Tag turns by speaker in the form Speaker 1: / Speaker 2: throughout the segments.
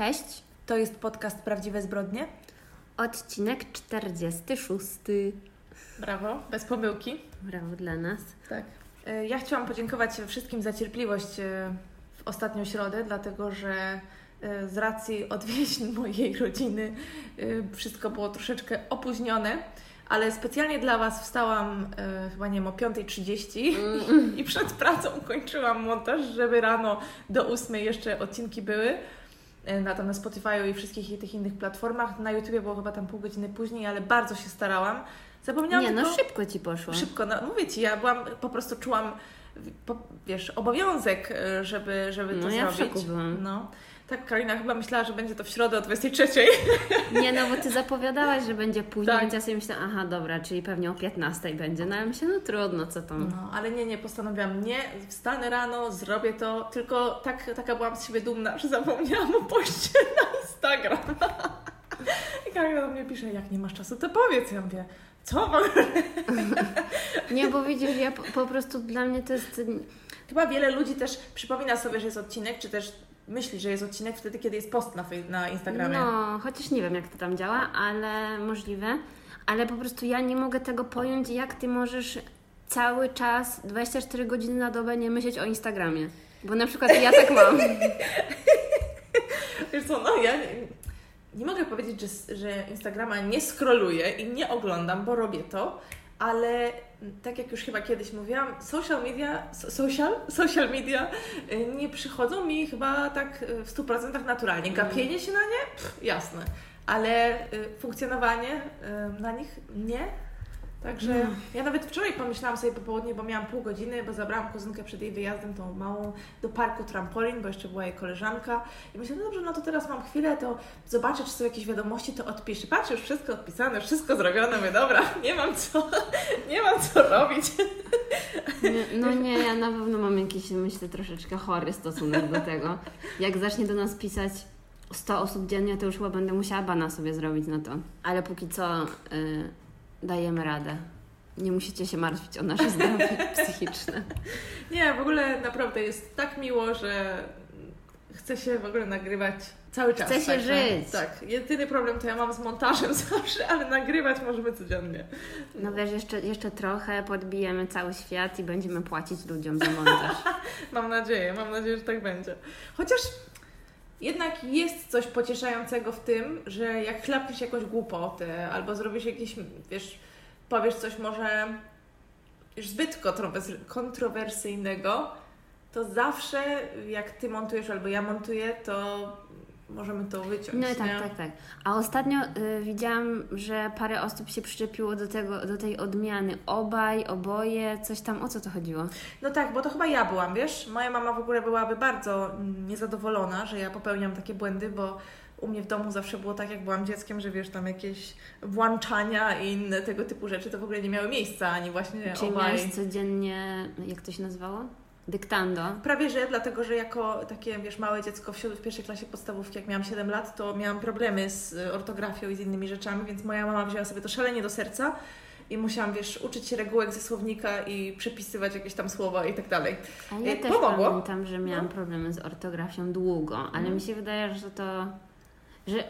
Speaker 1: Cześć,
Speaker 2: To jest podcast Prawdziwe Zbrodnie.
Speaker 1: odcinek 46.
Speaker 2: Brawo, bez pomyłki.
Speaker 1: Brawo dla nas.
Speaker 2: Tak. E, Ja chciałam podziękować wszystkim za cierpliwość e, w ostatnią środę, dlatego że e, z racji odwiedzin mojej rodziny wszystko było troszeczkę opóźnione, ale specjalnie dla Was wstałam e, chyba nie wiem o 5.30 i przed pracą kończyłam montaż, żeby rano do 8 jeszcze odcinki były. E, Na tam na Spotify i wszystkich tych innych platformach. Na YouTubie było chyba tam pół godziny później, ale bardzo się starałam. Zapomniałam
Speaker 1: Nie, no
Speaker 2: tylko...
Speaker 1: szybko ci poszło.
Speaker 2: Szybko, no mówię Ci, ja byłam, po prostu czułam, po, wiesz, obowiązek, y, żeby, żeby to
Speaker 1: No, ja w
Speaker 2: zrobić.
Speaker 1: szoku byłam.
Speaker 2: No. Tak, Karolina chyba myślała, że będzie to w środę o 23.
Speaker 1: Nie, no bo ty zapowiadałaś, że będzie później,
Speaker 2: Tak.
Speaker 1: więc ja sobie myślałam, aha, dobra, czyli pewnie o 15 będzie. No ale myślę, no trudno, co tam.
Speaker 2: No, ale nie, nie, postanowiłam, nie, wstanę rano, zrobię to, tylko tak, taka byłam z siebie dumna, że zapomniałam o poście na Instagram. I Karolina do mnie pisze, jak nie masz czasu, to powiedz. Ja mówię, co w ogóle?
Speaker 1: Nie, bo widzisz, ja po, po prostu dla mnie to jest...
Speaker 2: Chyba wiele ludzi też przypomina sobie, że jest odcinek, czy też myśli, że jest odcinek wtedy, kiedy jest post na, na Instagramie.
Speaker 1: No, chociaż nie wiem, jak to tam działa, ale możliwe. Ale po prostu ja nie mogę tego pojąć, jak ty możesz cały czas, 24 godziny na dobę nie myśleć o Instagramie. Bo na przykład ja tak mam.
Speaker 2: Wiesz co, no ja nie, nie mogę powiedzieć, że, że Instagrama nie scrolluję i nie oglądam, bo robię to, ale tak jak już chyba kiedyś mówiłam, social media, so- social, social media y, nie przychodzą mi chyba tak y, w 100% naturalnie. Gapienie się na nie? Pff, jasne. Ale y, funkcjonowanie na nich nie. Także
Speaker 1: No.
Speaker 2: ja nawet wczoraj pomyślałam sobie po południu, bo miałam pół godziny, bo zabrałam kuzynkę przed jej wyjazdem, tą małą, do parku trampolin, bo jeszcze była jej koleżanka. I myślę, no dobrze, no to teraz mam chwilę, to zobaczę, czy są jakieś wiadomości, to odpiszę. Patrzę, już wszystko odpisane, wszystko zrobione, mówię, dobra, nie mam co, nie mam co robić.
Speaker 1: Nie, no nie, ja na pewno mam jakiś, myślę, troszeczkę chory stosunek do tego. Jak zacznie do nas pisać 100 osób dziennie, to już chyba będę musiała bana sobie zrobić na to. Ale póki co y, dajemy radę. Nie musicie się martwić o nasze zdrowie psychiczne.
Speaker 2: Nie, w ogóle naprawdę jest tak miło, że chce się w ogóle nagrywać cały czas.
Speaker 1: Chce się
Speaker 2: także-
Speaker 1: żyć.
Speaker 2: Tak, jedyny problem to ja mam z montażem zawsze, ale nagrywać możemy codziennie.
Speaker 1: No wiesz, jeszcze, jeszcze trochę podbijemy cały świat i będziemy płacić ludziom za montaż.
Speaker 2: Mam nadzieję, mam nadzieję, że tak będzie. Chociaż jednak jest coś pocieszającego w tym, że jak chlapniesz jakąś głupotę albo zrobisz jakiś, wiesz, powiesz coś może już zbyt kontrowers- kontrowersyjnego, to zawsze jak Ty montujesz albo ja montuję, to możemy to wyciąć.
Speaker 1: No i tak,
Speaker 2: nie?
Speaker 1: tak, tak. A ostatnio y, widziałam, że parę osób się przyczepiło do, tego, do tej odmiany obaj, oboje, coś tam, o co to chodziło?
Speaker 2: No tak, bo to chyba ja byłam, wiesz? Moja mama w ogóle byłaby bardzo mm, niezadowolona, że ja popełniam takie błędy, bo u mnie w domu zawsze było tak, jak byłam dzieckiem, że wiesz, tam jakieś włączania i inne tego typu rzeczy to w ogóle nie miały miejsca, ani właśnie
Speaker 1: Czyli
Speaker 2: obaj.
Speaker 1: miałeś codziennie, jak to się nazywało? Dyktando.
Speaker 2: Prawie że, dlatego że jako takie, wiesz, małe dziecko w, w pierwszej klasie podstawówki, jak miałam 7 lat, to miałam problemy z y, ortografią i z innymi rzeczami, więc moja mama wzięła sobie to szalenie do serca i musiałam, wiesz, uczyć się regułek ze słownika i przepisywać jakieś tam słowa i tak dalej.
Speaker 1: A ja też
Speaker 2: pomogło.
Speaker 1: pamiętam, że miałam
Speaker 2: No.
Speaker 1: problemy z ortografią długo, ale
Speaker 2: Mhm.
Speaker 1: mi się wydaje, że to, że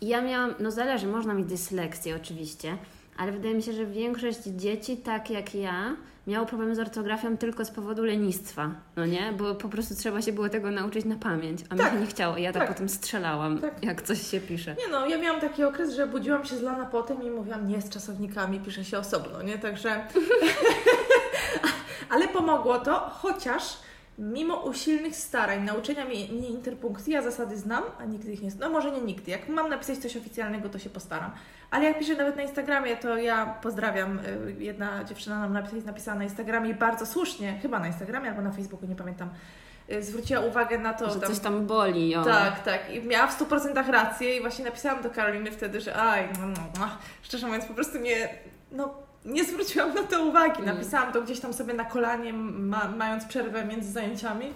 Speaker 1: ja miałam, no zależy, można mieć dyslekcję oczywiście, ale wydaje mi się, że większość dzieci, tak jak ja, miało problemy z ortografią tylko z powodu lenistwa, no nie? Bo po prostu trzeba się było tego nauczyć na pamięć, a mi
Speaker 2: Tak,
Speaker 1: się nie chciało. Ja tak,
Speaker 2: tak.
Speaker 1: potem strzelałam,
Speaker 2: Tak.
Speaker 1: jak coś się pisze.
Speaker 2: Nie no, ja miałam taki okres, że budziłam się zlana potem i mówiłam, nie, z czasownikami pisze się osobno, nie? Także... Ale pomogło to, chociaż mimo usilnych starań nauczenia mnie, mnie interpunkcji, ja zasady znam, a nigdy ich nie... No może nie nigdy. Jak mam napisać coś oficjalnego, to się postaram. Ale jak piszę nawet na Instagramie, to ja pozdrawiam. y, Jedna dziewczyna nam napis- napisała na Instagramie i bardzo słusznie, chyba na Instagramie albo na Facebooku, nie pamiętam, y, zwróciła uwagę na to,
Speaker 1: Że
Speaker 2: tam-
Speaker 1: coś tam boli. O.
Speaker 2: tak, tak. I miała w 100% rację i właśnie napisałam do Karoliny wtedy, że aj, no, no, no. szczerze mówiąc, po prostu nie, no, nie zwróciłam na to uwagi.
Speaker 1: Mm.
Speaker 2: Napisałam to gdzieś tam sobie na kolanie, ma, mając przerwę między zajęciami.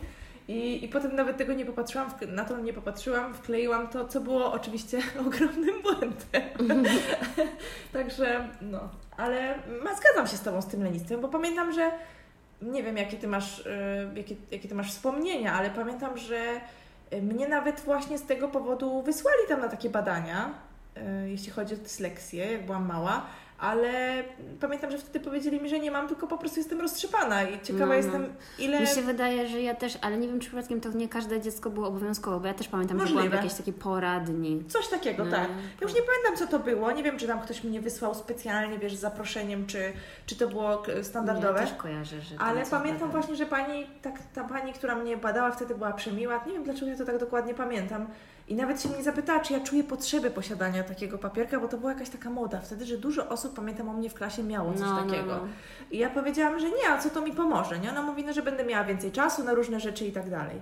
Speaker 2: I, I potem nawet tego nie popatrzyłam, na to nie popatrzyłam, wkleiłam to, co było oczywiście ogromnym błędem. Także, no, ale ma, zgadzam się z Tobą z tym lenistwem, bo pamiętam, że nie wiem, jakie Ty masz, y, jakie, jakie ty masz wspomnienia, ale pamiętam, że Y, Mnie nawet właśnie z tego powodu wysłali tam na takie badania, y, jeśli chodzi o dysleksję, jak byłam mała, ale pamiętam, że wtedy powiedzieli mi, że nie mam, tylko po prostu jestem roztrzepana i ciekawa
Speaker 1: No, no.
Speaker 2: jestem, ile...
Speaker 1: Mi się wydaje, że ja też, ale nie wiem, czy przypadkiem to nie każde dziecko było obowiązkowo, bo ja też pamiętam, że byłam w
Speaker 2: Możliwe.
Speaker 1: jakiejś takiej poradni.
Speaker 2: Coś takiego,
Speaker 1: No,
Speaker 2: tak. Ja już nie pamiętam, co to było. Nie wiem, czy tam ktoś mnie wysłał specjalnie, wiesz, z zaproszeniem, czy, czy to było standardowe.
Speaker 1: Ja też kojarzę, że
Speaker 2: Ale pamiętam właśnie, że pani, tak, ta pani, która mnie badała wtedy była przemiła. Nie wiem, dlaczego ja to tak dokładnie pamiętam. I nawet się mnie zapytała, czy ja czuję potrzeby posiadania takiego papierka, bo to była jakaś taka moda wtedy, że dużo osób, pamiętam, o mnie w klasie miało coś
Speaker 1: No, no,
Speaker 2: takiego.
Speaker 1: no.
Speaker 2: I ja powiedziałam, że nie, a co to mi pomoże, nie? Ona mówi, no, że będę miała więcej czasu na różne rzeczy i tak dalej.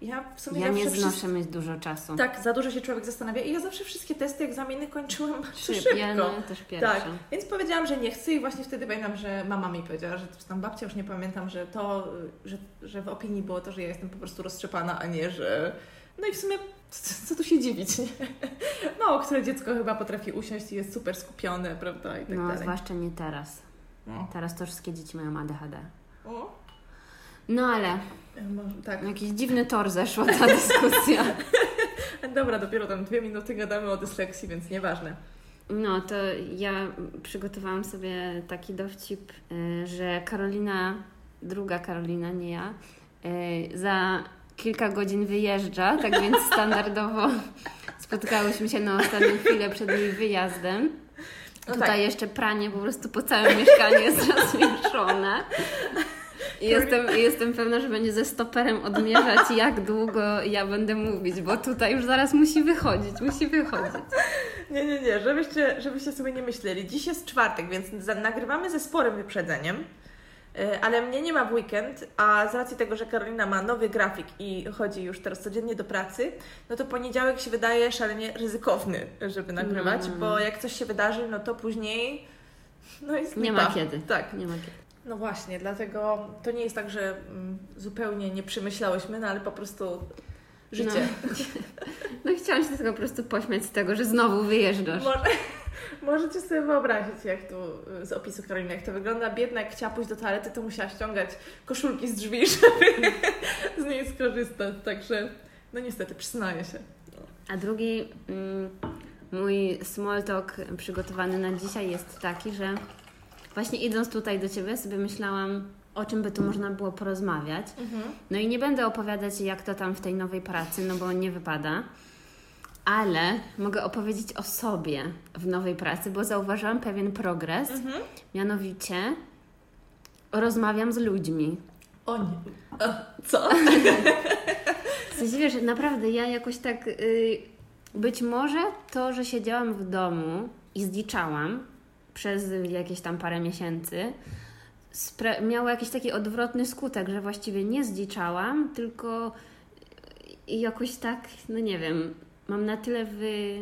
Speaker 2: Ja w sumie
Speaker 1: Ja
Speaker 2: zawsze
Speaker 1: nie
Speaker 2: wszystko-
Speaker 1: znoszę mieć dużo czasu.
Speaker 2: tak, za dużo się człowiek zastanawia i ja zawsze wszystkie testy, egzaminy kończyłam bardzo
Speaker 1: Szyb,
Speaker 2: szybko.
Speaker 1: ja no, też pierwsza.
Speaker 2: Tak, więc powiedziałam, że nie chcę i właśnie wtedy pamiętam, że mama mi powiedziała, że tam babcia, już nie pamiętam, że to, że, że w opinii było to, że ja jestem po prostu roztrzepana, a nie, że... No i w sumie co, tu się dziwić, nie? Mało które dziecko chyba potrafi usiąść i jest super skupione, prawda, i tak
Speaker 1: No,
Speaker 2: dalej.
Speaker 1: zwłaszcza nie teraz.
Speaker 2: No.
Speaker 1: Teraz to wszystkie dzieci mają ADHD.
Speaker 2: O,
Speaker 1: No ale
Speaker 2: może, tak.
Speaker 1: jakiś dziwny tor zeszła ta dyskusja.
Speaker 2: Dobra, dopiero tam dwie minuty gadamy o dysleksji, więc nieważne.
Speaker 1: No, to ja przygotowałam sobie taki dowcip, y, że Karolina, druga Karolina, nie ja, y, za kilka godzin wyjeżdża, tak więc standardowo spotkałyśmy się na ostatnią chwilę przed jej wyjazdem.
Speaker 2: No
Speaker 1: Tutaj
Speaker 2: tak.
Speaker 1: jeszcze pranie po prostu po całym mieszkaniu jest rozmieszczone. Jestem, jestem pewna, że będzie ze stoperem odmierzać, jak długo ja będę mówić, bo tutaj już zaraz musi wychodzić, musi wychodzić.
Speaker 2: Nie, nie, nie, żebyście, żebyście sobie nie myśleli. Dziś jest czwartek, więc nagrywamy ze sporym wyprzedzeniem, ale mnie nie ma w weekend, a z racji tego, że Karolina ma nowy grafik i chodzi już teraz codziennie do pracy, no to poniedziałek się wydaje szalenie ryzykowny, żeby nagrywać,
Speaker 1: Mm.
Speaker 2: bo jak coś się wydarzy, no to później no jest
Speaker 1: Nie ma kiedy.
Speaker 2: Tak.
Speaker 1: Nie ma kiedy.
Speaker 2: No właśnie, dlatego to nie jest tak, że mm, zupełnie nie przemyślałyśmy, no ale po prostu życie.
Speaker 1: No i chciałam się tylko po prostu pośmiać z tego, że znowu wyjeżdżasz.
Speaker 2: Może, możecie sobie wyobrazić, jak tu z opisu Karoliny, jak to wygląda. Biedna, jak chciała pójść do toalety, to musiała ściągać koszulki z drzwi, żeby z niej skorzystać. Także, no niestety, przyznaję się.
Speaker 1: A drugi mm, mój small talk przygotowany na dzisiaj jest taki, że właśnie idąc tutaj do Ciebie sobie myślałam, o czym by tu można było porozmawiać. No i nie będę opowiadać, jak to tam w tej nowej pracy, no bo nie wypada. Ale mogę opowiedzieć o sobie w nowej pracy, bo zauważyłam pewien progres.
Speaker 2: Mhm.
Speaker 1: Mianowicie rozmawiam z ludźmi.
Speaker 2: O nie. O, co?
Speaker 1: W sensie, wiesz, naprawdę ja jakoś tak... y, być może to, że siedziałam w domu i zliczałam przez jakieś tam parę miesięcy, spra- miało jakiś taki odwrotny skutek, że właściwie nie zliczałam, tylko i jakoś tak, no nie wiem, mam na tyle wy...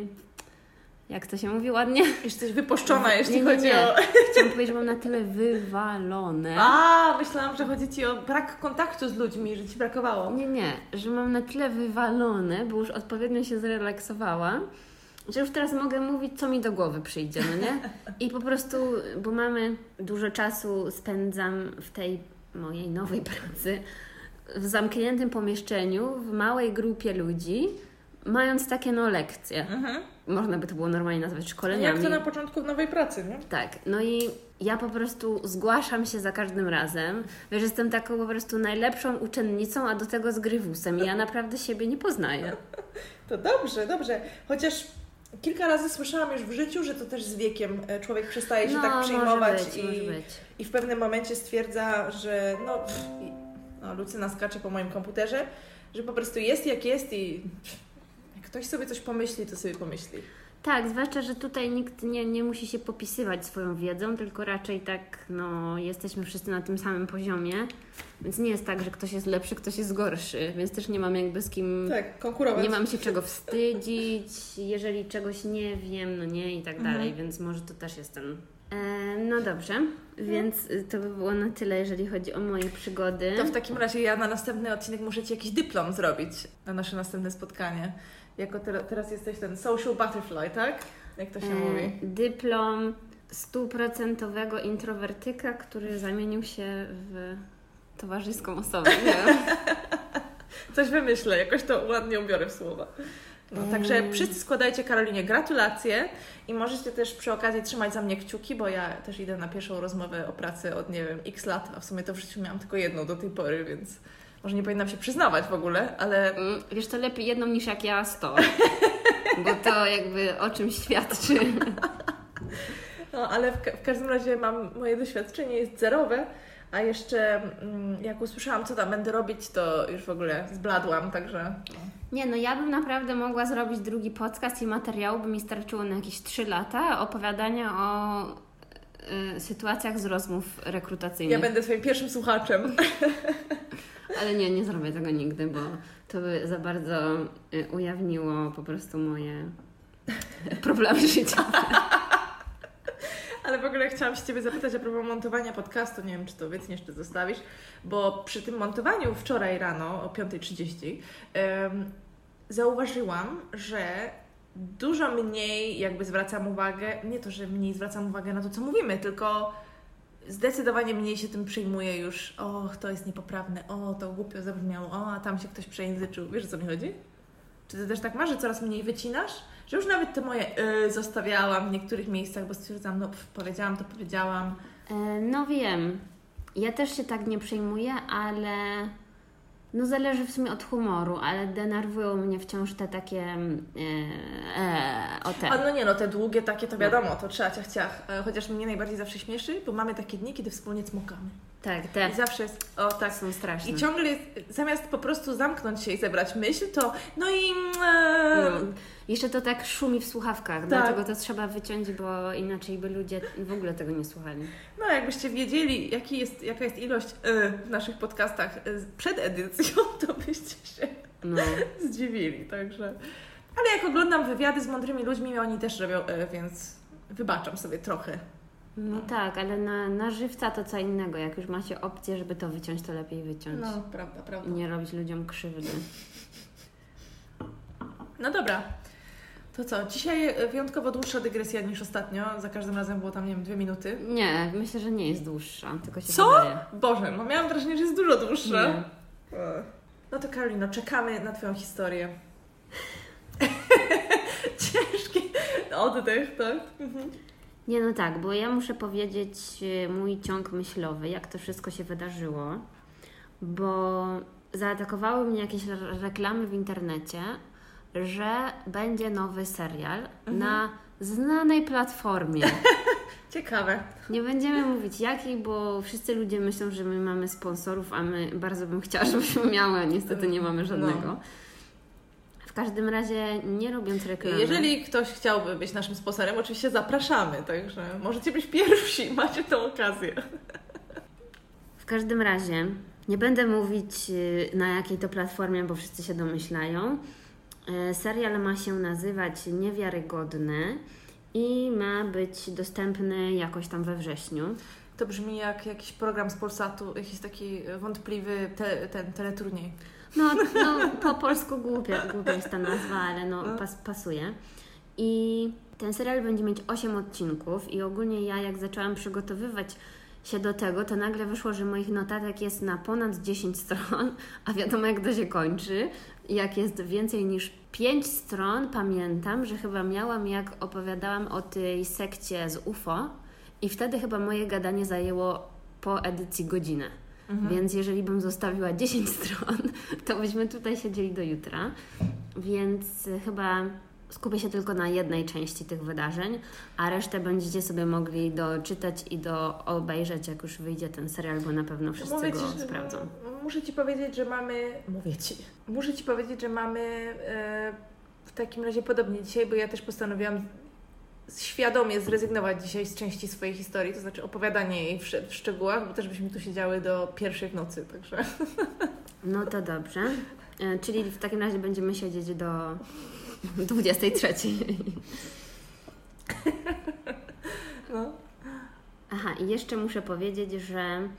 Speaker 1: Jak to się mówi ładnie?
Speaker 2: Jesteś wypuszczona, jeśli
Speaker 1: Nie, nie,
Speaker 2: chodzi
Speaker 1: nie.
Speaker 2: o...
Speaker 1: Chciałam powiedzieć, że mam na tyle wywalone.
Speaker 2: A, myślałam, że chodzi Ci o brak kontaktu z ludźmi, że Ci brakowało.
Speaker 1: Nie, nie, że mam na tyle wywalone, bo już odpowiednio się zrelaksowałam, że już teraz mogę mówić, co mi do głowy przyjdzie, no nie? I po prostu, bo mamy dużo czasu, spędzam w tej mojej nowej pracy, w zamkniętym pomieszczeniu, w małej grupie ludzi, mając takie no lekcje.
Speaker 2: Mhm.
Speaker 1: Można by to było normalnie nazwać
Speaker 2: Jak
Speaker 1: szkoleniami.
Speaker 2: to na początku w nowej pracy, nie?
Speaker 1: Tak, no i ja po prostu zgłaszam się za każdym razem. Wiesz, jestem taką po prostu najlepszą uczennicą, a do tego z grywusem. I ja naprawdę siebie nie poznaję.
Speaker 2: To dobrze, dobrze. Chociaż kilka razy słyszałam już w życiu, że to też z wiekiem e, człowiek przestaje się tak przyjmować
Speaker 1: może być,
Speaker 2: i,
Speaker 1: może być.
Speaker 2: i w pewnym momencie stwierdza, że no, pff, no Lucyna skacze po moim komputerze, że po prostu jest jak jest i pff, jak ktoś sobie coś pomyśli, to sobie pomyśli.
Speaker 1: Tak, zwłaszcza, że tutaj nikt nie, nie musi się popisywać swoją wiedzą, tylko raczej tak, no, jesteśmy wszyscy na tym samym poziomie, więc nie jest tak, że ktoś jest lepszy, ktoś jest gorszy, więc też nie mam jakby z kim,
Speaker 2: Tak, konkurować.
Speaker 1: nie mam się czego wstydzić, jeżeli czegoś nie wiem, no nie i tak
Speaker 2: Mhm.
Speaker 1: dalej, więc może to też jest ten... E, no dobrze, więc y, to by było na tyle, jeżeli chodzi o moje przygody.
Speaker 2: To w takim razie ja na następny odcinek muszę Ci jakiś dyplom zrobić na nasze następne spotkanie. Jako te, teraz jesteś ten social butterfly, tak? Jak to się
Speaker 1: E,
Speaker 2: mówi?
Speaker 1: dyplom stuprocentowego introwertyka, który zamienił się w towarzyską osobę.
Speaker 2: Coś wymyślę, jakoś to ładnie ubiorę w słowa. No, także wszyscy składajcie Karolinie gratulacje i możecie też przy okazji trzymać za mnie kciuki, bo ja też idę na pierwszą rozmowę o pracy od, nie wiem, x lat, a w sumie to w życiu miałam tylko jedną do tej pory, więc może nie powinnam się przyznawać w ogóle, ale...
Speaker 1: Mm, Wiesz, to lepiej jedną niż jak ja sto. Bo to jakby o czym świadczy.
Speaker 2: No, ale w, w każdym razie mam, moje doświadczenie jest zerowe, a jeszcze mm, jak usłyszałam, co tam będę robić, to już w ogóle zbladłam, także...
Speaker 1: Nie, no ja bym naprawdę mogła zrobić drugi podcast i materiału by mi starczyło na jakieś 3 lata opowiadania o y, sytuacjach z rozmów rekrutacyjnych.
Speaker 2: Ja będę Twoim pierwszym słuchaczem.
Speaker 1: Ale nie, nie zrobię tego nigdy, bo to by za bardzo y, ujawniło po prostu moje problemy życia.
Speaker 2: Ale w ogóle chciałam się Ciebie zapytać a propos montowania podcastu, nie wiem czy to wytniesz, czy zostawisz, bo przy tym montowaniu wczoraj rano o 5.30 em, zauważyłam, że dużo mniej jakby zwracam uwagę, nie to, że mniej zwracam uwagę na to, co mówimy, tylko zdecydowanie mniej się tym przyjmuję już, o, to jest niepoprawne, o, to głupio zabrzmiało, o, a tam się ktoś przejęzyczył. Wiesz, o co mi chodzi? Czy Ty też tak masz, że coraz mniej wycinasz? Że już nawet te moje y, zostawiałam w niektórych miejscach, bo stwierdzam, no pff, powiedziałam, to powiedziałam.
Speaker 1: E, No wiem. Ja też się tak nie przejmuję, ale no zależy w sumie od humoru, ale denerwują mnie wciąż te takie e, e, o te.
Speaker 2: A no nie no, te długie takie to wiadomo, to trzeba ciach, ciach. E, Chociaż mnie najbardziej zawsze śmieszy, bo mamy takie dni, kiedy wspólnie cmokamy.
Speaker 1: Tak, te
Speaker 2: I zawsze jest, o tak,
Speaker 1: są straszne.
Speaker 2: I ciągle jest, zamiast po prostu zamknąć się i zebrać myśl, to no i... E,
Speaker 1: No. Jeszcze to tak szumi w słuchawkach, dlatego to trzeba wyciąć, bo inaczej by ludzie w ogóle tego nie słuchali.
Speaker 2: no jakbyście wiedzieli, jaki jest, jaka jest ilość e, w naszych podcastach e, przed edycją, to byście się
Speaker 1: No.
Speaker 2: zdziwili, także... Ale jak oglądam wywiady z mądrymi ludźmi, oni też robią, e, więc wybaczam sobie trochę.
Speaker 1: No tak, ale na, na żywca to co innego. Jak już macie opcję, żeby to wyciąć, to lepiej wyciąć.
Speaker 2: No, prawda,
Speaker 1: I
Speaker 2: prawda.
Speaker 1: nie robić ludziom krzywdy.
Speaker 2: No dobra. To co? Dzisiaj wyjątkowo dłuższa dygresja niż ostatnio. Za każdym razem było tam, nie wiem, dwie minuty.
Speaker 1: Nie, myślę, że nie jest dłuższa, tylko się
Speaker 2: Co?
Speaker 1: wydaje.
Speaker 2: Boże, no miałam wrażenie, że jest dużo dłuższa.
Speaker 1: Nie.
Speaker 2: No to Karolino, czekamy na Twoją historię. Ciężki oddech, tak? Mhm.
Speaker 1: Nie, no tak, bo ja muszę powiedzieć e, mój ciąg myślowy, jak to wszystko się wydarzyło, bo zaatakowały mnie jakieś re- reklamy w internecie, że będzie nowy serial
Speaker 2: Mhm.
Speaker 1: na znanej platformie.
Speaker 2: Ciekawe.
Speaker 1: Nie będziemy mówić jakiej, bo wszyscy ludzie myślą, że my mamy sponsorów, a my bardzo bym chciała, żebyśmy miały, a niestety nie mamy żadnego.
Speaker 2: No.
Speaker 1: W każdym razie, nie robiąc reklamy.
Speaker 2: Jeżeli ktoś chciałby być naszym sponsorem, oczywiście zapraszamy, także możecie być pierwsi, macie tę okazję.
Speaker 1: W każdym razie, nie będę mówić y, na jakiej to platformie, bo wszyscy się domyślają. E, Serial ma się nazywać Niewiarygodny i ma być dostępny jakoś tam we wrześniu.
Speaker 2: To brzmi jak jakiś program z Polsatu, jakiś taki wątpliwy te, ten teleturniej.
Speaker 1: No, no po polsku głupia, głupia jest ta nazwa, ale no,
Speaker 2: No.
Speaker 1: pas, pasuje. I ten serial będzie mieć 8 odcinków i ogólnie ja jak zaczęłam przygotowywać się do tego, to nagle wyszło, że moich notatek jest na ponad 10 stron, a wiadomo jak to się kończy. Jak jest więcej niż 5 stron, pamiętam, że chyba miałam jak opowiadałam o tej sekcie z UFO i wtedy chyba moje gadanie zajęło po edycji godzinę. Więc jeżeli bym zostawiła 10 stron, to byśmy tutaj siedzieli do jutra. Więc y, chyba skupię się tylko na jednej części tych wydarzeń, a resztę będziecie sobie mogli doczytać i do obejrzeć, jak już wyjdzie ten serial, bo na pewno wszyscy
Speaker 2: Mówię
Speaker 1: go
Speaker 2: ci,
Speaker 1: sprawdzą.
Speaker 2: Muszę Ci powiedzieć, że mamy... Mówię Ci. Muszę Ci powiedzieć, że mamy e, w takim razie podobnie dzisiaj, bo ja też postanowiłam świadomie zrezygnować dzisiaj z części swojej historii, to znaczy opowiadanie jej w, w szczegółach, bo też byśmy tu siedziały do pierwszej w nocy, także...
Speaker 1: No to dobrze. E, Czyli w takim razie będziemy siedzieć do 23.
Speaker 2: No.
Speaker 1: Aha, i jeszcze muszę powiedzieć, że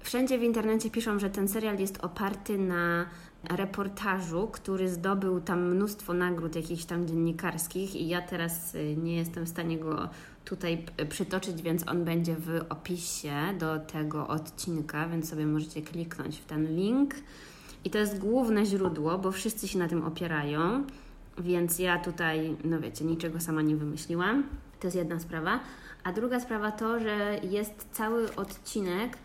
Speaker 1: wszędzie w internecie piszą, że ten serial jest oparty na reportażu, który zdobył tam mnóstwo nagród jakichś tam dziennikarskich i ja teraz y, nie jestem w stanie go tutaj przytoczyć, więc on będzie w opisie do tego odcinka, więc sobie możecie kliknąć w ten link I to jest główne źródło, bo wszyscy się na tym opierają, więc ja tutaj, no wiecie, niczego sama nie wymyśliłam. To jest jedna sprawa. A druga sprawa to, że jest cały odcinek.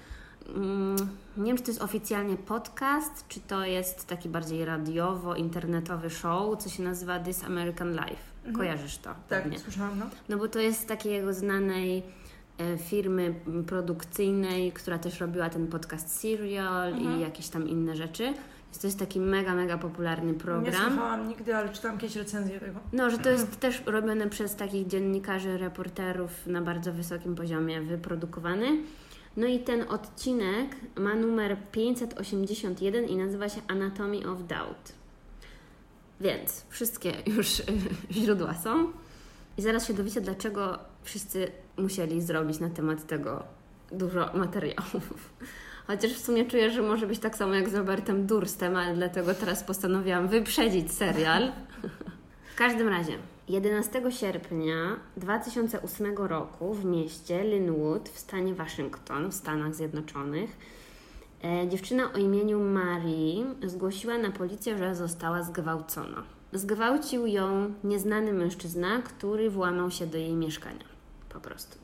Speaker 1: Nie wiem, czy to jest oficjalnie podcast, czy to jest taki bardziej radiowo-internetowy show, co się nazywa This American Life. Kojarzysz to?
Speaker 2: Tak,
Speaker 1: pewnie.
Speaker 2: słyszałam, no.
Speaker 1: No bo to jest takiej jego znanej e, firmy produkcyjnej, która też robiła ten podcast Serial
Speaker 2: Mhm.
Speaker 1: i jakieś tam inne rzeczy. To jest taki mega, mega popularny
Speaker 2: Nie
Speaker 1: program.
Speaker 2: słuchałam nigdy, ale czytałam kiedyś recenzję tego.
Speaker 1: No, że to jest też robione przez takich dziennikarzy, reporterów na bardzo wysokim poziomie, wyprodukowany. No i ten odcinek ma numer 581 i nazywa się Anatomy of Doubt. Więc wszystkie już y, źródła są. I zaraz się dowiecie, dlaczego wszyscy musieli zrobić na temat tego dużo materiałów. Chociaż w sumie czuję, że może być tak samo jak z Robertem Durstem, ale dlatego teraz postanowiłam wyprzedzić serial. W każdym razie, 11 sierpnia 2008 roku w mieście Linwood w stanie Waszyngton w Stanach Zjednoczonych e, dziewczyna o imieniu Marii zgłosiła na policję, że została zgwałcona. Zgwałcił ją nieznany mężczyzna, który włamał się do jej mieszkania. Po prostu.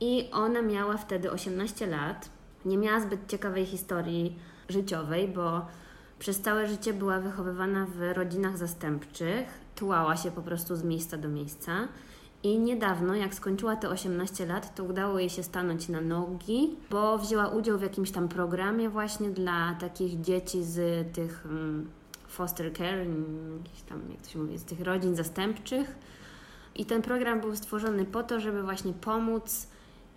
Speaker 1: I ona miała wtedy 18 lat. Nie miała zbyt ciekawej historii życiowej, bo przez całe życie była wychowywana w rodzinach zastępczych, tułała się po prostu z miejsca do miejsca. I niedawno, jak skończyła te 18 lat, to udało jej się stanąć na nogi, bo wzięła udział w jakimś tam programie właśnie dla takich dzieci z tych mm, foster care, mm, jakiś tam, jak to się mówi, z tych rodzin zastępczych. I ten program był stworzony po to, żeby właśnie pomóc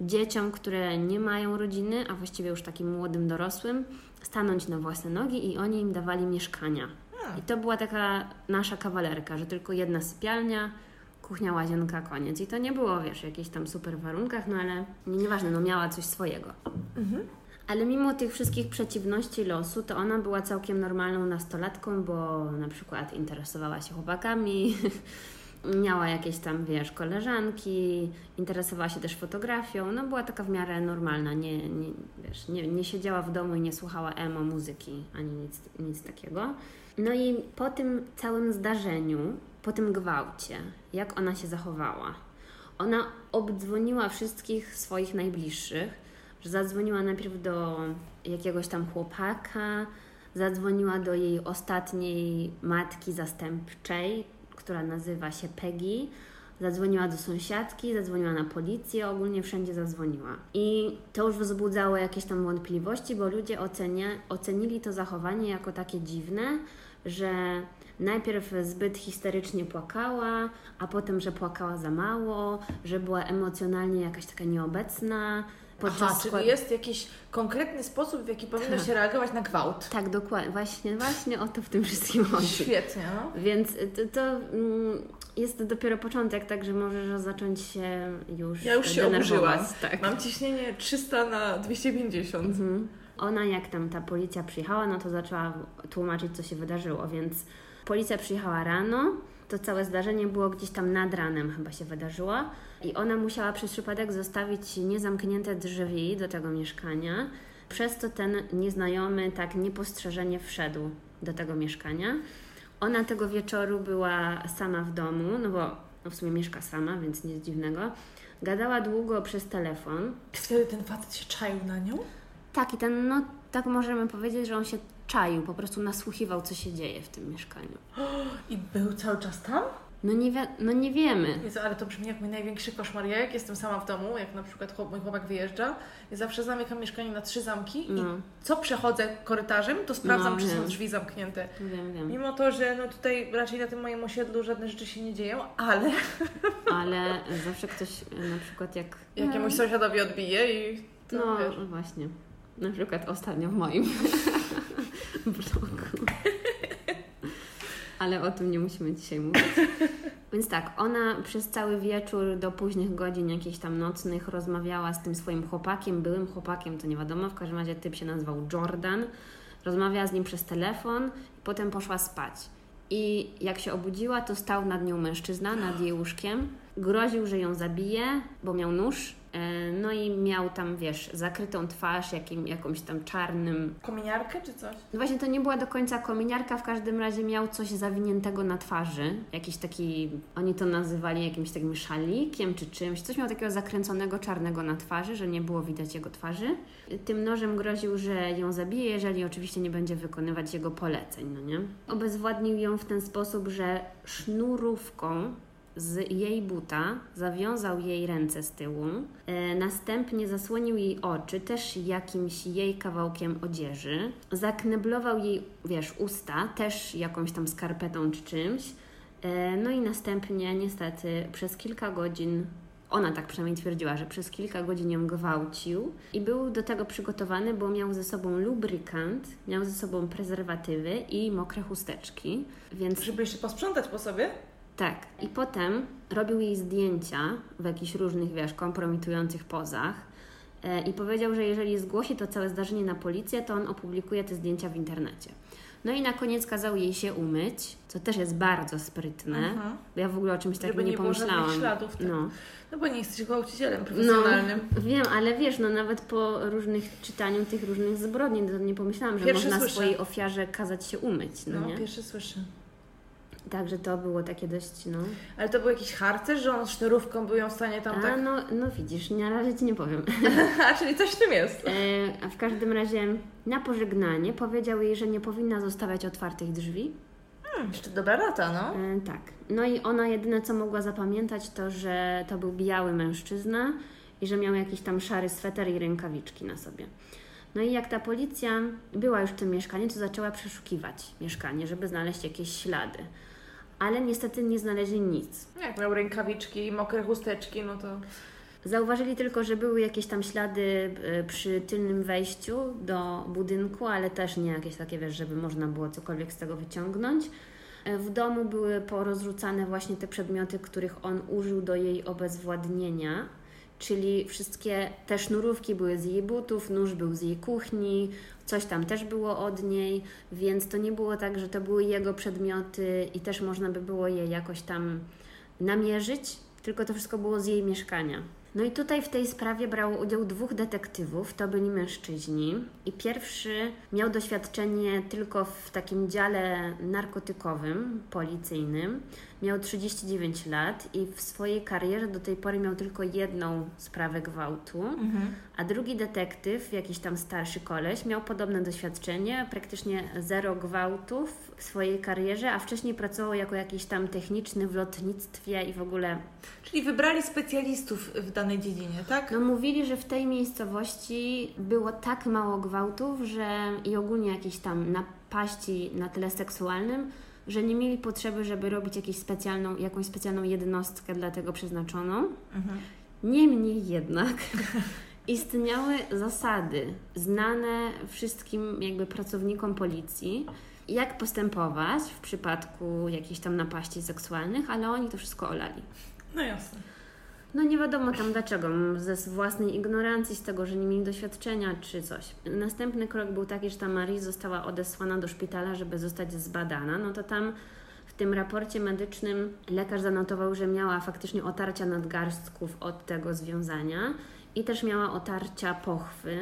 Speaker 1: dzieciom, które nie mają rodziny, a właściwie już takim młodym dorosłym, stanąć na własne nogi i oni im dawali mieszkania. I to była taka nasza kawalerka, że tylko jedna sypialnia, kuchnia, łazienka, koniec. I to nie było, wiesz, w jakichś tam super warunkach, no ale nie, nieważne, no miała coś swojego.
Speaker 2: Mhm.
Speaker 1: Ale mimo tych wszystkich przeciwności losu, to ona była całkiem normalną nastolatką, bo na przykład interesowała się chłopakami, miała jakieś tam, wiesz, koleżanki, interesowała się też fotografią, no była taka w miarę normalna, nie, nie, wiesz, nie, nie siedziała w domu i nie słuchała emo muzyki, ani nic, nic takiego. No i po tym całym zdarzeniu, po tym gwałcie, jak ona się zachowała? Ona obdzwoniła wszystkich swoich najbliższych, że zadzwoniła najpierw do jakiegoś tam chłopaka, zadzwoniła do jej ostatniej matki zastępczej, która nazywa się Peggy, zadzwoniła do sąsiadki, zadzwoniła na policję, ogólnie wszędzie zadzwoniła. I to już wzbudzało jakieś tam wątpliwości, bo ludzie ocenia, ocenili to zachowanie jako takie dziwne, że najpierw zbyt histerycznie płakała, a potem, że płakała za mało, że była emocjonalnie jakaś taka nieobecna.
Speaker 2: Aha,
Speaker 1: skład-
Speaker 2: czyli jest jakiś konkretny sposób, w jaki powinno
Speaker 1: Tak.
Speaker 2: się reagować na gwałt.
Speaker 1: Tak, dokładnie. Właśnie, właśnie o to w tym wszystkim chodzi.
Speaker 2: Świetnie, no.
Speaker 1: Więc to, to mm, jest dopiero początek, także możesz zacząć się już
Speaker 2: Ja już się oburzyłam.
Speaker 1: Tak.
Speaker 2: Mam ciśnienie 300 na 250.
Speaker 1: Mhm. Ona jak tam ta policja przyjechała, no to zaczęła tłumaczyć, co się wydarzyło, więc policja przyjechała rano, to całe zdarzenie było gdzieś tam nad ranem chyba się wydarzyło i ona musiała przez przypadek zostawić niezamknięte drzwi do tego mieszkania, przez to ten nieznajomy tak niepostrzeżenie wszedł do tego mieszkania. Ona tego wieczoru była sama w domu, no bo no w sumie mieszka sama, więc nic dziwnego. Gadała długo przez telefon,
Speaker 2: Wtedy ten facet się czaił na nią?
Speaker 1: tak, i ten, no tak możemy powiedzieć, że on się czaił, po prostu nasłuchiwał, co się dzieje w tym mieszkaniu.
Speaker 2: I był cały czas tam?
Speaker 1: No nie, wi- no nie wiemy.
Speaker 2: Jezu, ale to brzmi jak mój największy koszmar. Ja jak jestem sama w domu, jak na przykład chłop, mój chłopak wyjeżdża, ja zawsze zamykam mieszkanie na trzy zamki
Speaker 1: No,
Speaker 2: i co przechodzę korytarzem, to sprawdzam,
Speaker 1: No,
Speaker 2: czy są drzwi zamknięte.
Speaker 1: wiem, wiem.
Speaker 2: Mimo to, że no tutaj raczej na tym moim osiedlu żadne rzeczy się nie dzieją, ale
Speaker 1: Ale zawsze ktoś na przykład jak...
Speaker 2: jakiemuś sąsiadowi odbije i to
Speaker 1: No
Speaker 2: wiesz.
Speaker 1: właśnie. Na przykład ostatnio w moim blogu. Ale o tym nie musimy dzisiaj mówić. Więc tak, ona przez cały wieczór do późnych godzin jakichś tam nocnych rozmawiała z tym swoim chłopakiem, byłym chłopakiem, to nie wiadomo, w każdym razie typ się nazywał Jordan. Rozmawiała z nim przez telefon, potem poszła spać. I jak się obudziła, to stał nad nią mężczyzna, nad jej łóżkiem. Groził, że ją zabije, bo miał nóż no i miał tam, wiesz, zakrytą twarz jakim, jakąś tam czarnym.
Speaker 2: Kominiarkę czy coś?
Speaker 1: No właśnie to nie była do końca kominiarka, w każdym razie miał coś zawiniętego na twarzy. Jakiś taki, oni to nazywali jakimś takim szalikiem czy czymś. Coś miał takiego zakręconego czarnego na twarzy, że nie było widać jego twarzy. Tym nożem groził, że ją zabije, jeżeli oczywiście nie będzie wykonywać jego poleceń, no nie? Obezwładnił ją w ten sposób, że sznurówką z jej buta, zawiązał jej ręce z tyłu, e, następnie zasłonił jej oczy też jakimś jej kawałkiem odzieży, zakneblował jej, wiesz, usta też jakąś tam skarpetą czy czymś, e, no i następnie niestety przez kilka godzin ona tak przynajmniej twierdziła, że przez kilka godzin ją gwałcił i był do tego przygotowany, bo miał ze sobą lubrykant, miał ze sobą prezerwatywy i mokre chusteczki, więc...
Speaker 2: Żeby jeszcze posprzątać po sobie?
Speaker 1: Tak. I potem robił jej zdjęcia w jakichś różnych, wiesz, kompromitujących pozach e, i powiedział, że jeżeli zgłosi to całe zdarzenie na policję, to on opublikuje te zdjęcia w internecie. No i na koniec kazał jej się umyć, co też jest bardzo sprytne.
Speaker 2: Aha.
Speaker 1: Ja w ogóle o czymś
Speaker 2: Żeby
Speaker 1: takim nie,
Speaker 2: nie było
Speaker 1: pomyślałam.
Speaker 2: żadnych śladów, tak.
Speaker 1: No.
Speaker 2: No bo nie jesteś gwałcicielem
Speaker 1: No,
Speaker 2: profesjonalnym.
Speaker 1: wiem, ale wiesz, no nawet po różnych czytaniu tych różnych zbrodni, to nie pomyślałam, że
Speaker 2: Pierwszy
Speaker 1: można
Speaker 2: słyszę.
Speaker 1: swojej ofiarze kazać się umyć, no,
Speaker 2: No,
Speaker 1: nie?
Speaker 2: pierwszy słyszę.
Speaker 1: Także to było takie dość, no...
Speaker 2: Ale to był jakiś harcerz, że on sznurówką był ją w stanie tam
Speaker 1: A,
Speaker 2: tak...
Speaker 1: no, no widzisz, na razie Ci nie powiem.
Speaker 2: A, czyli coś w tym jest.
Speaker 1: E, a w każdym razie na pożegnanie powiedział jej, że nie powinna zostawiać otwartych drzwi.
Speaker 2: Hmm, jeszcze dobra rata, no.
Speaker 1: E, tak. No i ona jedyne co mogła zapamiętać to, że to był biały mężczyzna i że miał jakiś tam szary sweter i rękawiczki na sobie. No i jak ta policja była już w tym mieszkaniu, to zaczęła przeszukiwać mieszkanie, żeby znaleźć jakieś ślady. Ale niestety nie znaleźli nic.
Speaker 2: Jak miał rękawiczki i mokre chusteczki, no to...
Speaker 1: Zauważyli tylko, że były jakieś tam ślady e, przy tylnym wejściu do budynku, ale też nie jakieś takie, wiesz, żeby można było cokolwiek z tego wyciągnąć. E, W domu były porozrzucane właśnie te przedmioty, których on użył do jej obezwładnienia, czyli wszystkie te sznurówki były z jej butów, nóż był z jej kuchni, coś tam też było od niej, więc to nie było tak, że to były jego przedmioty i też można by było je jakoś tam namierzyć, tylko to wszystko było z jej mieszkania. No i tutaj w tej sprawie brało udział dwóch detektywów, to byli mężczyźni. I pierwszy miał doświadczenie tylko w takim dziale narkotykowym, policyjnym. Miał 39 lat i w swojej karierze do tej pory miał tylko jedną sprawę gwałtu. A drugi detektyw, jakiś tam starszy koleś, miał podobne doświadczenie, praktycznie zero gwałtów w swojej karierze, a wcześniej pracował jako jakiś tam techniczny w lotnictwie i w ogóle
Speaker 2: Czyli wybrali specjalistów w danej dziedzinie, tak?
Speaker 1: no mówili, że w tej miejscowości było tak mało gwałtów, że i ogólnie jakieś tam napaści na tle seksualnym, że nie mieli potrzeby, żeby robić jakąś specjalną, jakąś specjalną jednostkę dla tego przeznaczoną.
Speaker 2: Mhm.
Speaker 1: Niemniej jednak istniały zasady znane wszystkim jakby pracownikom policji, jak postępować w przypadku jakichś tam napaści seksualnych, ale oni to wszystko olali.
Speaker 2: No jasne.
Speaker 1: No nie wiadomo tam dlaczego, ze własnej ignorancji, z tego, że nie mieli doświadczenia czy coś. Następny krok był taki, że ta Marie została odesłana do szpitala, żeby zostać zbadana. No to tam w tym raporcie medycznym lekarz zanotował, że miała faktycznie otarcia nadgarstków od tego związania i też miała otarcia pochwy.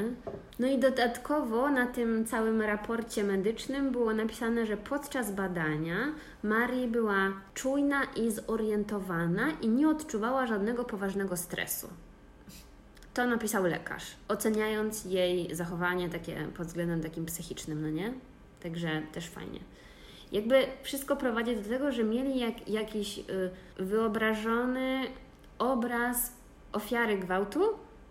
Speaker 1: No i dodatkowo na tym całym raporcie medycznym było napisane, że podczas badania Marii była czujna i zorientowana i nie odczuwała żadnego poważnego stresu. To napisał lekarz, oceniając jej zachowanie takie pod względem takim psychicznym, no nie? Także też fajnie. Jakby wszystko prowadzi do tego, że mieli jak, jakiś y, wyobrażony obraz ofiary gwałtu,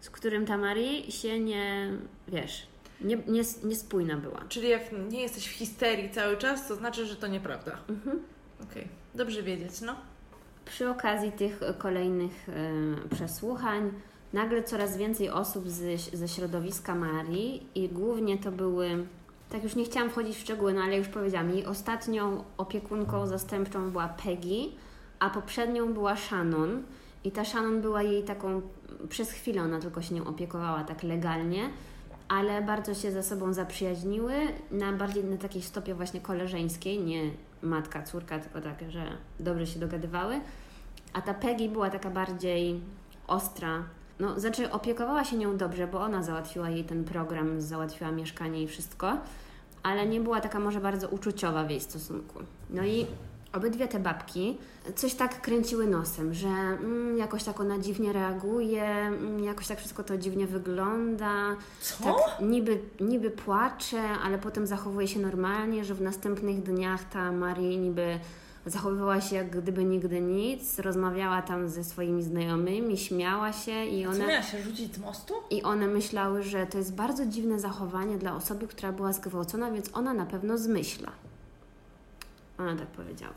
Speaker 1: z którym ta Marie się nie, wiesz, nie, nie, niespójna była.
Speaker 2: Czyli jak nie jesteś w histerii cały czas, to znaczy, że to nieprawda.
Speaker 1: Mhm.
Speaker 2: Okej, dobrze wiedzieć, no.
Speaker 1: Przy okazji tych kolejnych e, przesłuchań nagle coraz więcej osób z, ze środowiska Marii i głównie to były, tak już nie chciałam wchodzić w szczegóły, no ale już powiedziałam, jej ostatnią opiekunką zastępczą była Peggy, a poprzednią była Shannon i ta Shannon była jej taką, przez chwilę ona tylko się nią opiekowała tak legalnie, ale bardzo się ze sobą zaprzyjaźniły, na bardziej na takiej stopie właśnie koleżeńskiej, nie matka, córka, tylko takie, że dobrze się dogadywały. A ta Peggy była taka bardziej ostra, no, znaczy opiekowała się nią dobrze, bo ona załatwiła jej ten program, załatwiła mieszkanie i wszystko, ale nie była taka może bardzo uczuciowa w jej stosunku. No i obydwie te babki coś tak kręciły nosem, że mm, jakoś tak ona dziwnie reaguje, mm, jakoś tak wszystko to dziwnie wygląda.
Speaker 2: Co?
Speaker 1: Tak niby, niby płacze, ale potem zachowuje się normalnie, że w następnych dniach ta Marii niby zachowywała się jak gdyby nigdy nic, rozmawiała tam ze swoimi znajomymi, śmiała się i
Speaker 2: Co
Speaker 1: one,
Speaker 2: miała się rzucić z mostu?
Speaker 1: i one myślały, że to jest bardzo dziwne zachowanie dla osoby, która była zgwałcona, więc ona na pewno zmyśla. Ona tak powiedziała.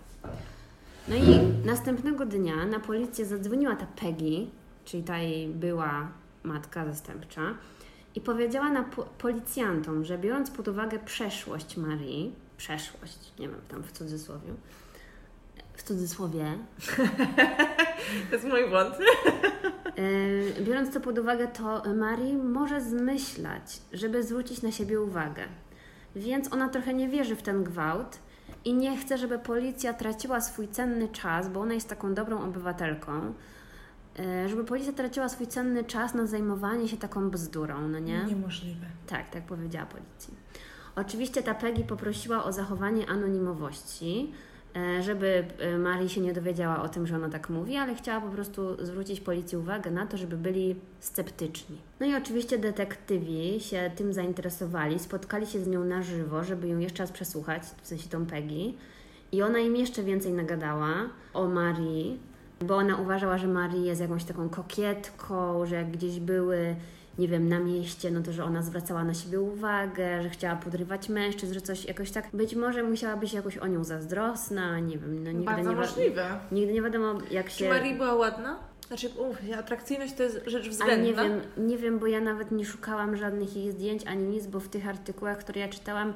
Speaker 1: No i następnego dnia na policję zadzwoniła ta Peggy, czyli ta jej była matka zastępcza, i powiedziała na po- policjantom, że biorąc pod uwagę przeszłość Marii, przeszłość, nie wiem, tam w cudzysłowie, w cudzysłowie,
Speaker 2: To jest mój błąd.
Speaker 1: Yy, Biorąc to pod uwagę, to Marii może zmyślać, żeby zwrócić na siebie uwagę. Więc ona trochę nie wierzy w ten gwałt i nie chce, żeby policja traciła swój cenny czas, bo ona jest taką dobrą obywatelką, yy, żeby policja traciła swój cenny czas na zajmowanie się taką bzdurą, no nie?
Speaker 2: Niemożliwe.
Speaker 1: Tak, tak powiedziała policji. Oczywiście ta Peggy poprosiła o zachowanie anonimowości, e, żeby e, Marii się nie dowiedziała o tym, że ona tak mówi, ale chciała po prostu zwrócić policji uwagę na to, żeby byli sceptyczni. No i oczywiście detektywi się tym zainteresowali, spotkali się z nią na żywo, żeby ją jeszcze raz przesłuchać, w sensie tą Peggy. I ona im jeszcze więcej nagadała o Marii, bo ona uważała, że Marii jest jakąś taką kokietką, że jak gdzieś były, nie wiem, na mieście, no to że ona zwracała na siebie uwagę, że chciała podrywać mężczyzn, że coś jakoś tak. Być może musiała być jakoś o nią zazdrosna, nie wiem, no nigdy
Speaker 2: Bardzo
Speaker 1: nie,
Speaker 2: możliwe.
Speaker 1: nigdy nie wiadomo jak
Speaker 2: Czy
Speaker 1: się.
Speaker 2: Marii była ładna? Znaczy, się, atrakcyjność to jest rzecz
Speaker 1: Ale
Speaker 2: względna.
Speaker 1: nie wiem, nie wiem, bo ja nawet nie szukałam żadnych jej zdjęć ani nic, bo w tych artykułach, które ja czytałam,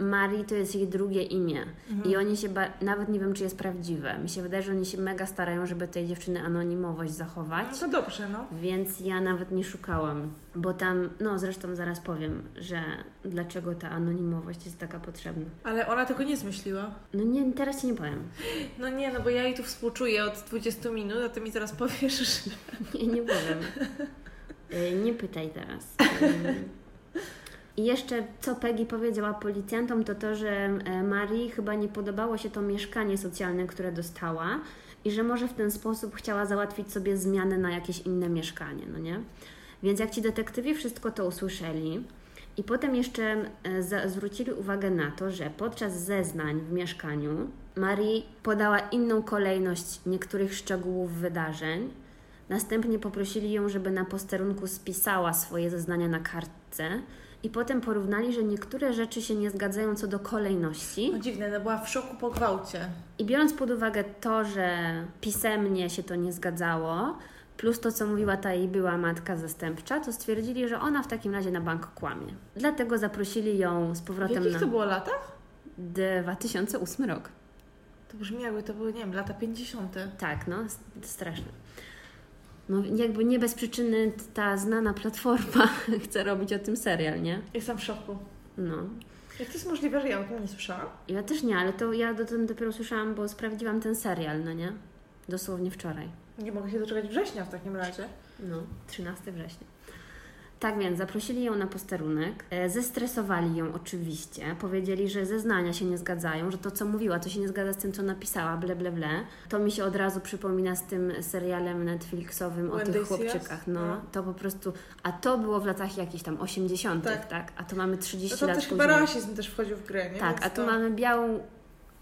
Speaker 1: Marii to jest jej drugie imię.
Speaker 2: Mhm.
Speaker 1: I oni się, ba- nawet nie wiem, czy jest prawdziwe. Mi się wydaje, że oni się mega starają, żeby tej dziewczyny anonimowość zachować.
Speaker 2: No to dobrze, no.
Speaker 1: Więc ja nawet nie szukałam, bo tam, no zresztą zaraz powiem, że dlaczego ta anonimowość jest taka potrzebna.
Speaker 2: Ale ona tego nie zmyśliła.
Speaker 1: No nie, teraz ci nie powiem.
Speaker 2: No nie, no bo ja jej tu współczuję od 20 minut, a ty mi zaraz powiesz, że...
Speaker 1: Nie, nie powiem. Y, Nie pytaj teraz. I jeszcze co Peggy powiedziała policjantom, to to, że e, Marii chyba nie podobało się to mieszkanie socjalne, które dostała i że może w ten sposób chciała załatwić sobie zmianę na jakieś inne mieszkanie, no nie? Więc jak ci detektywi wszystko to usłyszeli i potem jeszcze e, zwrócili uwagę na to, że podczas zeznań w mieszkaniu Marii podała inną kolejność niektórych szczegółów wydarzeń, Następnie poprosili ją, żeby na posterunku spisała swoje zeznania na kartce i potem porównali, że niektóre rzeczy się nie zgadzają co do kolejności.
Speaker 2: No dziwne, no była w szoku po gwałcie.
Speaker 1: I biorąc pod uwagę to, że pisemnie się to nie zgadzało, plus to, co mówiła ta jej była matka zastępcza, to stwierdzili, że ona w takim razie na bank kłamie. Dlatego zaprosili ją z
Speaker 2: W
Speaker 1: powrotem
Speaker 2: jakich
Speaker 1: na
Speaker 2: to było latach?
Speaker 1: 2008 rok.
Speaker 2: To brzmi jakby to były, nie wiem, lata 50.
Speaker 1: Tak, no, straszne. No, jakby nie bez przyczyny ta znana platforma chce robić o tym serial, nie?
Speaker 2: Jestem w szoku.
Speaker 1: No.
Speaker 2: Jak to jest możliwe, że ja o tym nie słyszałam?
Speaker 1: Ja też nie, ale to ja do tym dopiero słyszałam, bo sprawdziłam ten serial, no nie? Dosłownie wczoraj.
Speaker 2: Nie mogę się doczekać września w takim razie.
Speaker 1: No, 13 września. Tak więc zaprosili ją na posterunek, e, zestresowali ją oczywiście, powiedzieli, że zeznania się nie zgadzają, że to co mówiła, to się nie zgadza z tym, co napisała, ble, ble, ble. To mi się od razu przypomina z tym serialem Netflixowym o
Speaker 2: When
Speaker 1: tych
Speaker 2: They See
Speaker 1: chłopczykach. No,
Speaker 2: No.
Speaker 1: to po prostu, a to było w latach jakichś tam 80., tak?
Speaker 2: Tak.
Speaker 1: A to mamy 30
Speaker 2: No to
Speaker 1: lat
Speaker 2: też
Speaker 1: później.
Speaker 2: chyba rasizm też wchodził w grę, nie?
Speaker 1: Tak,
Speaker 2: Więc
Speaker 1: a tu
Speaker 2: to...
Speaker 1: mamy białą.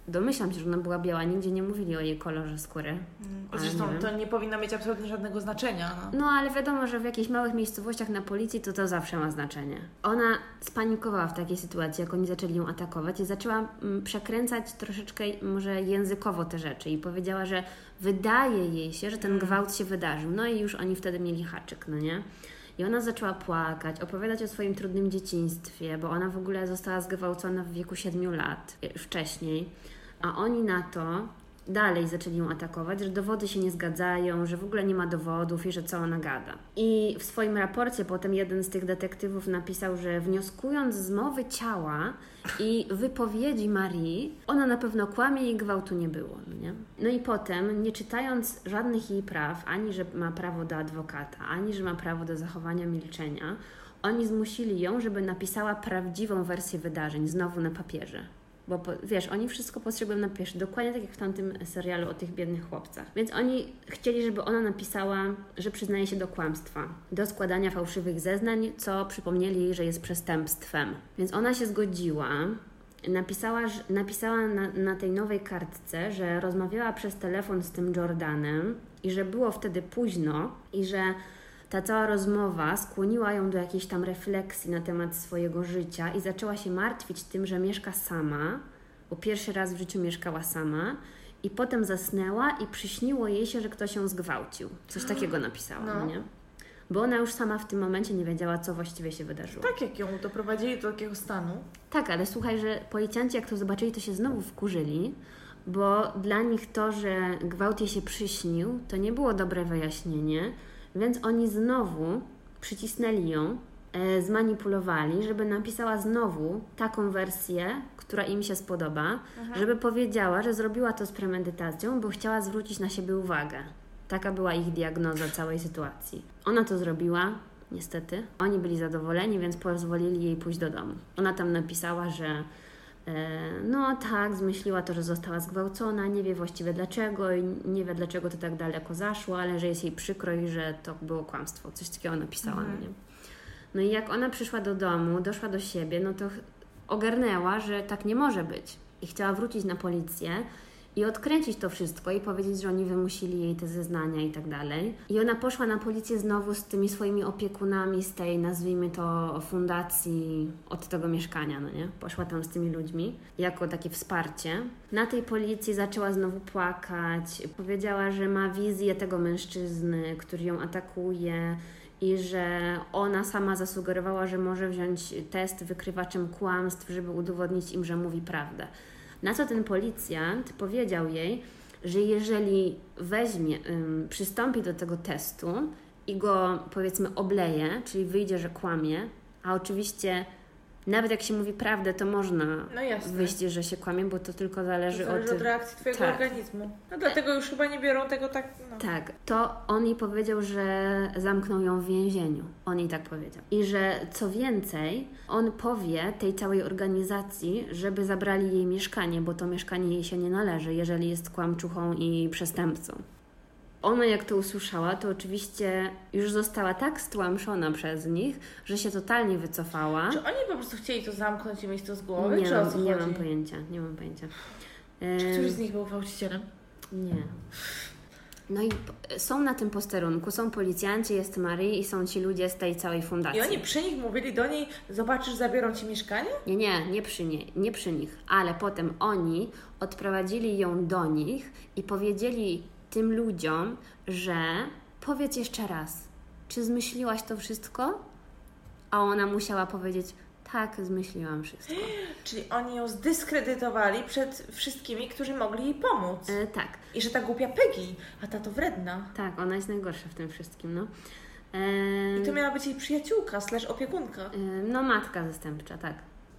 Speaker 1: Domyślam się, że ona była biała, nigdzie nie mówili o jej kolorze skóry.
Speaker 2: Mm,
Speaker 1: Ale
Speaker 2: Zresztą
Speaker 1: nie wiem.
Speaker 2: to nie powinno mieć absolutnie żadnego znaczenia. No.
Speaker 1: No, ale wiadomo, że w jakichś małych miejscowościach na policji to to zawsze ma znaczenie. Ona spanikowała w takiej sytuacji, jak oni zaczęli ją atakować i zaczęła mm, przekręcać troszeczkę może językowo te rzeczy i powiedziała, że wydaje jej się, że ten
Speaker 2: Mm.
Speaker 1: gwałt się wydarzył. No i już oni wtedy mieli haczyk, no nie? I ona zaczęła płakać, opowiadać o swoim trudnym dzieciństwie, bo ona w ogóle została zgwałcona w wieku 7 lat, e, wcześniej. A oni na to dalej zaczęli ją atakować, że dowody się nie zgadzają, że w ogóle nie ma dowodów i że co ona gada. I w swoim raporcie potem jeden z tych detektywów napisał, że wnioskując z mowy ciała i wypowiedzi Marii, ona na pewno kłamie i gwałtu nie było. No, nie? no i potem, nie czytając żadnych jej praw, ani że ma prawo do adwokata, ani że ma prawo do zachowania milczenia, oni zmusili ją, żeby napisała prawdziwą wersję wydarzeń, znowu na papierze. Bo wiesz, oni wszystko potrzebują na pierwszy, dokładnie tak jak w tamtym serialu o tych biednych chłopcach. Więc oni chcieli, żeby ona napisała, że przyznaje się do kłamstwa, do składania fałszywych zeznań, co przypomnieli jej, że jest przestępstwem. Więc ona się zgodziła. Napisała, napisała na, na tej nowej kartce, że rozmawiała przez telefon z tym Jordanem i że było wtedy późno i że ta cała rozmowa skłoniła ją do jakiejś tam refleksji na temat swojego życia i zaczęła się martwić tym, że mieszka sama, bo pierwszy raz w życiu mieszkała sama i potem zasnęła i przyśniło jej się, że ktoś ją zgwałcił. Coś takiego napisała, no. nie? Bo ona już sama w tym momencie nie wiedziała, co właściwie się wydarzyło.
Speaker 2: Tak, jak ją doprowadzili do takiego stanu.
Speaker 1: Tak, ale słuchaj, że policjanci jak to zobaczyli, to się znowu wkurzyli, bo dla nich to, że gwałt jej się przyśnił, to nie było dobre wyjaśnienie, więc oni znowu przycisnęli ją, e, zmanipulowali, żeby napisała znowu taką wersję, która im się spodoba, Aha. żeby powiedziała, że zrobiła to z premedytacją, bo chciała zwrócić na siebie uwagę. Taka była ich diagnoza całej sytuacji. Ona to zrobiła, niestety. Oni byli zadowoleni, więc pozwolili jej pójść do domu. Ona tam napisała, że no tak, zmyśliła to, że została zgwałcona, nie wie właściwie dlaczego i nie wie dlaczego to tak daleko zaszło, ale że jest jej przykro i że to było kłamstwo. Coś takiego napisała, mhm. nie? No i jak ona przyszła do domu, doszła do siebie, no to ogarnęła, że tak nie może być. I chciała wrócić na policję i odkręcić to wszystko i powiedzieć, że oni wymusili jej te zeznania i tak dalej. I ona poszła na policję znowu z tymi swoimi opiekunami z tej, nazwijmy to, fundacji od tego mieszkania, no nie? Poszła tam z tymi ludźmi jako takie wsparcie. Na tej policji zaczęła znowu płakać. Powiedziała, że ma wizję tego mężczyzny, który ją atakuje i że ona sama zasugerowała, że może wziąć test wykrywaczem kłamstw, żeby udowodnić im, że mówi prawdę. Na co ten policjant powiedział jej, że jeżeli weźmie, przystąpi do tego testu i go powiedzmy obleje, czyli wyjdzie, że kłamie, a oczywiście nawet jak się mówi prawdę, to można no wyjść, że się kłamie, bo to tylko zależy,
Speaker 2: to zależy
Speaker 1: od...
Speaker 2: od reakcji Twojego tak. organizmu. No dlatego już chyba nie biorą tego tak... No.
Speaker 1: Tak. To on jej powiedział, że zamkną ją w więzieniu. On jej tak powiedział. I że co więcej, on powie tej całej organizacji, żeby zabrali jej mieszkanie, bo to mieszkanie jej się nie należy, jeżeli jest kłamczuchą i przestępcą ona jak to usłyszała, to oczywiście już została tak stłamszona przez nich, że się totalnie wycofała.
Speaker 2: Czy oni po prostu chcieli to zamknąć i mieć to z głowy?
Speaker 1: Nie, mam, nie mam pojęcia, nie mam pojęcia.
Speaker 2: Czy któryś z nich był gwałcicielem?
Speaker 1: Nie. No i są na tym posterunku, są policjanci, jest Marii i są ci ludzie z tej całej fundacji.
Speaker 2: I oni przy nich mówili do niej, zobaczysz, zabiorą Ci mieszkanie?
Speaker 1: Nie, nie, nie przy, nie, nie przy nich, ale potem oni odprowadzili ją do nich i powiedzieli tym ludziom, że powiedz jeszcze raz, czy zmyśliłaś to wszystko? A ona musiała powiedzieć, tak, zmyśliłam wszystko.
Speaker 2: Czyli oni ją zdyskredytowali przed wszystkimi, którzy mogli jej pomóc.
Speaker 1: E, tak.
Speaker 2: I że ta głupia Peggy, a ta to wredna.
Speaker 1: Tak, ona jest najgorsza w tym wszystkim, no.
Speaker 2: E, I to miała być jej przyjaciółka, slash opiekunka. E,
Speaker 1: no, matka zastępcza, tak.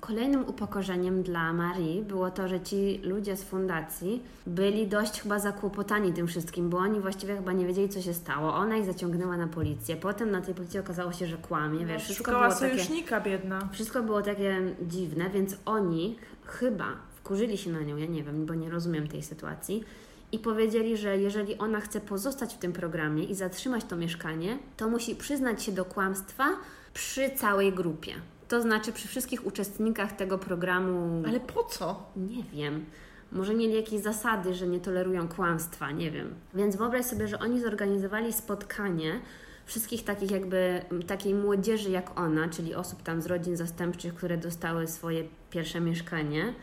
Speaker 1: Kolejnym upokorzeniem dla Marii było to, że ci ludzie z fundacji byli dość chyba zakłopotani tym wszystkim, bo oni właściwie chyba nie wiedzieli, co się stało. Ona ich zaciągnęła na policję. Potem na tej policji okazało się, że kłamie.
Speaker 2: No, wiesz, wszystko było sojusznika,
Speaker 1: takie,
Speaker 2: biedna.
Speaker 1: Wszystko było takie dziwne, więc oni chyba wkurzyli się na nią, ja nie wiem, bo nie rozumiem tej sytuacji. I powiedzieli, że jeżeli ona chce pozostać w tym programie i zatrzymać to mieszkanie, to musi przyznać się do kłamstwa przy całej grupie. To znaczy przy wszystkich uczestnikach tego programu.
Speaker 2: Ale po co?
Speaker 1: Nie wiem. Może mieli jakieś zasady, że nie tolerują kłamstwa, nie wiem. Więc wyobraź sobie, że oni zorganizowali spotkanie wszystkich takich jakby takiej młodzieży jak ona, czyli osób tam z rodzin zastępczych, które dostały swoje pierwsze mieszkanie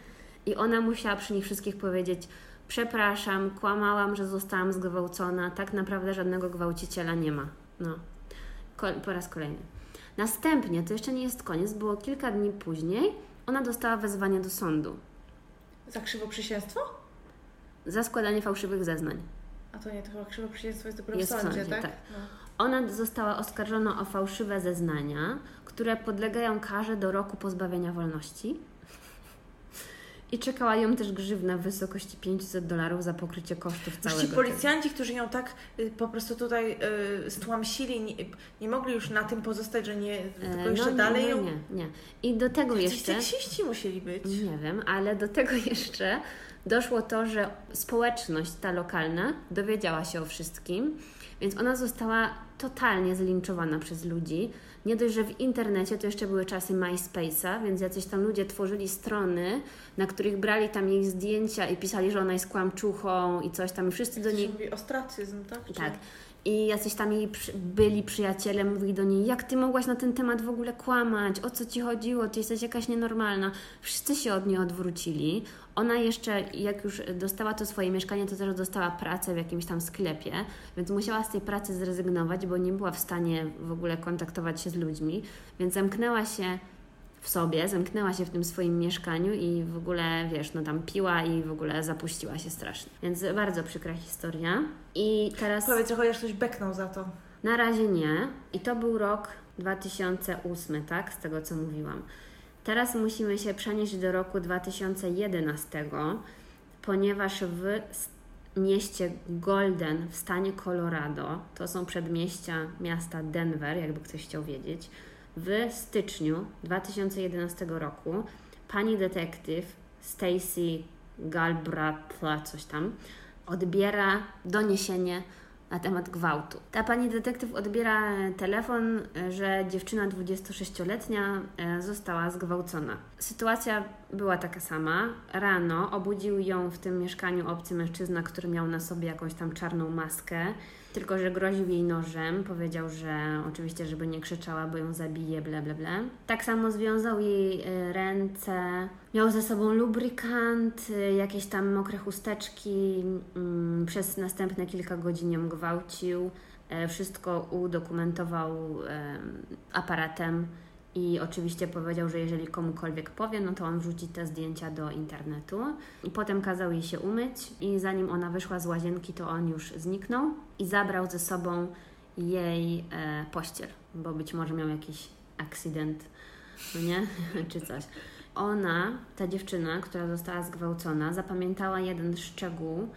Speaker 1: i ona musiała przy nich wszystkich powiedzieć przepraszam, kłamałam, że zostałam zgwałcona, tak naprawdę żadnego gwałciciela nie ma. No, po raz kolejny. Następnie, to jeszcze nie jest koniec, było kilka dni później, ona dostała wezwanie do sądu.
Speaker 2: Za krzywoprzysięstwo?
Speaker 1: za składanie fałszywych zeznań.
Speaker 2: A to nie, to chyba krzywo przyjęstwo jest dopiero
Speaker 1: Jest
Speaker 2: w
Speaker 1: w
Speaker 2: sądzie,
Speaker 1: sądzie,
Speaker 2: tak?
Speaker 1: tak.
Speaker 2: No.
Speaker 1: Ona została oskarżona o fałszywe zeznania, które podlegają karze do roku pozbawienia wolności. I czekała ją też grzywna w wysokości 500 dolarów za pokrycie kosztów całego
Speaker 2: ci
Speaker 1: tego.
Speaker 2: policjanci, którzy ją tak y, po prostu tutaj y, stłamsili, nie, nie mogli już na tym pozostać, że nie,
Speaker 1: E,
Speaker 2: tylko jeszcze
Speaker 1: no,
Speaker 2: dalej
Speaker 1: nie,
Speaker 2: ją...
Speaker 1: nie, nie. I do tego
Speaker 2: Jacyś
Speaker 1: jeszcze...
Speaker 2: seksiści musieli być.
Speaker 1: Nie wiem, ale do tego jeszcze doszło to, że społeczność ta lokalna dowiedziała się o wszystkim, więc ona została totalnie zlinczowana przez ludzi. Nie dość, że w internecie to jeszcze były czasy MySpace'a, więc jacyś tam ludzie tworzyli strony, na których brali tam jej zdjęcia i pisali, że ona jest kłamczuchą i coś tam i wszyscy do niej
Speaker 2: mówi ostracyzm, tak? Czy-
Speaker 1: tak. I jacyś tam jej byli przyjaciele, mówili do niej, jak ty mogłaś na ten temat w ogóle kłamać, o co ci chodziło, ty jesteś jakaś nienormalna. Wszyscy się od niej odwrócili. Ona jeszcze, jak już dostała to swoje mieszkanie, to też dostała pracę w jakimś tam sklepie, więc musiała z tej pracy zrezygnować, bo nie była w stanie w ogóle kontaktować się z ludźmi, więc zamknęła się w sobie, zamknęła się w tym swoim mieszkaniu i w ogóle, wiesz, no tam piła i w ogóle zapuściła się strasznie. Więc bardzo przykra historia. I teraz
Speaker 2: Powiedz, że chociaż ktoś beknął za to.
Speaker 1: na razie nie. I to był rok 2008, tak? Z tego co mówiłam. Teraz musimy się przenieść do roku 2011, ponieważ w mieście Golden w stanie Colorado, to są przedmieścia miasta Denver, jakby ktoś chciał wiedzieć, w styczniu 2011 roku pani detektyw Stacy Galbraith, coś tam, odbiera doniesienie na temat gwałtu. Ta pani detektyw odbiera telefon, że dziewczyna 26-letnia e, została zgwałcona. Sytuacja była taka sama. Rano obudził ją w tym mieszkaniu obcy mężczyzna, który miał na sobie jakąś tam czarną maskę, tylko że groził jej nożem. Powiedział, że oczywiście, żeby nie krzyczała, bo ją zabije, ble, ble, ble. Tak samo związał jej e, ręce. Miał ze sobą lubrykant, e, jakieś tam mokre chusteczki. Mm, Przez następne kilka godzin ją gwałcił. E, Wszystko udokumentował em, aparatem i oczywiście powiedział, że jeżeli komukolwiek powie, no to on wrzuci te zdjęcia do internetu. I potem kazał jej się umyć i zanim ona wyszła z łazienki, to on już zniknął i zabrał ze sobą jej e, pościel, bo być może miał jakiś akcydent, no nie? Czy coś. Ona, ta dziewczyna, która została zgwałcona, zapamiętała jeden szczegół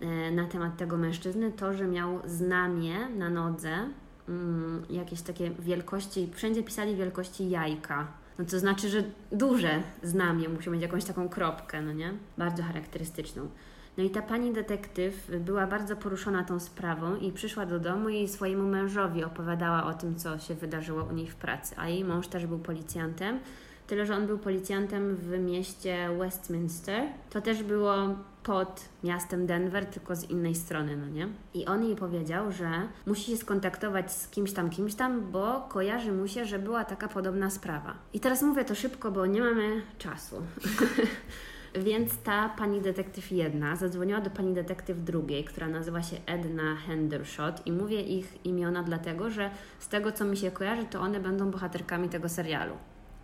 Speaker 1: e, na temat tego mężczyzny, to, że miał znamie na nodze, mm, jakieś takie wielkości, wszędzie pisali wielkości jajka. No to znaczy, że duże znamie musi mieć jakąś taką kropkę, no nie? Bardzo charakterystyczną. No i ta pani detektyw była bardzo poruszona tą sprawą i przyszła do domu i swojemu mężowi opowiadała o tym, co się wydarzyło u niej w pracy. A jej mąż też był policjantem, tyle że on był policjantem w mieście Westminster. To też było pod miastem Denver, tylko z innej strony, no nie? I on jej powiedział, że musi się skontaktować z kimś tam, kimś tam, bo kojarzy mu się, że była taka podobna sprawa. I teraz mówię to szybko, bo nie mamy czasu. Więc ta pani detektyw jedna zadzwoniła do pani detektyw drugiej, która nazywa się Edna Hendershot i mówię ich imiona dlatego, że z tego co mi się kojarzy, to one będą bohaterkami tego serialu.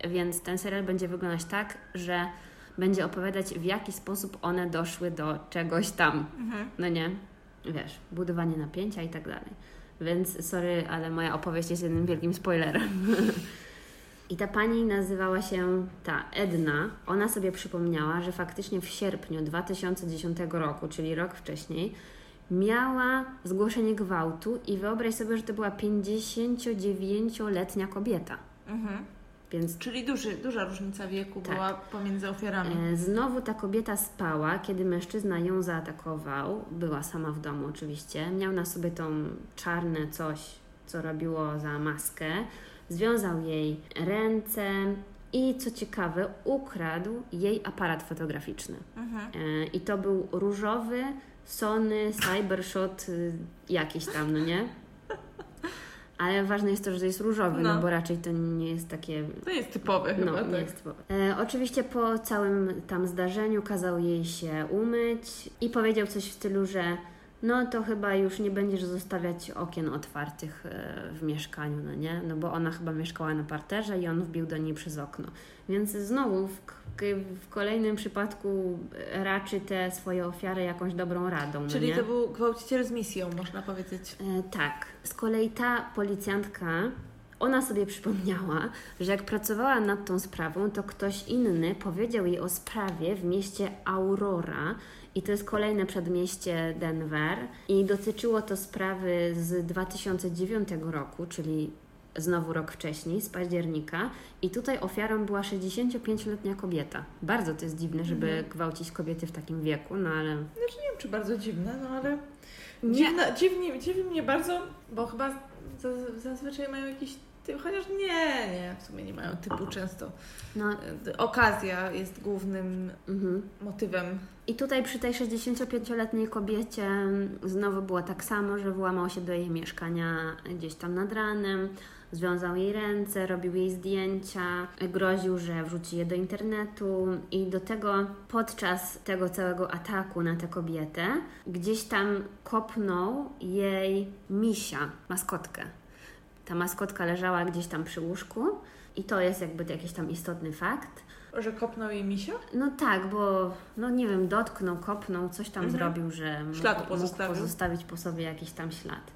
Speaker 1: Więc ten serial będzie wyglądać tak, że będzie opowiadać w jaki sposób one doszły do czegoś tam. No nie? Wiesz, budowanie napięcia i tak dalej. Więc sorry, ale moja opowieść jest jednym wielkim spoilerem. I ta pani nazywała się ta Edna. Ona sobie przypomniała, że faktycznie w sierpniu 2010 roku, czyli rok wcześniej, miała zgłoszenie gwałtu i wyobraź sobie, że to była 59-letnia kobieta.
Speaker 2: Mhm.
Speaker 1: Więc
Speaker 2: Czyli duży, duża różnica wieku
Speaker 1: Tak.
Speaker 2: była pomiędzy ofiarami.
Speaker 1: E, Znowu ta kobieta spała, kiedy mężczyzna ją zaatakował. Była sama w domu oczywiście. Miał na sobie tą czarne coś, co robiło za maskę. Związał jej ręce i co ciekawe, ukradł jej aparat fotograficzny.
Speaker 2: Mhm.
Speaker 1: E, I to był różowy Sony Cybershot y, jakiś tam, no nie? Ale ważne jest to, że jest różowy, no,
Speaker 2: No.
Speaker 1: bo raczej to nie jest takie
Speaker 2: To jest typowe chyba,
Speaker 1: no,
Speaker 2: tak.
Speaker 1: nie jest typowe. E, oczywiście po całym tam zdarzeniu kazał jej się umyć i powiedział coś w stylu, że no to chyba już nie będziesz zostawiać okien otwartych e, w mieszkaniu, no nie? No bo ona chyba mieszkała na parterze i on wbił do niej przez okno. Więc znowu w, w kolejnym przypadku raczy te swoje ofiary jakąś dobrą radą. No
Speaker 2: Czyli
Speaker 1: nie?
Speaker 2: to był gwałciciel z misją, można powiedzieć.
Speaker 1: E, tak. Z kolei ta policjantka ona sobie przypomniała, że jak pracowała nad tą sprawą, to ktoś inny powiedział jej o sprawie w mieście Aurora. I to jest kolejne przedmieście Denver. I dotyczyło to sprawy z 2009 roku, czyli znowu rok wcześniej, z października. I tutaj ofiarą była 65-letnia kobieta. Bardzo to jest dziwne, żeby mhm. gwałcić kobiety w takim wieku, no ale.
Speaker 2: Znaczy nie wiem, czy bardzo dziwne, no ale. Dziwne, dziwnie, dziwi mnie bardzo, bo chyba zazwyczaj mają jakiś chociaż nie, nie, w sumie nie mają typu często. No. Okazja jest głównym mhm. motywem.
Speaker 1: I tutaj przy tej 65-letniej kobiecie znowu było tak samo, że włamał się do jej mieszkania gdzieś tam nad ranem, związał jej ręce, robił jej zdjęcia, groził, że wrzuci je do internetu i do tego podczas tego całego ataku na tę kobietę gdzieś tam kopnął jej misia, maskotkę ta maskotka leżała gdzieś tam przy łóżku i to jest jakby jakiś tam istotny fakt.
Speaker 2: Że kopnął jej misio?
Speaker 1: No tak, bo no nie wiem, dotknął, kopnął, coś tam mhm. zrobił, że
Speaker 2: ślad mógł, pozostawił.
Speaker 1: mógł pozostawić po sobie jakiś tam ślad.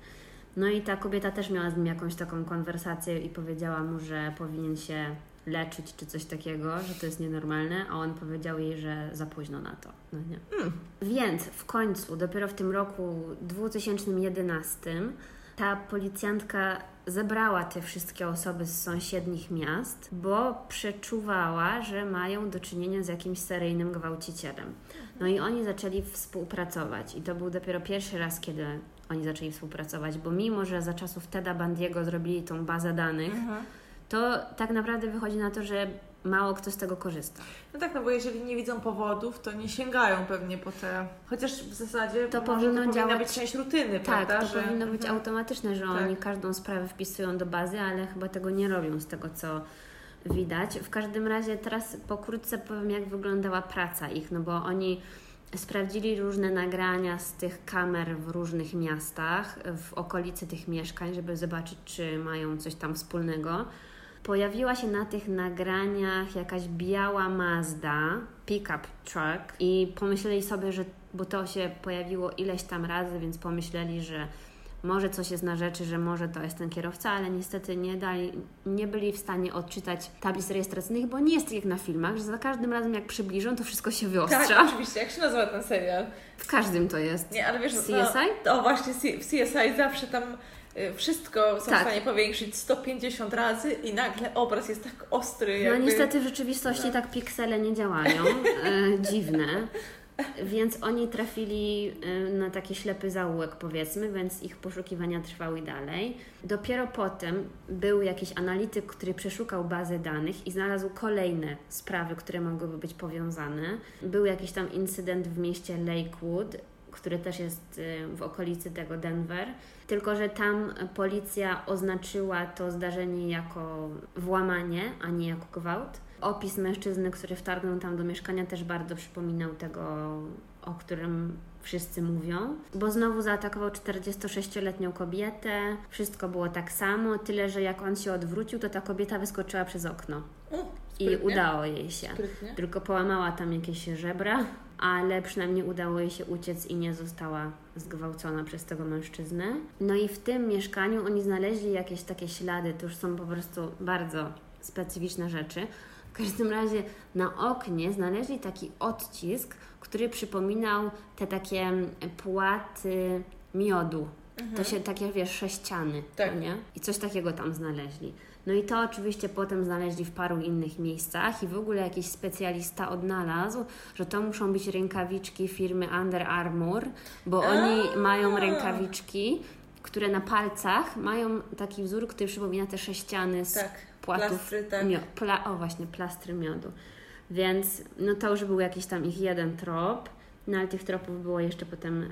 Speaker 1: No i ta kobieta też miała z nim jakąś taką konwersację i powiedziała mu, że powinien się leczyć czy coś takiego, że to jest nienormalne, a on powiedział jej, że za późno na to. No nie. Mm. Więc w końcu, dopiero w tym roku 2011 ta policjantka zebrała te wszystkie osoby z sąsiednich miast, bo przeczuwała, że mają do czynienia z jakimś seryjnym gwałcicielem. No i oni zaczęli współpracować i to był dopiero pierwszy raz, kiedy oni zaczęli współpracować, bo mimo, że za czasów Teda Bandiego zrobili tą bazę danych, mhm. to tak naprawdę wychodzi na to, że mało kto z tego korzysta.
Speaker 2: No tak, no bo jeżeli nie widzą powodów, to nie sięgają pewnie po te. Chociaż w zasadzie
Speaker 1: to, powinno to działać...
Speaker 2: być część rutyny,
Speaker 1: tak,
Speaker 2: prawda?
Speaker 1: To że... powinno być mhm. automatyczne, że tak. oni każdą sprawę wpisują do bazy, ale chyba tego nie robią z tego, co widać. W każdym razie teraz pokrótce powiem, jak wyglądała praca ich, no bo oni sprawdzili różne nagrania z tych kamer w różnych miastach, w okolicy tych mieszkań, żeby zobaczyć, czy mają coś tam wspólnego pojawiła się na tych nagraniach jakaś biała Mazda, pickup truck i pomyśleli sobie, że, bo to się pojawiło ileś tam razy, więc pomyśleli, że może coś jest na rzeczy, że może to jest ten kierowca, ale niestety nie dali, nie byli w stanie odczytać tablic rejestracyjnych, bo nie jest tak jak na filmach, że za każdym razem jak przybliżą, to wszystko się wyostrza.
Speaker 2: Tak, oczywiście. Jak się nazywa ten serial?
Speaker 1: W każdym to jest.
Speaker 2: Nie, ale wiesz,
Speaker 1: CSI?
Speaker 2: No, o właśnie, w CSI zawsze tam wszystko są tak. w stanie powiększyć 150 razy i nagle obraz jest tak ostry.
Speaker 1: No, jakby... No niestety w rzeczywistości no. tak piksele nie działają. E, dziwne. Więc oni trafili e, na taki ślepy zaułek, powiedzmy, więc ich poszukiwania trwały dalej. Dopiero potem był jakiś analityk, który przeszukał bazę danych i znalazł kolejne sprawy, które mogłyby być powiązane. Był jakiś tam incydent w mieście Lakewood, który też jest y, w okolicy tego Denver. Tylko, że tam policja oznaczyła to zdarzenie jako włamanie, a nie jako gwałt. Opis mężczyzny, który wtargnął tam do mieszkania, też bardzo przypominał tego, o którym wszyscy mówią, bo znowu zaatakował 46-letnią kobietę. Wszystko było tak samo, tyle że jak on się odwrócił, to ta kobieta wyskoczyła przez okno. I udało jej się. Sprytnie. Tylko połamała tam jakieś żebra, ale przynajmniej udało jej się uciec i nie została zgwałcona przez tego mężczyznę. No i w tym mieszkaniu oni znaleźli jakieś takie ślady, to już są po prostu bardzo specyficzne rzeczy. W każdym razie na oknie znaleźli taki odcisk, który przypominał te takie płaty miodu. Mhm. To się takie, wiesz, sześciany, tak. nie? I coś takiego tam znaleźli. No i to oczywiście potem znaleźli w paru innych miejscach i w ogóle jakiś specjalista odnalazł, że to muszą być rękawiczki firmy Under Armour, bo oni mają rękawiczki, które na palcach mają taki wzór, który przypomina te sześciany z tak, płatów.
Speaker 2: Plastry, tak.
Speaker 1: Mio- pla- o właśnie, plastry miodu. Więc no to już był jakiś tam ich jeden trop. No ale tych tropów było jeszcze potem e,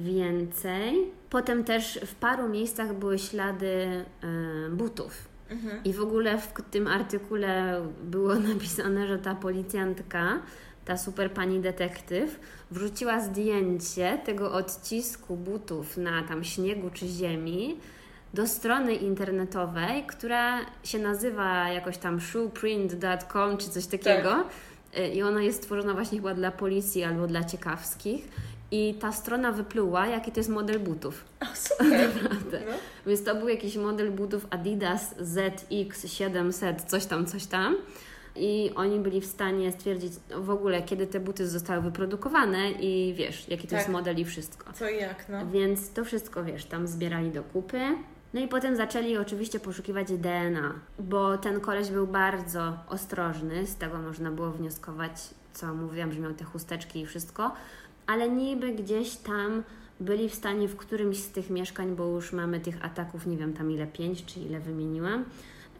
Speaker 1: więcej. Potem też w paru miejscach były ślady e, butów Mhm. I w ogóle w tym artykule było napisane, że ta policjantka ta super pani detektyw wrzuciła zdjęcie tego odcisku butów na tam śniegu czy ziemi do strony internetowej, która się nazywa jakoś tam shoeprint.com czy coś takiego. Tak. I ona jest stworzona właśnie chyba dla policji albo dla ciekawskich. I ta strona wypluła, jaki to jest model butów.
Speaker 2: O, super. Naprawdę.
Speaker 1: No. Więc to był jakiś model butów Adidas ZX700, coś tam, coś tam. I oni byli w stanie stwierdzić w ogóle, kiedy te buty zostały wyprodukowane i wiesz, jaki to tak. jest model i wszystko.
Speaker 2: Co i jak, no.
Speaker 1: Więc to wszystko, wiesz, tam zbierali do kupy. No i potem zaczęli oczywiście poszukiwać DNA, bo ten koleś był bardzo ostrożny, z tego można było wnioskować, co mówiłam, że miał te chusteczki i wszystko, ale niby gdzieś tam byli w stanie w którymś z tych mieszkań, bo już mamy tych ataków, nie wiem tam ile, pięć czy ile wymieniłam,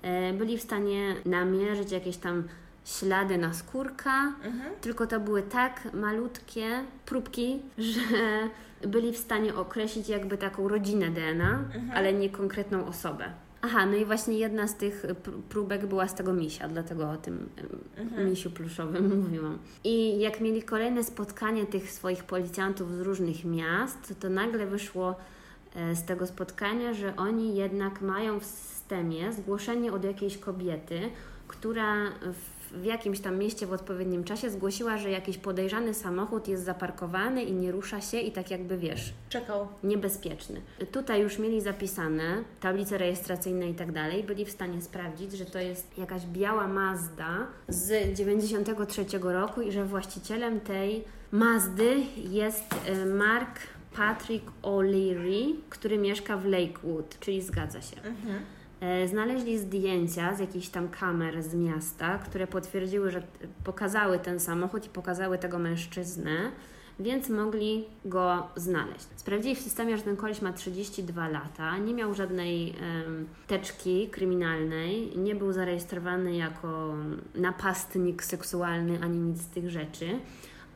Speaker 1: e, byli w stanie namierzyć jakieś tam ślady na skórka, mhm. tylko to były tak malutkie próbki, że byli w stanie określić jakby taką rodzinę DNA, mhm. ale nie konkretną osobę. Aha, no i właśnie jedna z tych próbek była z tego misia, dlatego o tym mhm. misiu pluszowym mówiłam. I jak mieli kolejne spotkanie tych swoich policjantów z różnych miast, to nagle wyszło e, z tego spotkania, że oni jednak mają w systemie zgłoszenie od jakiejś kobiety, która w w jakimś tam mieście w odpowiednim czasie zgłosiła, że jakiś podejrzany samochód jest zaparkowany i nie rusza się i tak jakby wiesz.
Speaker 2: Czekał.
Speaker 1: Niebezpieczny. Tutaj już mieli zapisane tablice rejestracyjne i tak dalej. Byli w stanie sprawdzić, że to jest jakaś biała Mazda z 93 roku i że właścicielem tej Mazdy jest e, Mark Patrick O'Leary, który mieszka w Lakewood, czyli zgadza się. Mhm. E, znaleźli zdjęcia z jakichś tam kamer z miasta, które potwierdziły, że pokazały ten samochód i pokazały tego mężczyznę, więc mogli go znaleźć. Sprawdzili w systemie, że ten koleś ma 32 lata, nie miał żadnej teczki kryminalnej, nie był zarejestrowany jako napastnik seksualny ani nic z tych rzeczy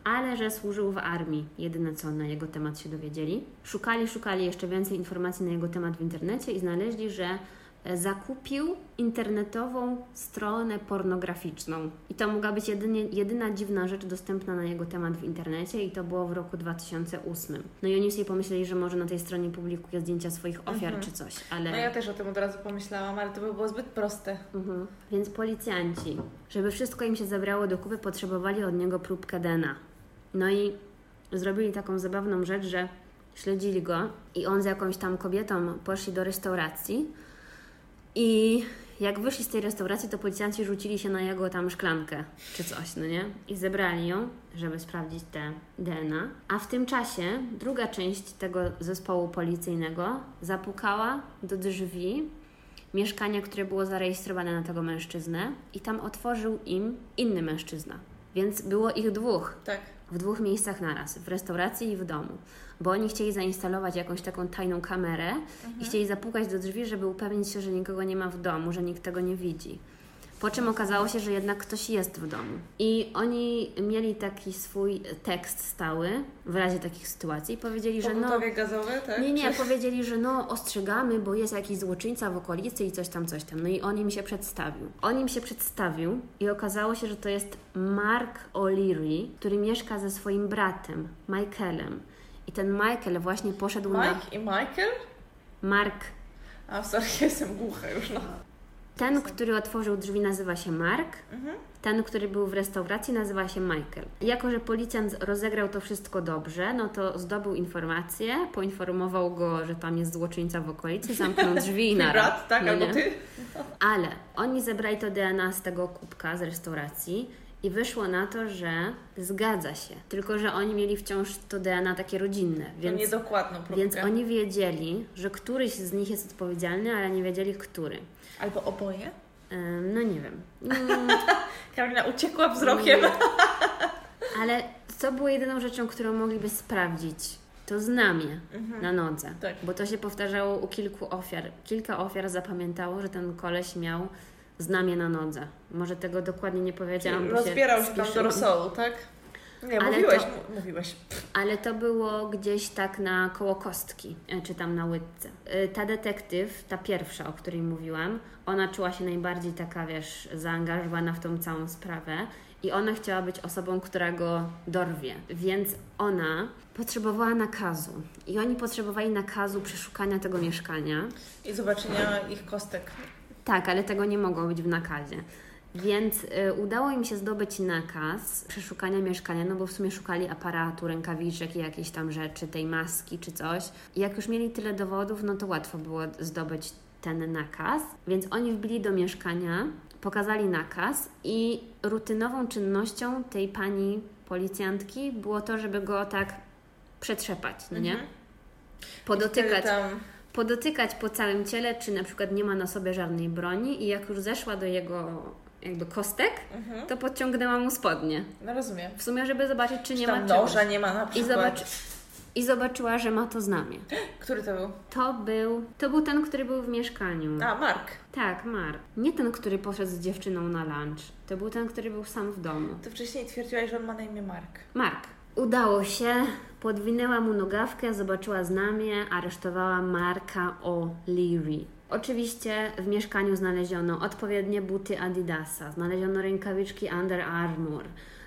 Speaker 1: ale że służył w armii. Jedyne co na jego temat się dowiedzieli. Szukali, szukali jeszcze więcej informacji na jego temat w internecie i znaleźli, że zakupił internetową stronę pornograficzną. I to mogła być jedynie, jedyna dziwna rzecz dostępna na jego temat w internecie i to było w roku 2008. No i oni sobie pomyśleli, że może na tej stronie publikuje zdjęcia swoich ofiar mhm. czy coś, ale...
Speaker 2: No ja też o tym od razu pomyślałam, ale to by było zbyt proste.
Speaker 1: Mhm. Więc policjanci, żeby wszystko im się zabrało do kupy, potrzebowali od niego próbkę DNA. No i zrobili taką zabawną rzecz, że śledzili go i on z jakąś tam kobietą poszli do restauracji, i jak wyszli z tej restauracji, to policjanci rzucili się na jego tam szklankę czy coś, no nie? I zebrali ją, żeby sprawdzić te DNA. A w tym czasie druga część tego zespołu policyjnego zapukała do drzwi mieszkania, które było zarejestrowane na tego mężczyznę i tam otworzył im inny mężczyzna. Więc było ich dwóch.
Speaker 2: Tak.
Speaker 1: W dwóch miejscach naraz, w restauracji i w domu bo oni chcieli zainstalować jakąś taką tajną kamerę mhm. i chcieli zapukać do drzwi, żeby upewnić się, że nikogo nie ma w domu, że nikt tego nie widzi. Po czym okazało się, że jednak ktoś jest w domu. I oni mieli taki swój tekst stały w razie takich sytuacji. Powiedzieli, że no.
Speaker 2: gazowe, tak?
Speaker 1: Nie, nie, powiedzieli, że no ostrzegamy, bo jest jakiś złoczyńca w okolicy i coś tam, coś tam. No i on im się przedstawił. On im się przedstawił i okazało się, że to jest Mark O'Leary, który mieszka ze swoim bratem, Michaelem. I ten Michael właśnie poszedł
Speaker 2: Mike
Speaker 1: na...
Speaker 2: i Michael?
Speaker 1: Mark.
Speaker 2: A, sorry, jestem głucha już, no.
Speaker 1: Ten, który otworzył drzwi, nazywa się Mark. Mhm. Ten, który był w restauracji, nazywa się Michael. Jako, że policjant rozegrał to wszystko dobrze, no to zdobył informację, poinformował go, że tam jest złoczyńca w okolicy, zamknął drzwi i naraz.
Speaker 2: brat, tak,
Speaker 1: no
Speaker 2: albo ty?
Speaker 1: Ale oni zebrali to DNA z tego kubka z restauracji i wyszło na to, że zgadza się, tylko że oni mieli wciąż to DNA takie rodzinne.
Speaker 2: Więc, to niedokładną próbkę.
Speaker 1: Więc oni wiedzieli, że któryś z nich jest odpowiedzialny, ale nie wiedzieli, który.
Speaker 2: Albo oboje?
Speaker 1: no nie wiem.
Speaker 2: Karolina uciekła wzrokiem.
Speaker 1: ale co było jedyną rzeczą, którą mogliby sprawdzić? To znamie mhm. na nodze.
Speaker 2: Tak.
Speaker 1: Bo to się powtarzało u kilku ofiar. Kilka ofiar zapamiętało, że ten koleś miał znamie na nodze. Może tego dokładnie nie powiedziałam.
Speaker 2: Rozbierał się tam do rosołu, tak? Nie, ale mówiłeś, to, mówiłeś.
Speaker 1: Ale to było gdzieś tak na koło kostki, e, czy tam na łydce. E, ta detektyw, ta pierwsza, o której mówiłam, ona czuła się najbardziej taka, wiesz, zaangażowana w tą całą sprawę i ona chciała być osobą, która go dorwie. Więc ona potrzebowała nakazu. I oni potrzebowali nakazu przeszukania tego mieszkania.
Speaker 2: I zobaczenia ich kostek.
Speaker 1: Tak, ale tego nie mogło być w nakazie. Więc y, udało im się zdobyć nakaz przeszukania mieszkania, no bo w sumie szukali aparatu, rękawiczek i jakieś tam rzeczy, tej maski czy coś. I jak już mieli tyle dowodów, no to łatwo było zdobyć ten nakaz. Więc oni wbili do mieszkania, pokazali nakaz i rutynową czynnością tej pani policjantki było to, żeby go tak przetrzepać, no nie?
Speaker 2: Mhm.
Speaker 1: Podotykać
Speaker 2: Tam...
Speaker 1: podotykać po całym ciele, czy na przykład nie ma na sobie żadnej broni i jak już zeszła do jego jakby kostek,
Speaker 2: Mhm.
Speaker 1: to podciągnęła mu spodnie.
Speaker 2: No rozumiem.
Speaker 1: W sumie, żeby zobaczyć, czy nie
Speaker 2: Czy
Speaker 1: ma
Speaker 2: tam
Speaker 1: czegoś.
Speaker 2: noża nie ma na
Speaker 1: I,
Speaker 2: przykład.
Speaker 1: zobacz, I zobaczyła, że ma to znamie.
Speaker 2: Który to był?
Speaker 1: To był, to był ten, który był w mieszkaniu.
Speaker 2: A, Mark.
Speaker 1: Tak, Mark. Nie ten, który poszedł z dziewczyną na lunch. To był ten, który był sam w domu.
Speaker 2: Ty wcześniej twierdziłaś, że on ma na imię Mark.
Speaker 1: Mark. Udało się, podwinęła mu nogawkę, zobaczyła znamie, aresztowała Marka O'Leary. Oczywiście w mieszkaniu znaleziono odpowiednie buty Adidasa, znaleziono rękawiczki Under Armour,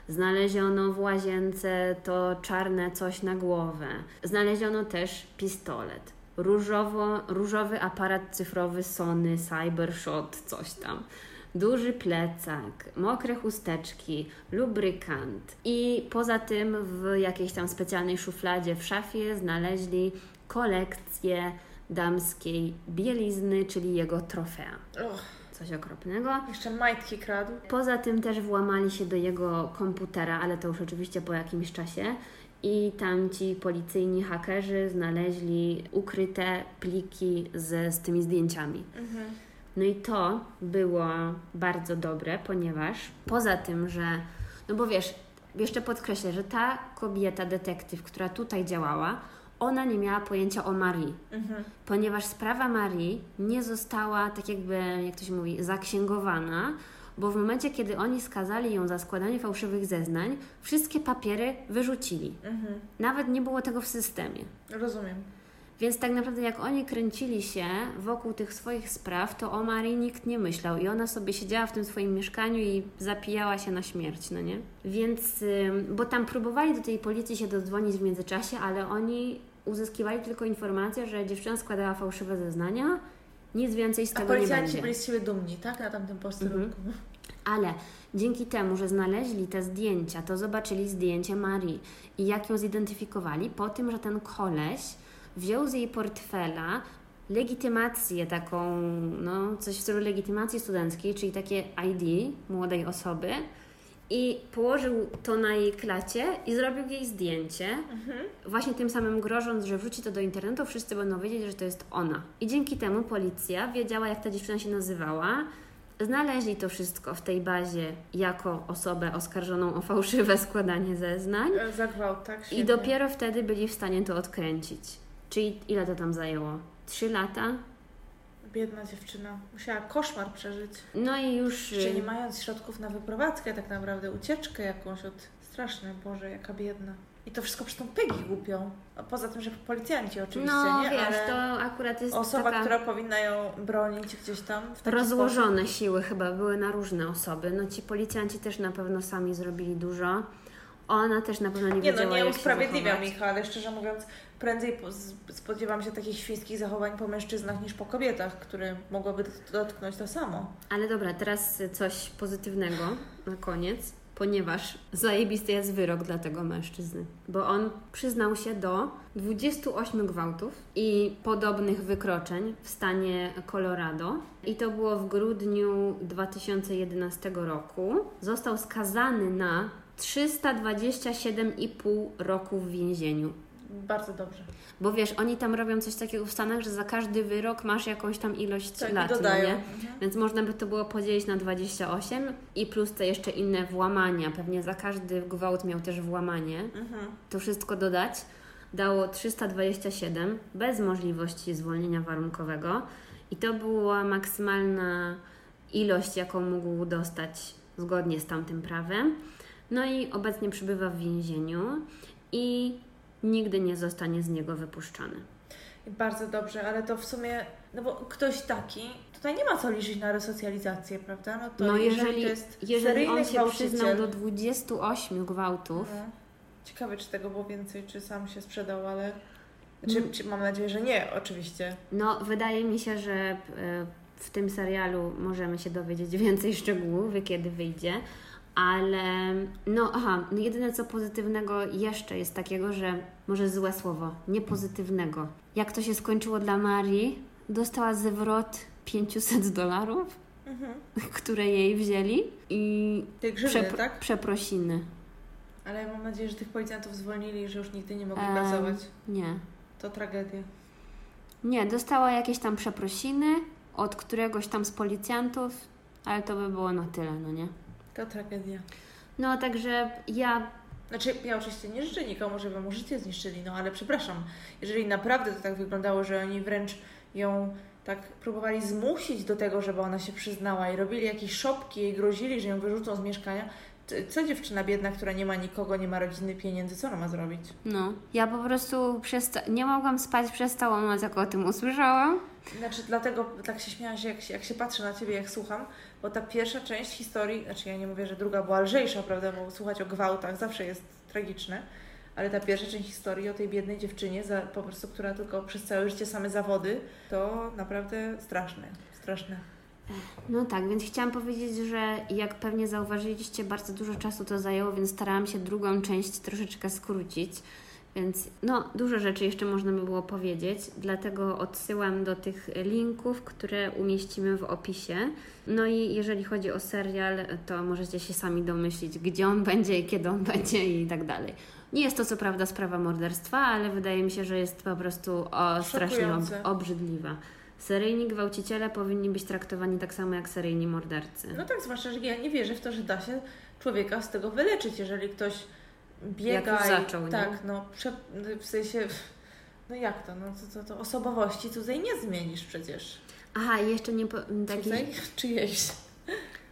Speaker 1: znaleziono w łazience to czarne coś na głowę, znaleziono też pistolet, różowo, różowy aparat cyfrowy Sony Cybershot, coś tam duży plecak, mokre chusteczki, lubrykant i poza tym w jakiejś tam specjalnej szufladzie w szafie znaleźli kolekcję damskiej bielizny, czyli jego trofea. Coś okropnego.
Speaker 2: jeszcze majtki kradł.
Speaker 1: Poza tym też włamali się do jego komputera, ale to już oczywiście po jakimś czasie. I tam ci policyjni hakerzy znaleźli ukryte pliki z, z tymi zdjęciami.
Speaker 2: Mhm.
Speaker 1: No i to było bardzo dobre, ponieważ poza tym, że, no bo wiesz, jeszcze podkreślę, że ta kobieta, detektyw, która tutaj działała, ona nie miała pojęcia o Marii,
Speaker 2: Mhm.
Speaker 1: ponieważ sprawa Marii nie została, tak jakby, jak to się mówi, zaksięgowana, bo w momencie, kiedy oni skazali ją za składanie fałszywych zeznań, wszystkie papiery wyrzucili.
Speaker 2: Mhm.
Speaker 1: Nawet nie było tego w systemie.
Speaker 2: Rozumiem.
Speaker 1: Więc tak naprawdę jak oni kręcili się wokół tych swoich spraw, to o Marii nikt nie myślał i ona sobie siedziała w tym swoim mieszkaniu i zapijała się na śmierć, no nie? Więc, bo tam próbowali do tej policji się dodzwonić w międzyczasie, ale oni uzyskiwali tylko informację, że dziewczyna składała fałszywe zeznania, nic więcej z
Speaker 2: A
Speaker 1: tego nie
Speaker 2: policjanci
Speaker 1: będzie.
Speaker 2: byli z siebie dumni, tak? Na tamtym posterunku.
Speaker 1: Ale dzięki temu, że znaleźli te zdjęcia, to zobaczyli zdjęcie Marii i jak ją zidentyfikowali po tym, że ten koleś wziął z jej portfela legitymację taką, no coś w stylu legitymacji studenckiej, czyli takie ID młodej osoby i położył to na jej klacie i zrobił jej zdjęcie,
Speaker 2: Mhm.
Speaker 1: właśnie tym samym grożąc, że wrzuci to do internetu, wszyscy będą wiedzieć, że to jest ona. I dzięki temu policja wiedziała, jak ta dziewczyna się nazywała. Znaleźli to wszystko w tej bazie jako osobę oskarżoną o fałszywe składanie zeznań
Speaker 2: E, Za gwałt, tak?
Speaker 1: i
Speaker 2: Świetnie.
Speaker 1: dopiero wtedy byli w stanie to odkręcić. Czyli ile to tam zajęło? Trzy lata?
Speaker 2: Biedna dziewczyna. Musiała koszmar przeżyć.
Speaker 1: No i już...
Speaker 2: Jeszcze nie mając środków na wyprowadzkę, tak naprawdę ucieczkę jakąś od... Straszne, Boże, jaka biedna. I to wszystko przy tą Peggy głupią. A poza tym, że policjanci oczywiście,
Speaker 1: No
Speaker 2: nie?
Speaker 1: wiesz,
Speaker 2: Ale
Speaker 1: to akurat jest
Speaker 2: osoba,
Speaker 1: taka...
Speaker 2: która powinna ją bronić gdzieś tam w taki sposób.
Speaker 1: Rozłożone siły chyba były na różne osoby. No ci policjanci też na pewno sami zrobili dużo. Ona też na pewno nie,
Speaker 2: Nie
Speaker 1: wiedziała,
Speaker 2: no, nie
Speaker 1: jak
Speaker 2: usprawiedliwiam ich, ale szczerze mówiąc, prędzej spodziewam się takich świńskich zachowań po mężczyznach niż po kobietach, które mogłyby dot- dotknąć to samo.
Speaker 1: Ale dobra, teraz coś pozytywnego na koniec, ponieważ zajebisty jest wyrok dla tego mężczyzny, bo on przyznał się do 28 gwałtów i podobnych wykroczeń w stanie Colorado i to było w grudniu 2011 roku. Został skazany na 327,5 roku w więzieniu.
Speaker 2: Bardzo dobrze.
Speaker 1: Bo wiesz, oni tam robią coś takiego w Stanach, że za każdy wyrok masz jakąś tam ilość
Speaker 2: Tak,
Speaker 1: lat, no nie?
Speaker 2: Mhm.
Speaker 1: Więc można by to było podzielić na 28 i plus te jeszcze inne włamania. Pewnie za każdy gwałt miał też włamanie.
Speaker 2: Mhm.
Speaker 1: To wszystko dodać dało 327 bez możliwości zwolnienia warunkowego i to była maksymalna ilość, jaką mógł dostać zgodnie z tamtym prawem. No i obecnie przebywa w więzieniu i nigdy nie zostanie z niego wypuszczony.
Speaker 2: Bardzo dobrze, ale to w sumie, no bo ktoś taki, tutaj nie ma co liczyć na resocjalizację, prawda?
Speaker 1: No, to no jeżeli, jeżeli, jeżeli on się przyznał do 28 gwałtów. No.
Speaker 2: Ciekawe, czy tego było więcej, czy sam się sprzedał, ale. Czy, mm. czy mam nadzieję, że nie, oczywiście.
Speaker 1: No, wydaje mi się, że e, w tym serialu możemy się dowiedzieć więcej szczegółów, kiedy wyjdzie. Ale no aha, no jedyne co pozytywnego jeszcze jest takiego, że może złe słowo, niepozytywnego. Jak to się skończyło dla Marii, dostała zwrot 500 dolarów, mhm. które jej wzięli i
Speaker 2: Te przep- tak?
Speaker 1: przeprosiny.
Speaker 2: Ale ja mam nadzieję, że tych policjantów zwolnili i że już nigdy nie mogli ehm, pracować.
Speaker 1: Nie.
Speaker 2: To tragedia.
Speaker 1: Nie, dostała jakieś tam przeprosiny od któregoś tam z policjantów, ale to by było na tyle, no nie?
Speaker 2: To tragedia.
Speaker 1: No, także ja
Speaker 2: znaczy, ja oczywiście nie życzę nikomu, żeby mu życie zniszczyli, no ale przepraszam, jeżeli naprawdę to tak wyglądało, że oni wręcz ją tak próbowali zmusić do tego, żeby ona się przyznała i robili jakieś szopki i grozili, że ją wyrzucą z mieszkania, co dziewczyna biedna, która nie ma nikogo, nie ma rodziny, pieniędzy, co ona ma zrobić?
Speaker 1: No, ja po prostu przesta- nie mogłam spać przez całą noc, jak o tym usłyszałam.
Speaker 2: Znaczy, dlatego tak się śmiałam, że jak, się, jak się patrzę na Ciebie, jak słucham, bo ta pierwsza część historii, znaczy ja nie mówię, że druga była lżejsza, prawda, bo słuchać o gwałtach zawsze jest tragiczne, ale ta pierwsza część historii o tej biednej dziewczynie, za, po prostu, która tylko przez całe życie same zawody, to naprawdę straszne, straszne.
Speaker 1: No tak, więc chciałam powiedzieć, że jak pewnie zauważyliście, bardzo dużo czasu to zajęło, więc starałam się drugą część troszeczkę skrócić. Więc no, dużo rzeczy jeszcze można by było powiedzieć, dlatego odsyłam do tych linków, które umieścimy w opisie. No i jeżeli chodzi o serial, to możecie się sami domyślić, gdzie on będzie kiedy on będzie i tak dalej. Nie jest to co prawda sprawa morderstwa, ale wydaje mi się, że jest po prostu o, strasznie ob obrzydliwa. Seryjni gwałciciele powinni być traktowani tak samo jak seryjni mordercy.
Speaker 2: No tak, zwłaszcza, że ja nie wierzę w to, że da się człowieka z tego wyleczyć, jeżeli ktoś biega jak
Speaker 1: zaczął,
Speaker 2: tak, no prze, w sensie no jak to, no to, to, to osobowości cudzej nie zmienisz przecież.
Speaker 1: Aha, jeszcze nie po,
Speaker 2: taki cudzej? czyjejś.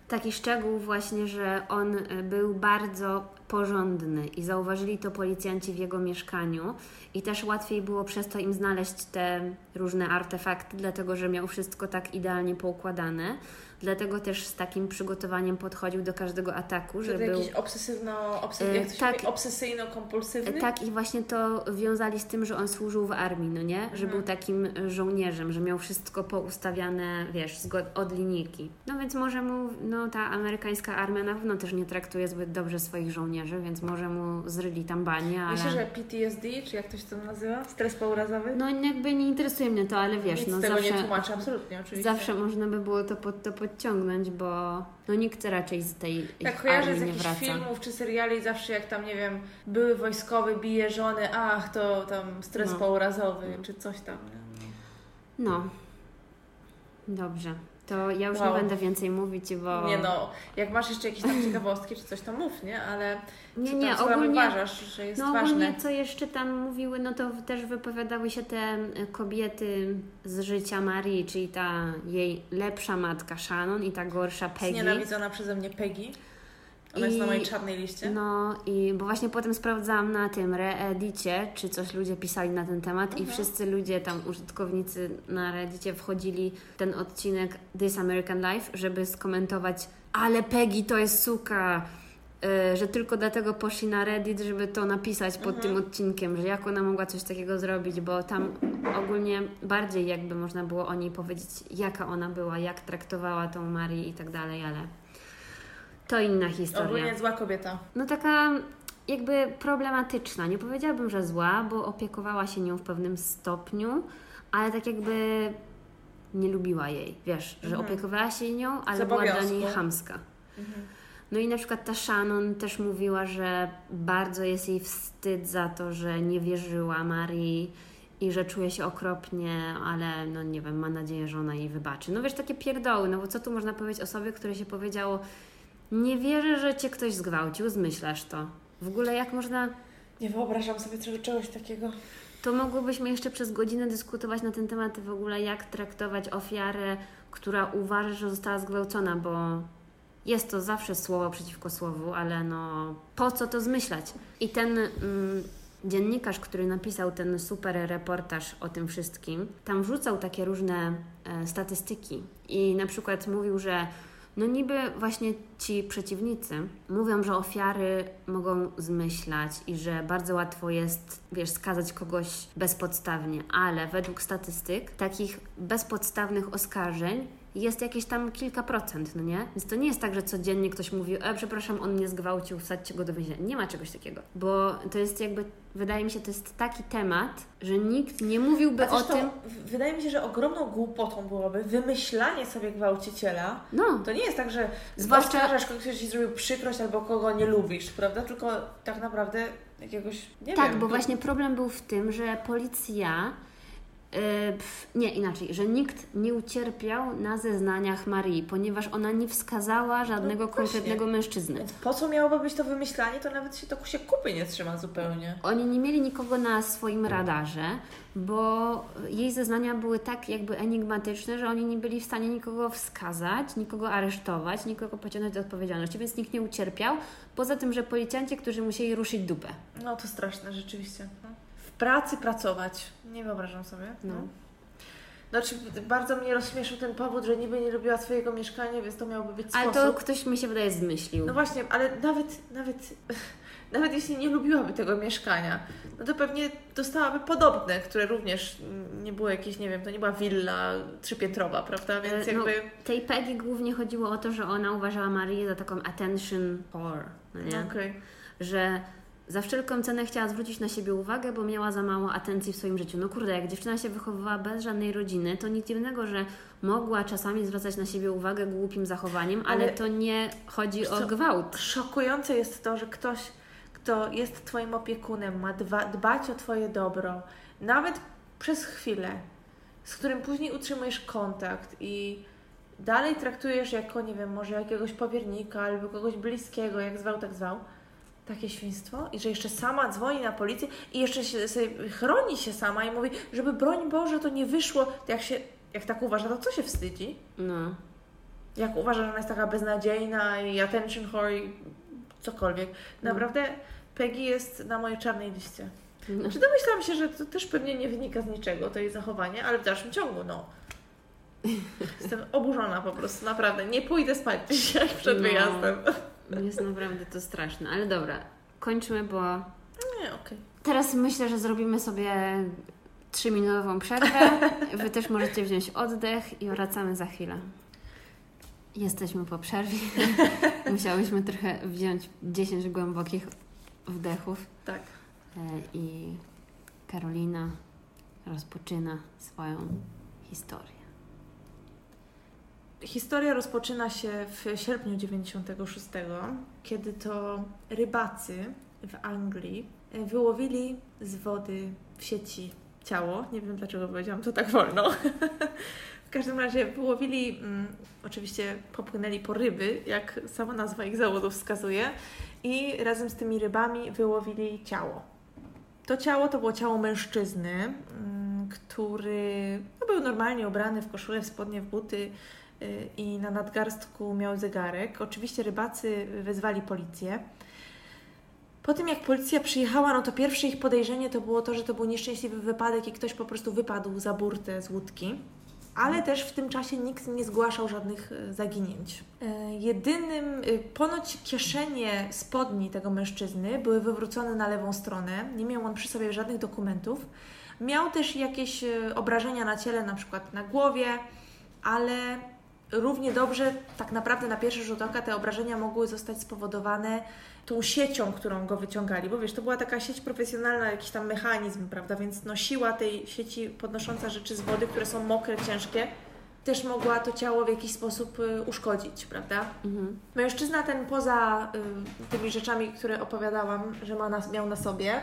Speaker 1: Taki szczegół właśnie, że on e, był bardzo porządny i zauważyli to policjanci w jego mieszkaniu i też łatwiej było przez to im znaleźć te różne artefakty, dlatego że miał wszystko tak idealnie poukładane. Dlatego też z takim przygotowaniem podchodził do każdego ataku,
Speaker 2: że był... jakiś obsesywno, obsesywno, e, tak, obsesyjno-kompulsywny?
Speaker 1: Tak i właśnie to wiązali z tym, że on służył w armii, no nie? Że mhm. był takim żołnierzem, że miał wszystko poustawiane, wiesz, od linijki. No więc może mu, no ta amerykańska armia na pewno też nie traktuje zbyt dobrze swoich żołnierzy, więc może mu zryli tam banie, ale...
Speaker 2: Myślę, że PTSD, czy jak to się to nazywa? Stres pourazowy?
Speaker 1: No jakby nie interesuje mnie to, ale wiesz,
Speaker 2: Nic
Speaker 1: no
Speaker 2: tego zawsze... nie tłumaczę, absolutnie, oczywiście.
Speaker 1: Zawsze można by było to pod to pod podciągnąć, bo no nikt raczej z tej
Speaker 2: Tak, kojarzę z jakichś filmów czy seriali zawsze jak tam, nie wiem, były wojskowy, bije żony, ach, to tam stres no. pourazowy, no. czy coś tam.
Speaker 1: No. Dobrze. To ja już wow. nie będę więcej mówić, bo...
Speaker 2: Nie no, jak masz jeszcze jakieś tam ciekawostki czy coś, to mów, nie? Ale
Speaker 1: nie,
Speaker 2: co
Speaker 1: nie,
Speaker 2: tam, ogólnie, uważasz, że jest
Speaker 1: no,
Speaker 2: ważne?
Speaker 1: ogólnie co jeszcze tam mówiły, no to też wypowiadały się te kobiety z życia Marii, czyli ta jej lepsza matka Shannon i ta gorsza Peggy.
Speaker 2: Znienawidzona przeze mnie Peggy. Ona jest na mojej czarnej liście.
Speaker 1: No i bo właśnie potem sprawdzałam na tym Reedicie, czy coś ludzie pisali na ten temat mhm. i wszyscy ludzie tam, użytkownicy na Reddicie wchodzili ten odcinek This American Life, żeby skomentować ale Peggy to jest suka, yy, że tylko dlatego poszli na Reddit, żeby to napisać pod mhm. tym odcinkiem, że jak ona mogła coś takiego zrobić, bo tam ogólnie bardziej jakby można było o niej powiedzieć, jaka ona była, jak traktowała tą Marię i tak dalej, ale to inna historia.
Speaker 2: Ogólnie zła kobieta.
Speaker 1: No taka jakby problematyczna. Nie powiedziałabym, że zła, bo opiekowała się nią w pewnym stopniu, ale tak jakby nie lubiła jej. Wiesz, że mhm. opiekowała się nią, ale była dla niej chamska. Mhm. No i na przykład ta Shannon też mówiła, że bardzo jest jej wstyd za to, że nie wierzyła Marii i że czuje się okropnie, ale no nie wiem, ma nadzieję, że ona jej wybaczy. No wiesz, takie pierdoły, no bo co tu można powiedzieć osobie, której się powiedziało nie wierzę, że cię ktoś zgwałcił, zmyślasz to. W ogóle jak można...
Speaker 2: Nie wyobrażam sobie czegoś takiego.
Speaker 1: To mogłybyśmy jeszcze przez godzinę dyskutować na ten temat w ogóle, jak traktować ofiarę, która uważa, że została zgwałcona, bo jest to zawsze słowo przeciwko słowu, ale no po co to zmyślać? I ten, mm, dziennikarz, który napisał ten super reportaż o tym wszystkim, tam wrzucał takie różne e, statystyki i na przykład mówił, że no niby właśnie ci przeciwnicy mówią, że ofiary mogą zmyślać i że bardzo łatwo jest, wiesz, skazać kogoś bezpodstawnie, ale według statystyk takich bezpodstawnych oskarżeń jest jakieś tam kilka procent, no nie? Więc to nie jest tak, że codziennie ktoś mówi, e, przepraszam, on mnie zgwałcił, wsadźcie go do więzienia. Nie ma czegoś takiego, bo to jest jakby, wydaje mi się, to jest taki temat, że nikt nie mówiłby o tym...
Speaker 2: Wydaje mi się, że ogromną głupotą byłoby wymyślanie sobie gwałciciela. No. To nie jest tak, że zwłaszcza oskarżasz kogoś, kto Ci zrobił przykrość albo kogo nie lubisz, prawda? Tylko tak naprawdę jakiegoś, nie
Speaker 1: tak,
Speaker 2: wiem.
Speaker 1: Tak, bo właśnie problem był w tym, że policja nie, inaczej, że nikt nie ucierpiał na zeznaniach Marii, ponieważ ona nie wskazała żadnego no konkretnego mężczyzny.
Speaker 2: Więc po co miałoby być to wymyślanie, to nawet się to się kupy nie trzyma zupełnie.
Speaker 1: Oni nie mieli nikogo na swoim radarze, bo jej zeznania były tak jakby enigmatyczne, że oni nie byli w stanie nikogo wskazać, nikogo aresztować, nikogo pociągnąć do odpowiedzialności, więc nikt nie ucierpiał, poza tym, że policjanci, którzy musieli ruszyć dupę.
Speaker 2: No to straszne rzeczywiście. No pracy pracować. Nie wyobrażam sobie. No. Znaczy, bardzo mnie rozśmieszył ten powód, że niby nie lubiła swojego mieszkania, więc to miałoby być
Speaker 1: sposób. Ale to ktoś mi się wydaje zmyślił.
Speaker 2: No właśnie, ale nawet, nawet, nawet jeśli nie lubiłaby tego mieszkania, no to pewnie dostałaby podobne, które również nie było jakieś, nie wiem, to nie była willa trzypiętrowa, prawda? Więc e, no, jakby...
Speaker 1: No, tej Peggy głównie chodziło o to, że ona uważała Marię za taką attention whore, no nie? Okay. Że za wszelką cenę chciała zwrócić na siebie uwagę, bo miała za mało atencji w swoim życiu. No kurde, jak dziewczyna się wychowywała bez żadnej rodziny, to nic dziwnego, że mogła czasami zwracać na siebie uwagę głupim zachowaniem, ale, ale to nie chodzi o gwałt.
Speaker 2: Szokujące jest to, że ktoś, kto jest Twoim opiekunem, ma dba, dbać o Twoje dobro, nawet przez chwilę, z którym później utrzymujesz kontakt i dalej traktujesz jako, nie wiem, może jakiegoś powiernika albo kogoś bliskiego, jak zwał, tak zwał, takie świństwo i że jeszcze sama dzwoni na policję i jeszcze się, sobie chroni się sama i mówi, żeby broń Boże to nie wyszło, jak się, jak tak uważa, to co się wstydzi? No. Jak uważa, że ona jest taka beznadziejna i attention whore i cokolwiek. No. Naprawdę Peggy jest na mojej czarnej liście. No. Znaczy domyślam się, że to też pewnie nie wynika z niczego, to jej zachowanie, ale w dalszym ciągu, no. Jestem oburzona po prostu, naprawdę. Nie pójdę spać dzisiaj przed no. wyjazdem.
Speaker 1: Jest naprawdę to straszne, ale dobra, kończmy, bo.
Speaker 2: Nie, okej. Okay.
Speaker 1: Teraz myślę, że zrobimy sobie trzyminutową przerwę. Wy też możecie wziąć oddech i wracamy za chwilę. Jesteśmy po przerwie. Musiałyśmy trochę wziąć 10 głębokich wdechów.
Speaker 2: Tak.
Speaker 1: E, I Karolina rozpoczyna swoją historię.
Speaker 2: Historia rozpoczyna się w sierpniu 96, kiedy to rybacy w Anglii wyłowili z wody w sieci ciało. Nie wiem dlaczego powiedziałam to tak wolno. w każdym razie wyłowili, mm, oczywiście popłynęli po ryby, jak sama nazwa ich zawodu wskazuje, i razem z tymi rybami wyłowili ciało. To ciało to było ciało mężczyzny, mm, który no, był normalnie ubrany w koszulę, w spodnie, w buty, i na nadgarstku miał zegarek. Oczywiście rybacy wezwali policję. Po tym jak policja przyjechała, no to pierwsze ich podejrzenie to było to, że to był nieszczęśliwy wypadek i ktoś po prostu wypadł za burtę z łódki. Ale też w tym czasie nikt nie zgłaszał żadnych y, zaginięć. Y, jedynym, ponoć kieszenie spodni tego mężczyzny były wywrócone na lewą stronę. Nie miał on przy sobie żadnych dokumentów. Miał też jakieś obrażenia na ciele, na przykład na głowie, ale równie dobrze tak naprawdę na pierwszy rzut oka te obrażenia mogły zostać spowodowane tą siecią, którą go wyciągali, bo wiesz, to była taka sieć profesjonalna, jakiś tam mechanizm, prawda, więc no siła tej sieci podnosząca rzeczy z wody, które są mokre, ciężkie, też mogła to ciało w jakiś sposób y, uszkodzić, prawda? Mhm. Mężczyzna ten poza y, tymi rzeczami, które opowiadałam, że ma na, miał na sobie,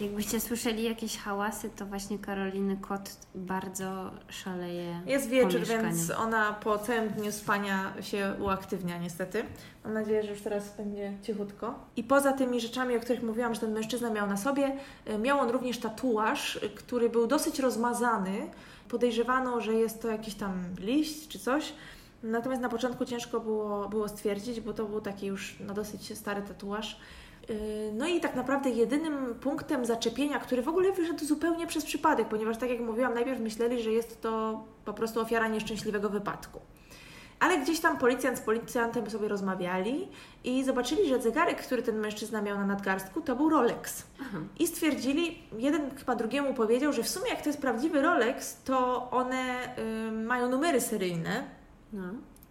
Speaker 1: Jakbyście słyszeli jakieś hałasy, to właśnie Karoliny kot bardzo szaleje.
Speaker 2: Jest wieczór, więc ona po całym dniu spania się uaktywnia niestety. Mam nadzieję, że już teraz będzie cichutko. I poza tymi rzeczami, o których mówiłam, że ten mężczyzna miał na sobie, y, miał on również tatuaż, który był dosyć rozmazany. Podejrzewano, że jest to jakiś tam liść czy coś. Natomiast na początku ciężko było, było stwierdzić, bo to był taki już no, dosyć stary tatuaż no i tak naprawdę jedynym punktem zaczepienia, który w ogóle wyszedł zupełnie przez przypadek, ponieważ tak jak mówiłam, najpierw myśleli, że jest to po prostu ofiara nieszczęśliwego wypadku. Ale gdzieś tam policjant z policjantem sobie rozmawiali i zobaczyli, że zegarek, który ten mężczyzna miał na nadgarstku, to był Rolex. Aha. I stwierdzili, jeden chyba drugiemu powiedział, że w sumie jak to jest prawdziwy Rolex, to one y, mają numery seryjne. No.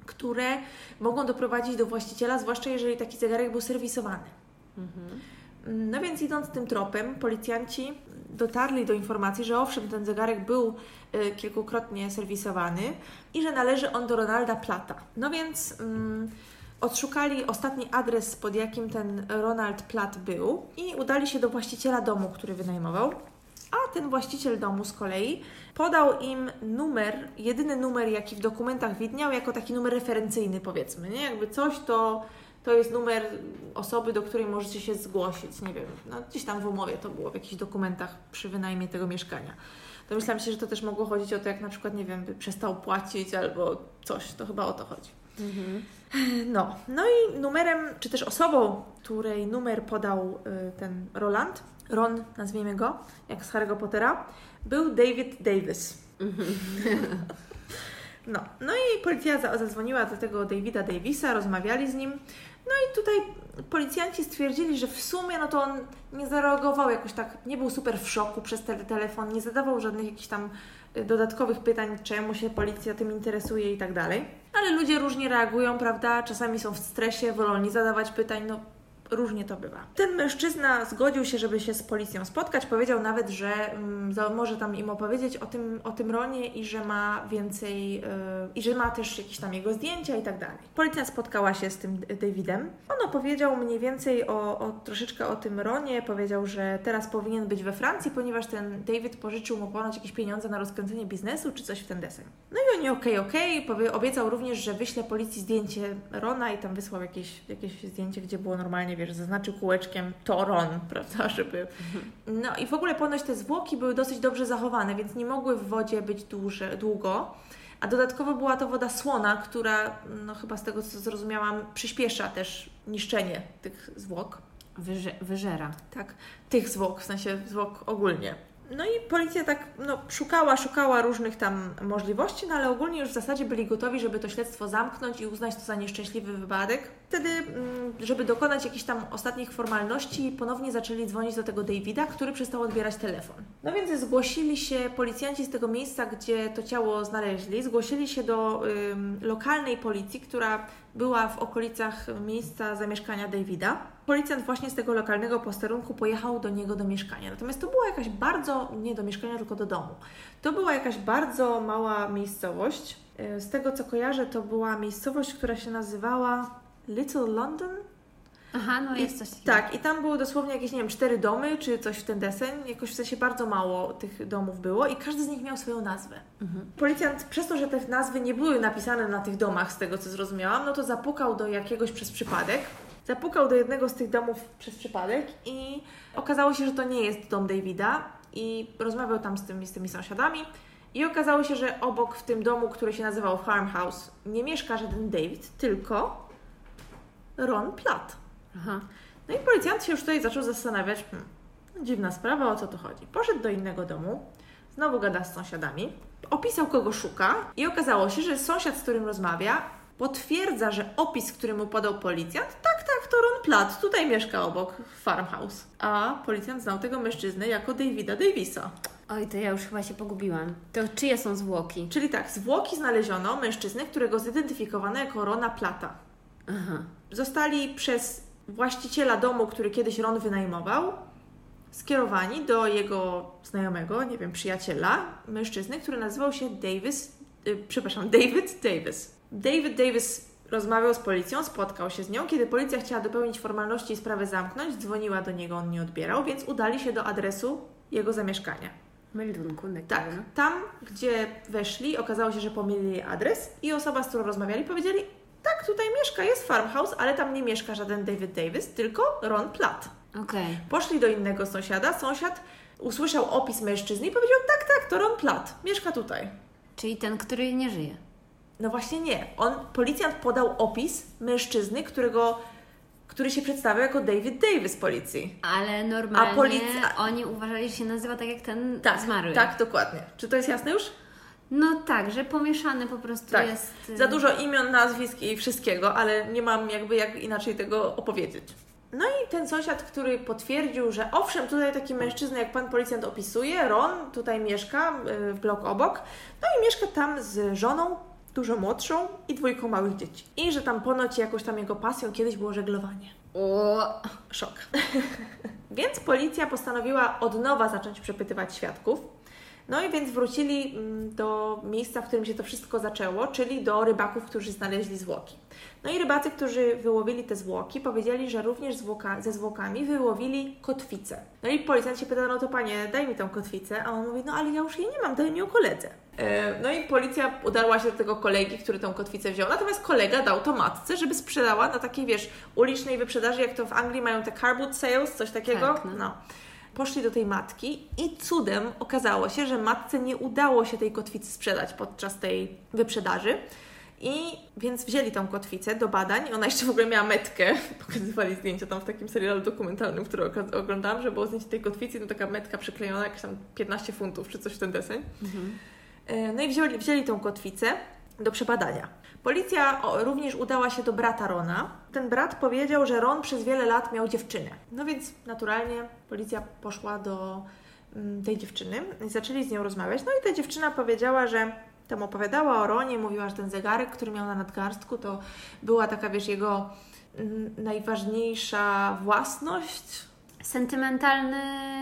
Speaker 2: które mogą doprowadzić do właściciela, zwłaszcza jeżeli taki zegarek był serwisowany. Mhm. No więc idąc tym tropem, policjanci dotarli do informacji, że owszem, ten zegarek był y, kilkukrotnie serwisowany i że należy on do Ronalda Plata. No więc mm, odszukali ostatni adres, pod jakim ten Ronald Platt był i udali się do właściciela domu, który wynajmował. A ten właściciel domu z kolei podał im numer, jedyny numer, jaki w dokumentach widniał, jako taki numer referencyjny, powiedzmy, nie? Jakby coś, to to jest numer osoby, do której możecie się zgłosić. Nie wiem, no, gdzieś tam w umowie to było, w jakichś dokumentach przy wynajmie tego mieszkania. Domyślam się, że to też mogło chodzić o to, jak na przykład, nie wiem, by przestał płacić albo coś. To chyba o to chodzi. Mhm. No, no i numerem, czy też osobą, której numer podał y, ten Roland, Ron, nazwijmy go, jak z Harry'ego Pottera, był David Davis. Mhm. No, no i policja zadzwoniła do tego Davida Davisa, rozmawiali z nim. No i tutaj policjanci stwierdzili, że w sumie no to on nie zareagował jakoś tak, nie był super w szoku przez ten telefon, nie zadawał żadnych jakichś tam y, dodatkowych pytań, czemu się policja tym interesuje i tak dalej. Ale ludzie różnie reagują, prawda? Czasami są w stresie, wolą nie zadawać pytań, no różnie to bywa. Ten mężczyzna zgodził się, żeby się z policją spotkać. Powiedział nawet, że mm, może tam im opowiedzieć o tym, o tym Ronie i że ma więcej, yy, i że ma też jakieś tam jego zdjęcia i tak dalej. Policja spotkała się z tym Davidem. On opowiedział mniej więcej o, o troszeczkę o tym Ronie. Powiedział, że teraz powinien być we Francji, ponieważ ten David pożyczył mu ponoć jakieś pieniądze na rozkręcenie biznesu czy coś w ten deseń. No i oni okej, okay, okej. Okay. Obiecał również, że wyśle policji zdjęcie Rona i tam wysłał jakieś, jakieś zdjęcie, gdzie było normalnie wiesz, zaznaczył kółeczkiem Toron, prawda, żeby... No i w ogóle ponoć te zwłoki były dosyć dobrze zachowane, więc nie mogły w wodzie być dłuże, długo. A dodatkowo była to woda słona, która, no chyba z tego co zrozumiałam, przyspiesza też niszczenie tych zwłok.
Speaker 1: Wyże wyżera.
Speaker 2: Tak, tych zwłok, w sensie zwłok ogólnie. No i policja tak no, szukała, szukała różnych tam możliwości, no ale ogólnie już w zasadzie byli gotowi, żeby to śledztwo zamknąć i uznać to za nieszczęśliwy wypadek. Wtedy, mm, żeby dokonać jakichś tam ostatnich formalności, ponownie zaczęli dzwonić do tego Davida, który przestał odbierać telefon. No więc zgłosili się policjanci z tego miejsca, gdzie to ciało znaleźli, zgłosili się do lokalnej policji, która była w okolicach miejsca zamieszkania Davida. Policjant właśnie z tego lokalnego posterunku pojechał do niego do mieszkania. Natomiast to była jakaś bardzo, nie do mieszkania, tylko do domu. To była jakaś bardzo mała miejscowość. E, z tego co kojarzę, to była miejscowość, która się nazywała Little London.
Speaker 1: Aha, no jest coś
Speaker 2: takiego. Tak, i tam były dosłownie jakieś, nie wiem, cztery domy, czy coś w ten deseń. Jakoś w sensie bardzo mało tych domów było i każdy z nich miał swoją nazwę. Mhm. Policjant, przez to, że te nazwy nie były napisane na tych domach, z tego co zrozumiałam, no to zapukał do jakiegoś przez przypadek. Zapukał do jednego z tych domów przez przypadek i okazało się, że to nie jest dom Davida i rozmawiał tam z tymi, z tymi sąsiadami. I okazało się, że obok w tym domu, który się nazywał Farmhouse, nie mieszka żaden David, tylko Ron Platt. Aha. No i policjant się już tutaj zaczął zastanawiać, hmm, dziwna sprawa, o co tu chodzi. Poszedł do innego domu, znowu gada z sąsiadami, opisał kogo szuka i okazało się, że sąsiad, z którym rozmawia, potwierdza, że opis, który mu podał policjant, tak, tak, to Ron Platt, tutaj mieszka obok farmhouse. A policjant znał tego mężczyznę jako Davida Davisa.
Speaker 1: Oj, to ja już chyba się pogubiłam. To czyje są zwłoki?
Speaker 2: Czyli tak, zwłoki znaleziono mężczyzny, którego zidentyfikowano jako Rona Plata. Aha. Zostali przez właściciela domu, który kiedyś Ron wynajmował, skierowani do jego znajomego, nie wiem, przyjaciela, mężczyzny, który nazywał się Davis, yy, przepraszam, David Davis. David Davis rozmawiał z policją, spotkał się z nią. Kiedy policja chciała dopełnić formalności i sprawę zamknąć, dzwoniła do niego, on nie odbierał, więc udali się do adresu jego zamieszkania.
Speaker 1: Meldunku,
Speaker 2: tak. Tam, gdzie weszli, okazało się, że pomylili adres i osoba, z którą rozmawiali, powiedzieli, tak, tutaj mieszka, jest farmhouse, ale tam nie mieszka żaden David Davis, tylko Ron Platt.
Speaker 1: Okay.
Speaker 2: Poszli do innego sąsiada, sąsiad usłyszał opis mężczyzny i powiedział, tak, tak, to Ron Platt, mieszka tutaj.
Speaker 1: Czyli ten, który nie żyje.
Speaker 2: No właśnie nie. On, policjant podał opis mężczyzny, którego który się przedstawia jako David Davis z policji.
Speaker 1: Ale normalnie
Speaker 2: A policja-
Speaker 1: oni uważali, że się nazywa tak jak ten
Speaker 2: Tak,
Speaker 1: zmarły.
Speaker 2: tak, dokładnie. Czy to jest jasne już?
Speaker 1: No tak, że pomieszany po prostu
Speaker 2: Tak.
Speaker 1: jest... y,
Speaker 2: Za dużo imion, nazwisk i wszystkiego, ale nie mam jakby jak inaczej tego opowiedzieć. No i ten sąsiad, który potwierdził, że owszem, tutaj taki mężczyzna, jak pan policjant opisuje, Ron, tutaj mieszka y, w blok obok, no i mieszka tam z żoną, dużo młodszą i dwójką małych dzieci. I że tam ponoć jakoś tam jego pasją kiedyś było żeglowanie.
Speaker 1: O,
Speaker 2: Szok. więc policja postanowiła od nowa zacząć przepytywać świadków. No i więc wrócili mm, do miejsca, w którym się to wszystko zaczęło, czyli do rybaków, którzy znaleźli zwłoki. No i rybacy, którzy wyłowili te zwłoki, powiedzieli, że również zwłoka, ze zwłokami wyłowili kotwicę. No i policjant się pyta, no to panie, daj mi tą kotwicę, a on mówi, no ale ja już jej nie mam, daj mi ją koledze. E, No i policja udarła się do tego kolegi, który tą kotwicę wziął, natomiast kolega dał to matce, żeby sprzedała na takiej, wiesz, ulicznej wyprzedaży, jak to w Anglii mają te car boot sales, coś takiego.
Speaker 1: Tak, no.
Speaker 2: no. Poszli do tej matki i cudem okazało się, że matce nie udało się tej kotwicy sprzedać podczas tej wyprzedaży. I więc wzięli tą kotwicę do badań. Ona jeszcze w ogóle miała metkę. Pokazywali zdjęcia tam w takim serialu dokumentalnym, który oglądałam, że było zdjęcie tej kotwicy, no taka metka przyklejona, jakieś tam 15 funtów czy coś w ten deseń. E, No i wzięli, wzięli tą kotwicę do przebadania. Policja również udała się do brata Rona. Ten brat powiedział, że Ron przez wiele lat miał dziewczynę. No więc naturalnie policja poszła do mm, tej dziewczyny i zaczęli z nią rozmawiać. No i ta dziewczyna powiedziała, że tam opowiadała o Ronie, mówiła, że ten zegarek, który miał na nadgarstku, to była taka, wiesz, jego mm, najważniejsza własność,
Speaker 1: sentymentalny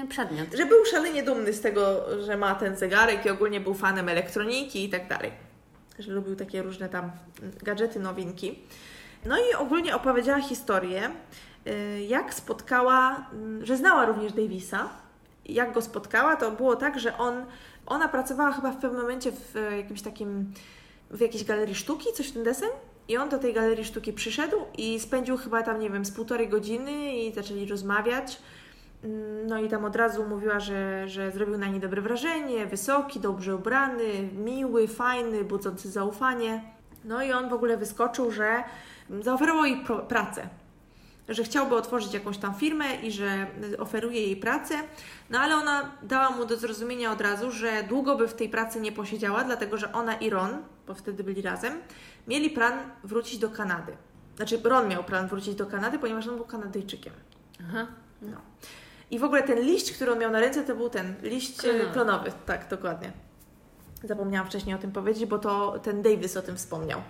Speaker 1: przedmiot.
Speaker 2: że był szalenie dumny z tego, że ma ten zegarek i ogólnie był fanem elektroniki i tak dalej. Że lubił takie różne tam gadżety, nowinki. No i ogólnie opowiedziała historię, y, jak spotkała, mm, że znała również Davisa. Jak go spotkała, to było tak, że on, ona pracowała chyba w pewnym momencie w jakimś takim, w jakiejś galerii sztuki, coś w ten deseń. I on do tej galerii sztuki przyszedł i spędził chyba tam, nie wiem, z półtorej godziny i zaczęli rozmawiać. No i tam od razu mówiła, że, że zrobił na niej dobre wrażenie, wysoki, dobrze ubrany, miły, fajny, budzący zaufanie. No i on w ogóle wyskoczył, że zaoferował jej pracę, że chciałby otworzyć jakąś tam firmę i że oferuje jej pracę, no ale ona dała mu do zrozumienia od razu, że długo by w tej pracy nie posiedziała, dlatego że ona i Ron, bo wtedy byli razem, mieli plan wrócić do Kanady. Znaczy Ron miał plan wrócić do Kanady, ponieważ on był Kanadyjczykiem.
Speaker 1: Aha.
Speaker 2: No. I w ogóle ten liść, który on miał na ręce, to był ten liść e,
Speaker 1: Klonowy.
Speaker 2: klonowy. Tak, dokładnie. Zapomniałam wcześniej o tym powiedzieć, bo to ten Davis o tym wspomniał.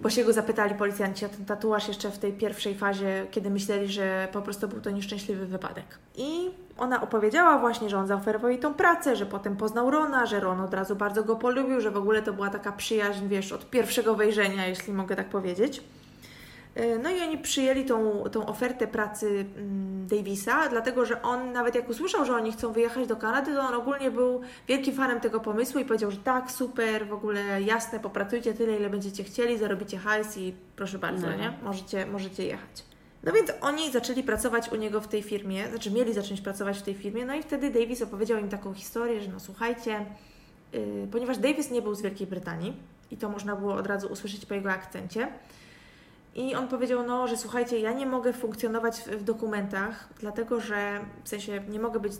Speaker 2: Bo się go zapytali policjanci o ten tatuaż jeszcze w tej pierwszej fazie, kiedy myśleli, że po prostu był to nieszczęśliwy wypadek. I ona opowiedziała właśnie, że on zaoferował jej tą pracę, że potem poznał Rona, że Ron od razu bardzo go polubił, że w ogóle to była taka przyjaźń, wiesz, od pierwszego wejrzenia, jeśli mogę tak powiedzieć. E, No i oni przyjęli tą, tą ofertę pracy mm, Davisa, dlatego że on nawet jak usłyszał, że oni chcą wyjechać do Kanady, to on ogólnie był wielkim fanem tego pomysłu i powiedział, że tak, super, w ogóle jasne, popracujcie tyle, ile będziecie chcieli, zarobicie hajs i proszę bardzo,
Speaker 1: No.
Speaker 2: nie? Możecie, możecie jechać. No więc oni zaczęli pracować u niego w tej firmie, znaczy mieli zacząć pracować w tej firmie, no i wtedy Davis opowiedział im taką historię, że no słuchajcie, yy, ponieważ Davis nie był z Wielkiej Brytanii i to można było od razu usłyszeć po jego akcencie, i on powiedział, no, że słuchajcie, ja nie mogę funkcjonować w, w dokumentach, dlatego że w sensie nie mogę być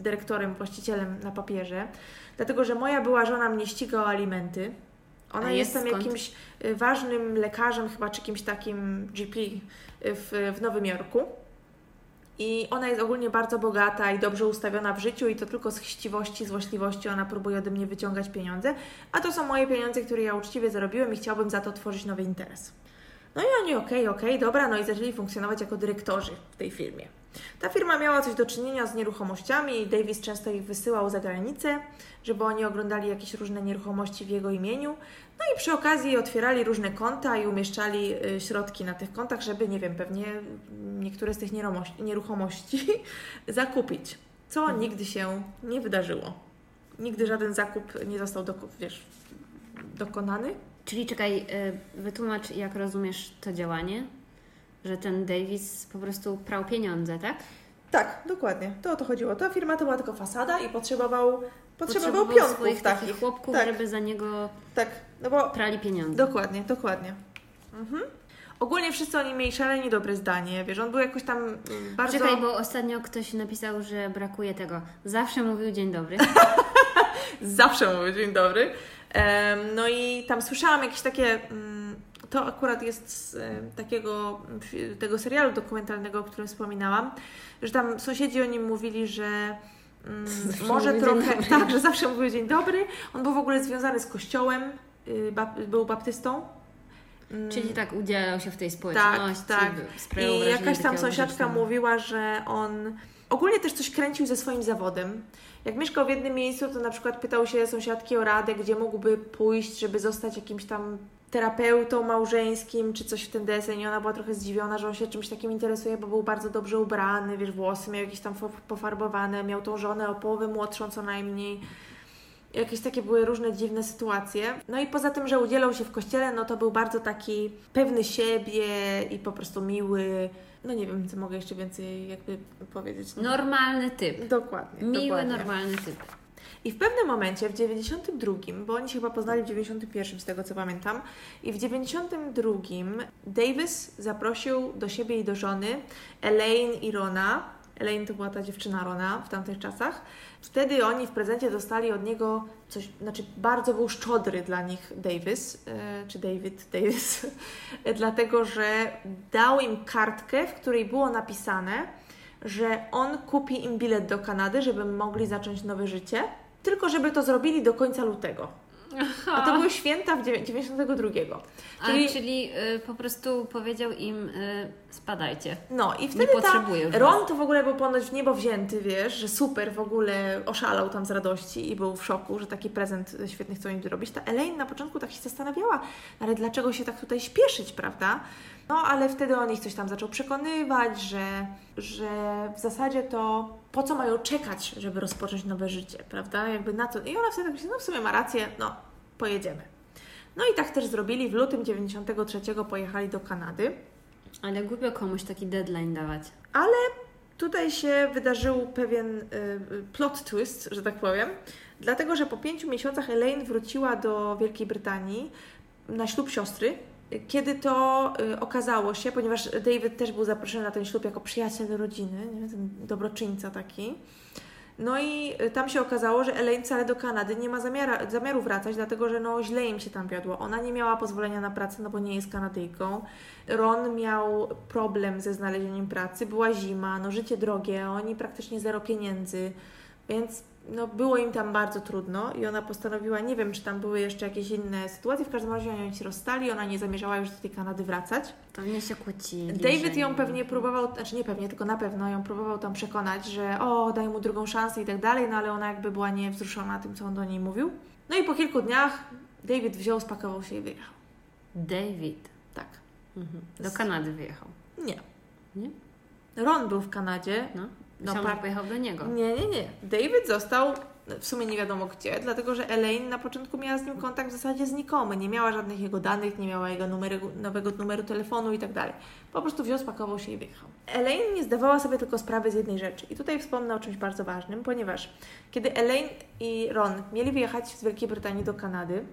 Speaker 2: dyrektorem, właścicielem na papierze, dlatego że moja była żona mnie ściga o alimenty. Ona
Speaker 1: A
Speaker 2: jest tam
Speaker 1: skąd?
Speaker 2: jakimś y, ważnym lekarzem, chyba czy kimś takim GP y, w, w Nowym Jorku. I ona jest ogólnie bardzo bogata i dobrze ustawiona w życiu, i to tylko z chciwości, złośliwości ona próbuje ode mnie wyciągać pieniądze. A to są moje pieniądze, które ja uczciwie zarobiłem i chciałbym za to tworzyć nowy interes. No i oni, okej, okej, dobra, no i zaczęli funkcjonować jako dyrektorzy w tej firmie. Ta firma miała coś do czynienia z nieruchomościami i Davis często ich wysyłał za granicę, żeby oni oglądali jakieś różne nieruchomości w jego imieniu. No i przy okazji otwierali różne konta i umieszczali y, środki na tych kontach, żeby, nie wiem, pewnie niektóre z tych nieruchomości, zakupić. Co nigdy się nie wydarzyło. Nigdy żaden zakup nie został doko- wiesz, dokonany.
Speaker 1: Czyli czekaj, y, wytłumacz, jak rozumiesz to działanie, że ten Davis po prostu prał pieniądze, tak?
Speaker 2: Tak, dokładnie. To o to chodziło. Ta firma to była tylko fasada i potrzebował, potrzebował,
Speaker 1: Potrzebował
Speaker 2: pionków takich.
Speaker 1: takich chłopków,
Speaker 2: tak,
Speaker 1: żeby za niego
Speaker 2: tak, no bo
Speaker 1: prali pieniądze.
Speaker 2: dokładnie, dokładnie. Mhm. Ogólnie wszyscy oni mieli szalenie dobre zdanie, wiesz, on był jakoś tam mm, bardzo...
Speaker 1: Czekaj, bo ostatnio ktoś napisał, że brakuje tego. Zawsze mówił dzień dobry.
Speaker 2: Zawsze mówił dzień dobry. No i tam słyszałam jakieś takie... mm, To akurat jest z takiego tego serialu dokumentalnego, o którym wspominałam, że tam sąsiedzi o nim mówili, że mm, może trochę... Tak, że zawsze mówił dzień dobry. On był w ogóle związany z kościołem, y, był baptystą. Mm,
Speaker 1: Czyli tak udzielał się w tej społeczności.
Speaker 2: tak.
Speaker 1: sprawiał
Speaker 2: I jakaś tam sąsiadka mówiła, że on ogólnie też coś kręcił ze swoim zawodem. Jak mieszkał w jednym miejscu, to na przykład pytał się sąsiadki o radę, gdzie mógłby pójść, żeby zostać jakimś tam terapeutą małżeńskim, czy coś w ten deseń. I ona była trochę zdziwiona, że on się czymś takim interesuje, bo był bardzo dobrze ubrany, wiesz, włosy miał jakieś tam pofarbowane, miał tą żonę o połowę młodszą co najmniej. Jakieś takie były różne dziwne sytuacje. No i poza tym, że udzielał się w kościele, no to był bardzo taki pewny siebie i po prostu miły. No nie wiem, co mogę jeszcze więcej jakby powiedzieć.
Speaker 1: Normalny typ.
Speaker 2: Dokładnie.
Speaker 1: Miły,
Speaker 2: dokładnie.
Speaker 1: normalny typ.
Speaker 2: I w pewnym momencie, w 92, bo oni się chyba poznali w 91 z tego co pamiętam, i w 92 Davis zaprosił do siebie i do żony Elaine i Rona. Elaine to była ta dziewczyna Rona w tamtych czasach. Wtedy oni w prezencie dostali od niego coś, znaczy bardzo był szczodry dla nich Davis, e, czy David Davis, dlatego że dał im kartkę, w której było napisane, że on kupi im bilet do Kanady, żeby mogli zacząć nowe życie, tylko żeby to zrobili do końca lutego. A to były święta w dziewię- 92.
Speaker 1: A,
Speaker 2: Czyli-
Speaker 1: czyli, y, po prostu powiedział im y, spadajcie.
Speaker 2: No i
Speaker 1: Nie
Speaker 2: wtedy ta Ron to w ogóle był ponoć w niebo wzięty, wiesz, że super w ogóle oszalał tam z radości i był w szoku, że taki prezent świetny chcą im zrobić. Ta Elaine na początku tak się zastanawiała, ale dlaczego się tak tutaj śpieszyć, prawda? No ale wtedy on ich coś tam zaczął przekonywać, że, że w zasadzie to po co mają czekać, żeby rozpocząć nowe życie, prawda? Jakby na to. I ona wtedy tak myśli, no w sumie ma rację, no pojedziemy. No i tak też zrobili. W lutym 93 pojechali do Kanady.
Speaker 1: Ale głupio komuś taki deadline dawać.
Speaker 2: Ale tutaj się wydarzył pewien y, y, plot twist, że tak powiem, dlatego że po pięciu miesiącach Elaine wróciła do Wielkiej Brytanii na ślub siostry. Kiedy to y, okazało się, ponieważ David też był zaproszony na ten ślub jako przyjaciel rodziny, nie? ten dobroczyńca taki. No i y, tam się okazało, że Elaine wcale do Kanady nie ma zamiara, zamiaru wracać, dlatego że no źle im się tam wiodło. Ona nie miała pozwolenia na pracę, no bo nie jest Kanadyjką. Ron miał problem ze znalezieniem pracy, była zima, no życie drogie, oni praktycznie zero pieniędzy, więc no było im tam bardzo trudno i ona postanowiła, nie wiem czy tam były jeszcze jakieś inne sytuacje, w każdym razie oni się rozstali, ona nie zamierzała już do tej Kanady wracać.
Speaker 1: Pewnie się kłócili.
Speaker 2: David ją pewnie próbował, znaczy nie pewnie, tylko na pewno ją próbował tam przekonać, że o, daj mu drugą szansę i tak dalej, no ale ona jakby była niewzruszona tym, co on do niej mówił. No i po kilku dniach David wziął, spakował się i wyjechał.
Speaker 1: David.
Speaker 2: Tak.
Speaker 1: Mhm. Do Kanady wyjechał.
Speaker 2: Nie.
Speaker 1: Nie?
Speaker 2: Ron był w Kanadzie.
Speaker 1: No.
Speaker 2: No,
Speaker 1: Myślałam,
Speaker 2: pa-
Speaker 1: że pojechał do niego.
Speaker 2: Nie, nie, nie. David został w sumie nie wiadomo gdzie, dlatego że Elaine na początku miała z nim kontakt w zasadzie znikomy. Nie miała żadnych jego danych, nie miała jego numeru, nowego numeru telefonu i tak dalej. Po prostu wziął, spakował się i wyjechał. Elaine nie zdawała sobie tylko sprawy z jednej rzeczy. I tutaj wspomnę o czymś bardzo ważnym, ponieważ kiedy Elaine i Ron mieli wyjechać z Wielkiej Brytanii do Kanady,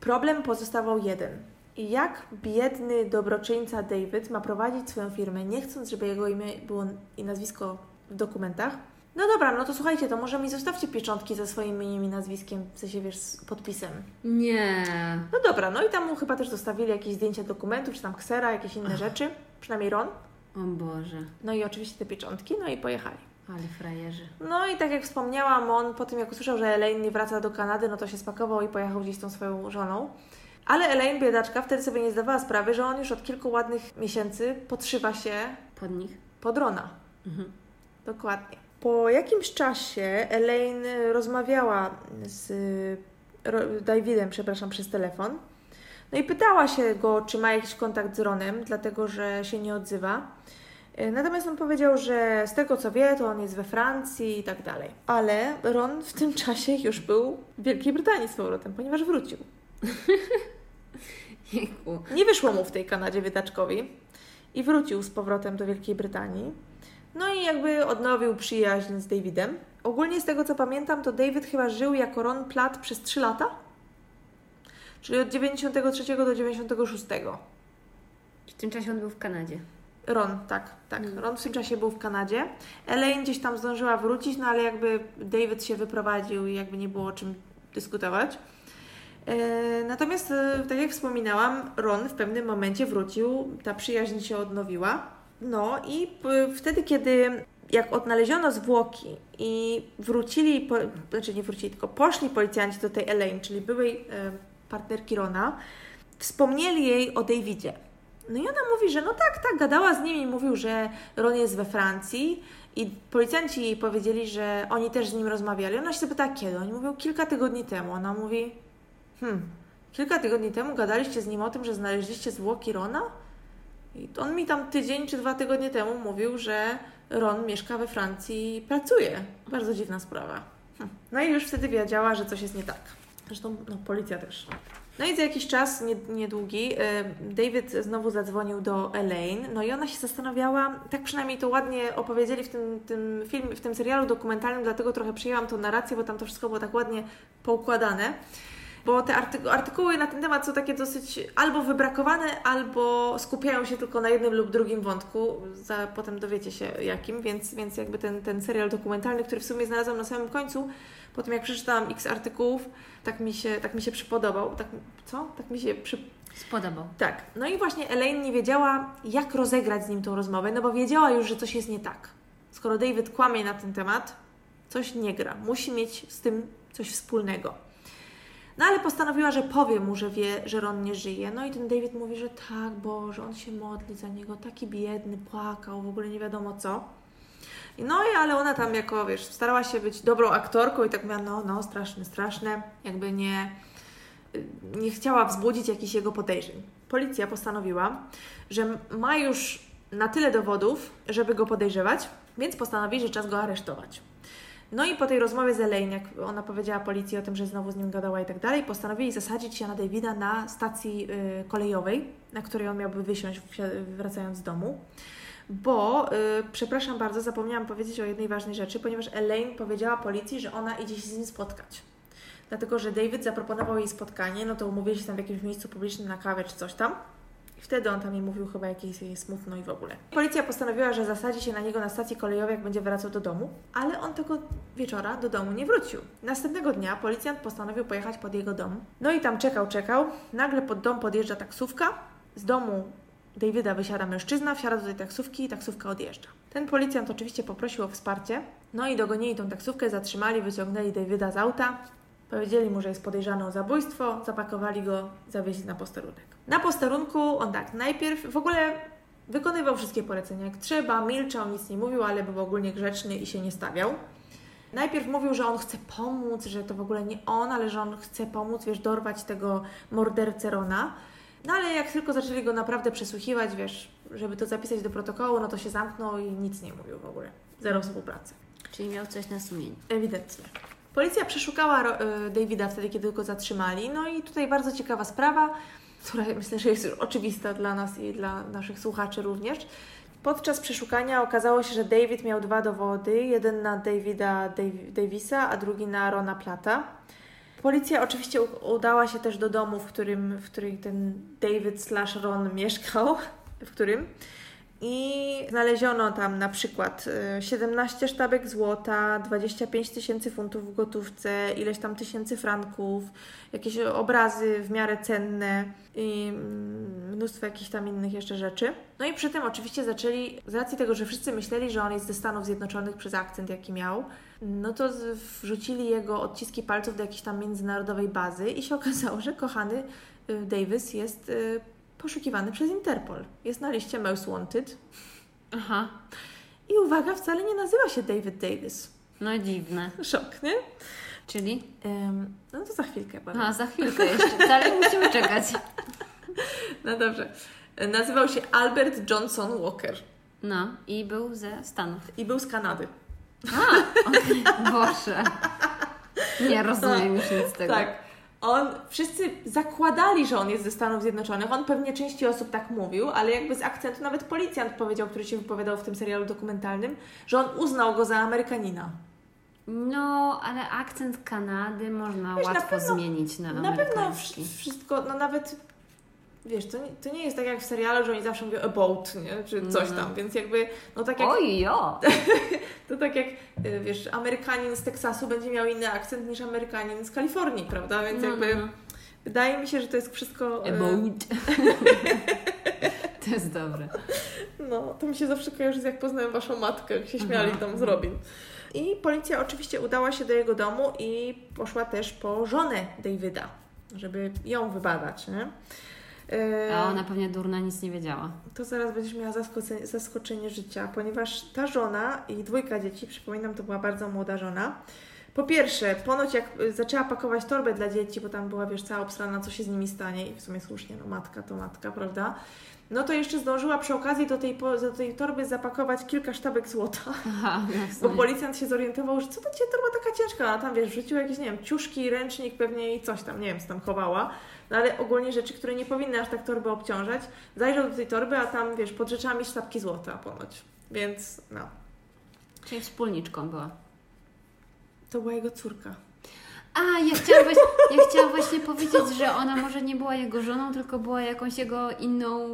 Speaker 2: problem pozostawał jeden. I jak biedny dobroczyńca David ma prowadzić swoją firmę, nie chcąc, żeby jego imię było i nazwisko w dokumentach? No dobra, no to słuchajcie, to może mi zostawcie pieczątki ze swoim imieniem i nazwiskiem, w sensie wiesz, z podpisem.
Speaker 1: Nie.
Speaker 2: No dobra, no i tam mu chyba też zostawili jakieś zdjęcia dokumentów, czy tam ksera, jakieś inne rzeczy, przynajmniej Ron.
Speaker 1: O Boże.
Speaker 2: No i oczywiście te pieczątki, no i pojechali.
Speaker 1: Ale frajerzy.
Speaker 2: No i tak jak wspomniałam, on po tym jak usłyszał, że Elaine nie wraca do Kanady, no to się spakował i pojechał gdzieś z tą swoją żoną. Ale Elaine, biedaczka, wtedy sobie nie zdawała sprawy, że on już od kilku ładnych miesięcy podszywa się
Speaker 1: Pod nich?
Speaker 2: pod Rona.
Speaker 1: Mhm.
Speaker 2: Dokładnie. Po jakimś czasie Elaine rozmawiała z Davidem, przepraszam, przez telefon. No i pytała się go, czy ma jakiś kontakt z Ronem, dlatego że się nie odzywa. E, Natomiast on powiedział, że z tego co wie, to on jest we Francji i tak dalej. Ale Ron w tym czasie już był w Wielkiej Brytanii z powrotem, ponieważ wrócił. Nie wyszło mu w tej Kanadzie Wiedaczkowi i wrócił z powrotem do Wielkiej Brytanii. No i jakby odnowił przyjaźń z Davidem. Ogólnie z tego co pamiętam, to David chyba żył jako Ron Platt przez 3 lata. Czyli od 93 do 96.
Speaker 1: tym czasie on był w Kanadzie.
Speaker 2: Ron, tak, tak.
Speaker 1: Mm.
Speaker 2: Ron w tym czasie był w Kanadzie. Elaine gdzieś tam zdążyła wrócić, no ale jakby David się wyprowadził i jakby nie było o czym dyskutować. E, natomiast, e, tak jak wspominałam, Ron w pewnym momencie wrócił, ta przyjaźń się odnowiła. No i wtedy, kiedy jak odnaleziono zwłoki i wrócili, po, znaczy nie wrócili, tylko poszli policjanci do tej Elaine, czyli byłej e, partnerki Rona, wspomnieli jej o Davidzie. No i ona mówi, że no tak, tak, gadała z nim i mówił, że Ron jest we Francji i policjanci jej powiedzieli, że oni też z nim rozmawiali. Ona się zapytała, kiedy? Oni mówią, kilka tygodni temu. Ona mówi, hmm, kilka tygodni temu gadaliście z nim o tym, że znaleźliście zwłoki Rona? I on mi tam tydzień czy dwa tygodnie temu mówił, że Ron mieszka we Francji i pracuje. Bardzo dziwna sprawa. Hm. No i już wtedy wiedziała, że coś jest nie tak. Zresztą no, policja też. No i za jakiś czas, nie, niedługi, y, David znowu zadzwonił do Elaine, no i ona się zastanawiała, tak przynajmniej to ładnie opowiedzieli w tym, tym filmie, w tym serialu dokumentalnym, dlatego trochę przyjęłam tą narrację, bo tam to wszystko było tak ładnie poukładane. Bo te arty- artykuły na ten temat są takie dosyć albo wybrakowane, albo skupiają się tylko na jednym lub drugim wątku. Za, potem dowiecie się jakim, więc, więc jakby ten, ten serial dokumentalny, który w sumie znalazłam na samym końcu, po tym jak przeczytałam x artykułów, tak mi się, tak mi się przypodobał. Tak, co? Tak mi się przy,
Speaker 1: Spodobał.
Speaker 2: tak. No i właśnie Elaine nie wiedziała, jak rozegrać z nim tą rozmowę, no bo wiedziała już, że coś jest nie tak. Skoro David kłamie na ten temat, coś nie gra. Musi mieć z tym coś wspólnego. No ale postanowiła, że powie mu, że wie, że Ron nie żyje. No i ten David mówi, że tak, Boże, on się modli za niego, taki biedny, płakał, w ogóle nie wiadomo co. No i ale ona tam jako, wiesz, starała się być dobrą aktorką i tak miała, no, no, straszne, straszne, jakby nie, nie chciała wzbudzić jakichś jego podejrzeń. Policja postanowiła, że ma już na tyle dowodów, żeby go podejrzewać, więc postanowili, że czas go aresztować. No i po tej rozmowie z Elaine, jak ona powiedziała policji o tym, że znowu z nim gadała i tak dalej, postanowili zasadzić się na Davida na stacji y, kolejowej, na której on miałby wysiąść wracając z domu. Bo, y, przepraszam bardzo, zapomniałam powiedzieć o jednej ważnej rzeczy, ponieważ Elaine powiedziała policji, że ona idzie się z nim spotkać. Dlatego, że David zaproponował jej spotkanie, no to umówili się tam w jakimś miejscu publicznym na kawę czy coś tam. I wtedy on tam jej mówił chyba jakieś jej smutno i w ogóle. Policja postanowiła, że zasadzi się na niego na stacji kolejowej, jak będzie wracał do domu, ale on tego wieczora do domu nie wrócił. Następnego dnia policjant postanowił pojechać pod jego dom. No i tam czekał, czekał. Nagle pod dom podjeżdża taksówka. Z domu Davida wysiada mężczyzna, wsiada do tej taksówki i taksówka odjeżdża. Ten policjant oczywiście poprosił o wsparcie, no i dogonili tą taksówkę, zatrzymali, wyciągnęli Davida z auta, powiedzieli mu, że jest podejrzany o zabójstwo, zapakowali go, zawieźli na posterunek. Na posterunku on tak, najpierw w ogóle wykonywał wszystkie polecenia jak trzeba, milczał, nic nie mówił, ale był ogólnie grzeczny i się nie stawiał. Najpierw mówił, że on chce pomóc, że to w ogóle nie on, ale że on chce pomóc, wiesz, dorwać tego mordercę Rona. No ale jak tylko zaczęli go naprawdę przesłuchiwać, wiesz, żeby to zapisać do protokołu, no to się zamknął i nic nie mówił w ogóle. Zero współpracy.
Speaker 1: Czyli miał coś na sumieniu.
Speaker 2: Ewidentnie. Policja przeszukała y, Davida wtedy, kiedy go zatrzymali. No i tutaj bardzo ciekawa sprawa, która myślę, że jest już oczywista dla nas i dla naszych słuchaczy również. Podczas przeszukania okazało się, że David miał dwa dowody. Jeden na Davida Dav- Davisa, a drugi na Rona Plata. Policja oczywiście udała się też do domu, w którym, w którym ten David slash Ron mieszkał, w którym. I znaleziono tam na przykład y, 17 sztabek złota, 25 tysięcy funtów w gotówce, ileś tam tysięcy franków, jakieś obrazy w miarę cenne i mm, mnóstwo jakichś tam innych jeszcze rzeczy. No i przy tym oczywiście zaczęli, z racji tego, że wszyscy myśleli, że on jest ze Stanów Zjednoczonych przez akcent jaki miał, no to wrzucili jego odciski palców do jakiejś tam międzynarodowej bazy i się okazało, że kochany y, Davis jest y, poszukiwany przez Interpol. Jest na liście Most Wanted.
Speaker 1: Aha.
Speaker 2: I uwaga, wcale nie nazywa się David Davis.
Speaker 1: No dziwne.
Speaker 2: Szok, nie?
Speaker 1: Czyli?
Speaker 2: Ym, no to za chwilkę powiem.
Speaker 1: A, za chwilkę jeszcze. Wcale musimy czekać.
Speaker 2: No dobrze. Nazywał się Albert Johnson Walker
Speaker 1: No, i był ze Stanów.
Speaker 2: i był z Kanady.
Speaker 1: A, okej. Boże. Nie rozumiem już nic z tego.
Speaker 2: Tak. On, wszyscy zakładali, że on jest ze Stanów Zjednoczonych. On pewnie części osób tak mówił, ale jakby z akcentu nawet policjant powiedział, który się wypowiadał w tym serialu dokumentalnym, że on uznał go za Amerykanina.
Speaker 1: No, ale akcent Kanady można
Speaker 2: Wiesz, na
Speaker 1: łatwo
Speaker 2: pewno-
Speaker 1: zmienić na
Speaker 2: Na pewno
Speaker 1: amerykański.
Speaker 2: wsz- wszystko, no nawet wiesz, to nie, to nie jest tak jak w serialu, że oni zawsze mówią about, nie? Czy coś tam, więc jakby, no tak jak...
Speaker 1: Oj, jo!
Speaker 2: To tak jak, y, wiesz, Amerykanin z Teksasu będzie miał inny akcent niż Amerykanin z Kalifornii, prawda? Więc jakby
Speaker 1: no.
Speaker 2: wydaje mi się, że to jest wszystko... y,
Speaker 1: About. to jest dobre.
Speaker 2: No, to mi się zawsze kojarzy z jak poznałem Waszą matkę, jak się śmiali
Speaker 1: Aha.
Speaker 2: tam z Robin. I policja oczywiście udała się do jego domu i poszła też po żonę Davida, żeby ją wybadać, nie? Y,
Speaker 1: A ona pewnie durna nic nie wiedziała.
Speaker 2: To zaraz będziesz miała zaskoczenie, zaskoczenie życia, ponieważ ta żona i dwójka dzieci, przypominam, to była bardzo młoda żona. Po pierwsze, ponoć jak y, zaczęła pakować torbę dla dzieci, bo tam była, wiesz, cała obstrana, co się z nimi stanie i w sumie słusznie, no matka to matka, prawda? No to jeszcze zdążyła przy okazji do tej, do tej torby zapakować kilka sztabek złota,
Speaker 1: Aha, jak
Speaker 2: bo policjant się zorientował, że co to cię torba taka ciężka, a tam, wiesz, wrzuciła jakieś, nie wiem, ciuszki, ręcznik pewnie i coś tam, nie wiem, co tam chowała. No ale ogólnie rzeczy, które nie powinny aż tak torby obciążać. Zajrzał do tej torby, a tam, wiesz, pod rzeczami sztabki złota ponoć. Więc, no,
Speaker 1: Czyli wspólniczką była.
Speaker 2: to była jego córka.
Speaker 1: A, ja chciałam, właśnie, ja chciałam właśnie powiedzieć, że ona może nie była jego żoną, tylko była jakąś jego inną...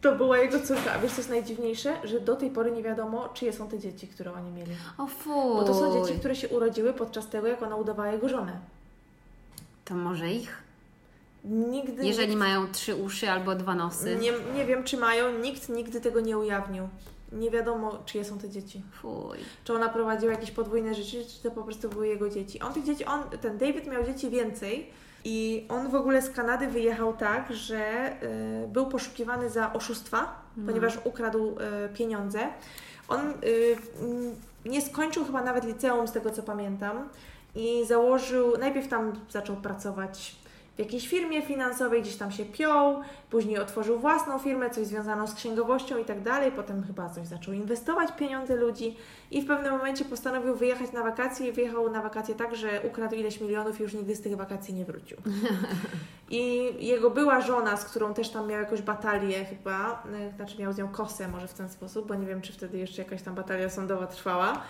Speaker 2: To była jego córka. A wiesz, co jest najdziwniejsze? Że do tej pory nie wiadomo, czyje są te dzieci, które oni mieli.
Speaker 1: O fuj.
Speaker 2: Bo to są dzieci, które się urodziły podczas tego, jak ona udawała jego żonę.
Speaker 1: To może ich?
Speaker 2: Nigdy
Speaker 1: Jeżeli
Speaker 2: nikt,
Speaker 1: mają trzy uszy albo dwa nosy.
Speaker 2: nie, nie wiem, czy mają, nikt nigdy tego nie ujawnił. Nie wiadomo, czyje są te dzieci.
Speaker 1: Fuj.
Speaker 2: Czy ona prowadziła jakieś podwójne życie, czy to po prostu były jego dzieci. On tych dzieci, on, ten David miał dzieci więcej i on w ogóle z Kanady wyjechał tak, że y, był poszukiwany za oszustwa,
Speaker 1: No.
Speaker 2: ponieważ ukradł y, pieniądze. On y, nie skończył chyba nawet liceum, z tego co pamiętam, i założył, najpierw tam zaczął pracować w jakiejś firmie finansowej, gdzieś tam się piął, później otworzył własną firmę, coś związaną z księgowością i tak dalej, potem chyba coś zaczął inwestować pieniądze ludzi i w pewnym momencie postanowił wyjechać na wakacje i wyjechał na wakacje tak, że ukradł ileś milionów i już nigdy z tych wakacji nie wrócił. I jego była żona, z którą też tam miał jakąś batalię chyba, y, znaczy miał z nią kosę może w ten sposób, bo nie wiem, czy wtedy jeszcze jakaś tam batalia sądowa trwała,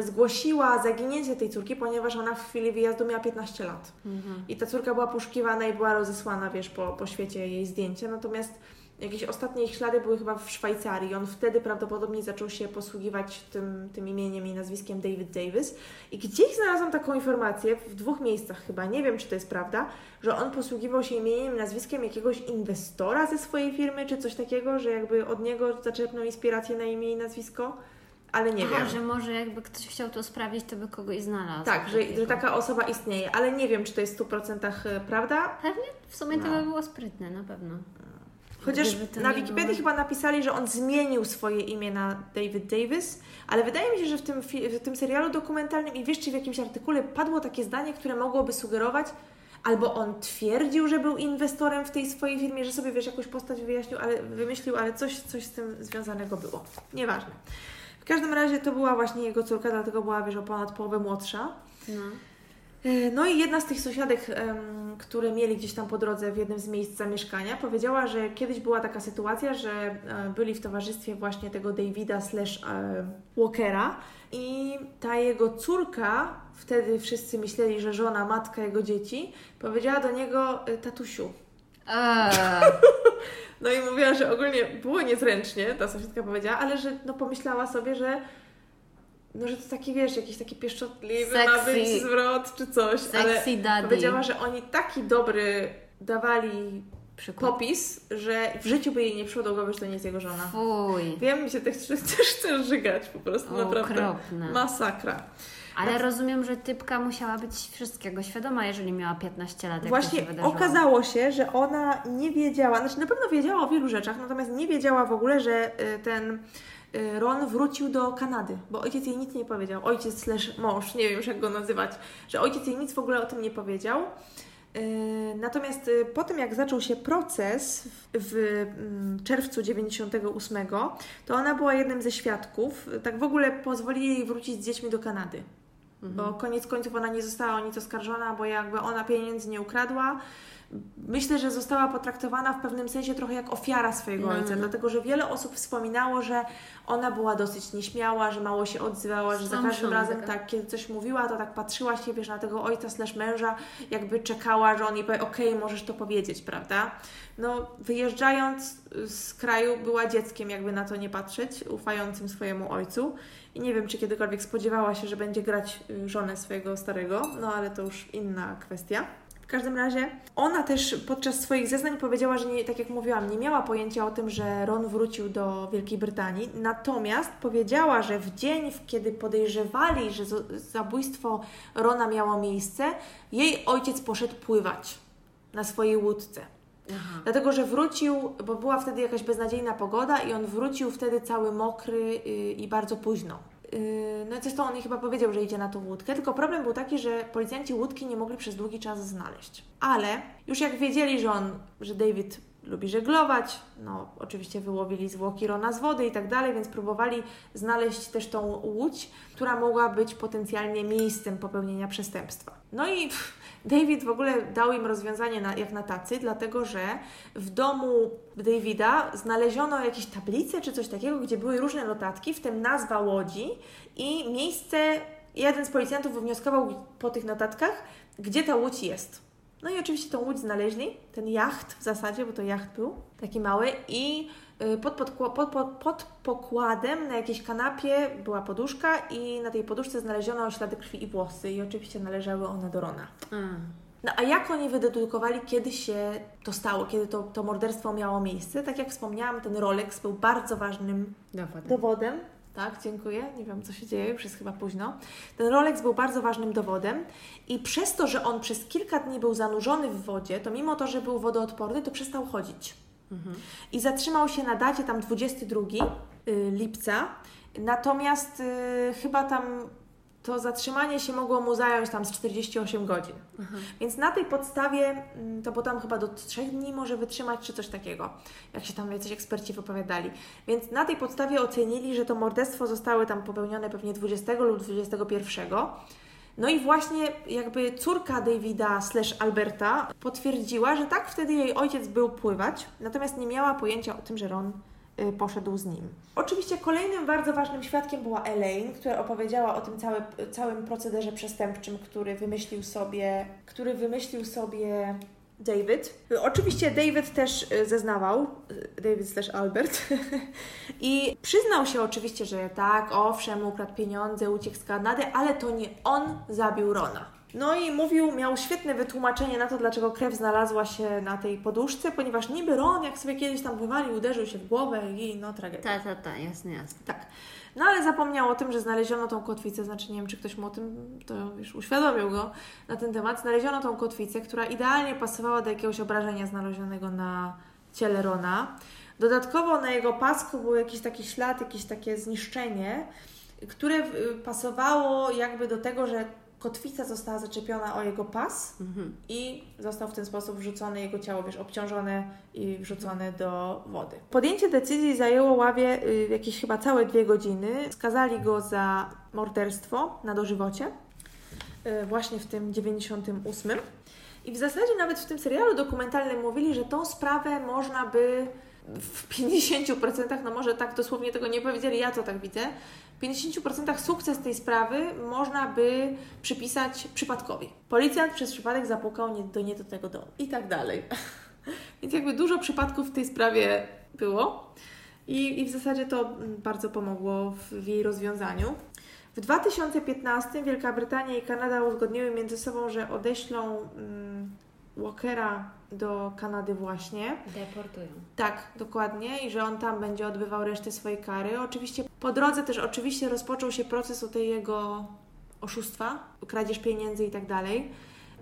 Speaker 2: zgłosiła zaginięcie tej córki, ponieważ ona w chwili wyjazdu miała 15 lat.
Speaker 1: Mhm.
Speaker 2: I ta córka była poszukiwana i była rozesłana, wiesz, po, po świecie jej zdjęcia. Natomiast jakieś ostatnie ich ślady były chyba w Szwajcarii. On wtedy prawdopodobnie zaczął się posługiwać tym, tym imieniem i nazwiskiem David Davis. I gdzieś znalazłam taką informację, w dwóch miejscach chyba, nie wiem czy to jest prawda, że on posługiwał się imieniem i nazwiskiem jakiegoś inwestora ze swojej firmy, czy coś takiego, że jakby od niego zaczerpnął inspirację na imię i nazwisko. Ale nie
Speaker 1: Aha,
Speaker 2: wiem.
Speaker 1: że może jakby ktoś chciał to sprawdzić, to by kogoś znalazł.
Speaker 2: Tak, że, że taka osoba istnieje, ale nie wiem, czy to jest w 100% prawda.
Speaker 1: Pewnie w sumie to
Speaker 2: No.
Speaker 1: by było sprytne, na pewno.
Speaker 2: Chociaż
Speaker 1: to
Speaker 2: na Wikipedii
Speaker 1: było-
Speaker 2: chyba napisali, że on zmienił swoje imię na David Davis, ale wydaje mi się, że w tym, w tym serialu dokumentalnym i wiesz, czy w jakimś artykule padło takie zdanie, które mogłoby sugerować, albo on twierdził, że był inwestorem w tej swojej firmie, że sobie wiesz, jakąś postać wyjaśnił, ale wymyślił, ale coś, coś z tym związanego było. Nieważne. W każdym razie to była właśnie jego córka, dlatego była, wiesz, o ponad połowę młodsza.
Speaker 1: No.
Speaker 2: E, No i jedna z tych sąsiadek, które mieli gdzieś tam po drodze w jednym z miejsc zamieszkania, powiedziała, że kiedyś była taka sytuacja, że e, byli w towarzystwie właśnie tego Davida slash e, Walkera i ta jego córka, wtedy wszyscy myśleli, że żona, matka jego dzieci, powiedziała do niego tatusiu.
Speaker 1: Eee,
Speaker 2: No i mówiła, że ogólnie było niezręcznie, ta sąsiadka powiedziała, ale że no pomyślała sobie, że no, że to taki, wiesz, jakiś taki pieszczotliwy ma
Speaker 1: Sexy.
Speaker 2: być zwrot czy coś, ale
Speaker 1: sexy daddy.
Speaker 2: powiedziała, że oni taki dobry dawali
Speaker 1: Przykład.
Speaker 2: popis, że w życiu by jej nie przyszło do głowy, że to nie jest jego żona.
Speaker 1: Fuj.
Speaker 2: Wiem, mi się też, też chce żygać po prostu,
Speaker 1: O,
Speaker 2: naprawdę.
Speaker 1: okropne.
Speaker 2: Masakra.
Speaker 1: Ale rozumiem, że typka musiała być wszystkiego świadoma, jeżeli miała 15 lat.
Speaker 2: Właśnie
Speaker 1: się
Speaker 2: okazało się, że ona nie wiedziała, znaczy na pewno wiedziała o wielu rzeczach, natomiast nie wiedziała w ogóle, że y, ten y, Ron wrócił do Kanady, bo ojciec jej nic nie powiedział. Ojciec slash mąż, nie wiem już jak go nazywać, że ojciec jej nic w ogóle o tym nie powiedział. Y, Natomiast po tym, jak zaczął się proces w, w mm, czerwcu 98, to ona była jednym ze świadków. Tak w ogóle pozwolili jej wrócić z dziećmi do Kanady. Bo koniec końców ona nie została o nic oskarżona, bo jakby ona pieniędzy nie ukradła, myślę, że została potraktowana w pewnym sensie trochę jak ofiara swojego
Speaker 1: No.
Speaker 2: ojca, dlatego że wiele osób wspominało, że ona była dosyć nieśmiała, że mało się odzywała, że za każdym razem
Speaker 1: taka.
Speaker 2: tak, kiedy coś mówiła, to tak patrzyła się, wiesz, na tego ojca slash męża, jakby czekała, że on jej powie, okej, możesz to powiedzieć, prawda? No, wyjeżdżając z kraju, była dzieckiem, jakby na to nie patrzeć, ufającym swojemu ojcu. I nie wiem, czy kiedykolwiek spodziewała się, że będzie grać y, żonę swojego starego, no ale to już inna kwestia. W każdym razie ona też podczas swoich zeznań powiedziała, że nie, tak jak mówiłam, nie miała pojęcia o tym, że Ron wrócił do Wielkiej Brytanii. Natomiast powiedziała, że w dzień, w kiedy podejrzewali, że zabójstwo Rona miało miejsce, jej ojciec poszedł pływać na swojej łódce.
Speaker 1: Aha.
Speaker 2: Dlatego, że wrócił, bo była wtedy jakaś beznadziejna pogoda i on wrócił wtedy cały mokry yy, i bardzo późno. Yy, no i zresztą on chyba powiedział, że idzie na tą łódkę, tylko problem był taki, że policjanci łódki nie mogli przez długi czas znaleźć. Ale już jak wiedzieli, że on, że David lubi żeglować, no oczywiście wyłowili zwłoki Rona z wody i tak dalej, więc próbowali znaleźć też tą łódź, która mogła być potencjalnie miejscem popełnienia przestępstwa. No i pff, David w ogóle dał im rozwiązanie na, jak na tacy, dlatego że w domu Davida znaleziono jakieś tablice czy coś takiego, gdzie były różne notatki, w tym nazwa łodzi i miejsce. Jeden z policjantów wywnioskował po tych notatkach, gdzie ta łódź jest. No i oczywiście tą łódź znaleźli, ten jacht w zasadzie, bo to jacht był, taki mały i pod, podkła- pod, pod, pod pokładem na jakiejś kanapie była poduszka i na tej poduszce znaleziono ślady krwi i włosy i oczywiście należały one do Rona.
Speaker 1: A.
Speaker 2: No a jak oni wydedukowali, kiedy się to stało, kiedy to, to morderstwo miało miejsce? Tak jak wspomniałam, ten Rolex był bardzo ważnym
Speaker 1: Dowód.
Speaker 2: dowodem. Tak, dziękuję. Nie wiem, co się dzieje, już jest chyba późno. Ten Rolex był bardzo ważnym dowodem i przez to, że on przez kilka dni był zanurzony w wodzie, to mimo to, że był wodoodporny, to przestał chodzić. I zatrzymał się na dacie tam 22 y, lipca. Natomiast y, chyba tam to zatrzymanie się mogło mu zająć tam z 48 godzin. Więc na tej podstawie, mm, to bo tam chyba do 3 dni może wytrzymać, czy coś takiego, jak się tam jacyś eksperci wypowiadali. Więc na tej podstawie ocenili, że to morderstwo zostały tam popełnione pewnie 20 lub 21. No i właśnie jakby córka Davida slash Alberta potwierdziła, że tak wtedy jej ojciec był pływać, natomiast nie miała pojęcia o tym, że Ron y, poszedł z nim. Oczywiście kolejnym bardzo ważnym świadkiem była Elaine, która opowiedziała o tym całe, całym procederze przestępczym, który wymyślił sobie, który wymyślił sobie David. Oczywiście David też y, zeznawał, y, David slash Albert, i przyznał się oczywiście, że tak, owszem, ukradł pieniądze, uciekł z Kanady, ale to nie on zabił Rona. No i mówił, miał świetne wytłumaczenie na to, dlaczego krew znalazła się na tej poduszce, ponieważ niby Ron, jak sobie kiedyś tam wywalił, uderzył się w głowę i no tragedia.
Speaker 1: Ta, ta, ta, jasne, jasne.
Speaker 2: Tak. No ale zapomniał o tym, że znaleziono tą kotwicę, znaczy nie wiem, czy ktoś mu o tym, to już uświadomił go na ten temat. Znaleziono tą kotwicę, która idealnie pasowała do jakiegoś obrażenia znalezionego na ciele Rona. Dodatkowo na jego pasku był jakiś taki ślad, jakieś takie zniszczenie, które y, pasowało jakby do tego, że kotwica została zaczepiona o jego pas
Speaker 1: Mhm.
Speaker 2: i został w ten sposób wrzucony jego ciało, wiesz, obciążone i wrzucone do wody. Podjęcie decyzji zajęło ławie y, jakieś chyba całe dwie godziny. Skazali go za morderstwo na dożywocie, y, właśnie w tym 98. I w zasadzie nawet w tym serialu dokumentalnym mówili, że tą sprawę można by w 50%, no może tak dosłownie tego nie powiedzieli, ja to tak widzę, 50% sukces tej sprawy można by przypisać przypadkowi. Policjant przez przypadek zapukał nie, do nie do tego domu i tak dalej. Więc jakby dużo przypadków w tej sprawie było i, i w zasadzie to mm, bardzo pomogło w, w jej rozwiązaniu. W 2015 Wielka Brytania i Kanada uzgodniły między sobą, że odeślą mm, Walkera do Kanady właśnie.
Speaker 1: Deportują.
Speaker 2: Tak, dokładnie. I że on tam będzie odbywał resztę swojej kary. Oczywiście po drodze też oczywiście rozpoczął się proces o tej jego oszustwa, kradzież pieniędzy i tak dalej.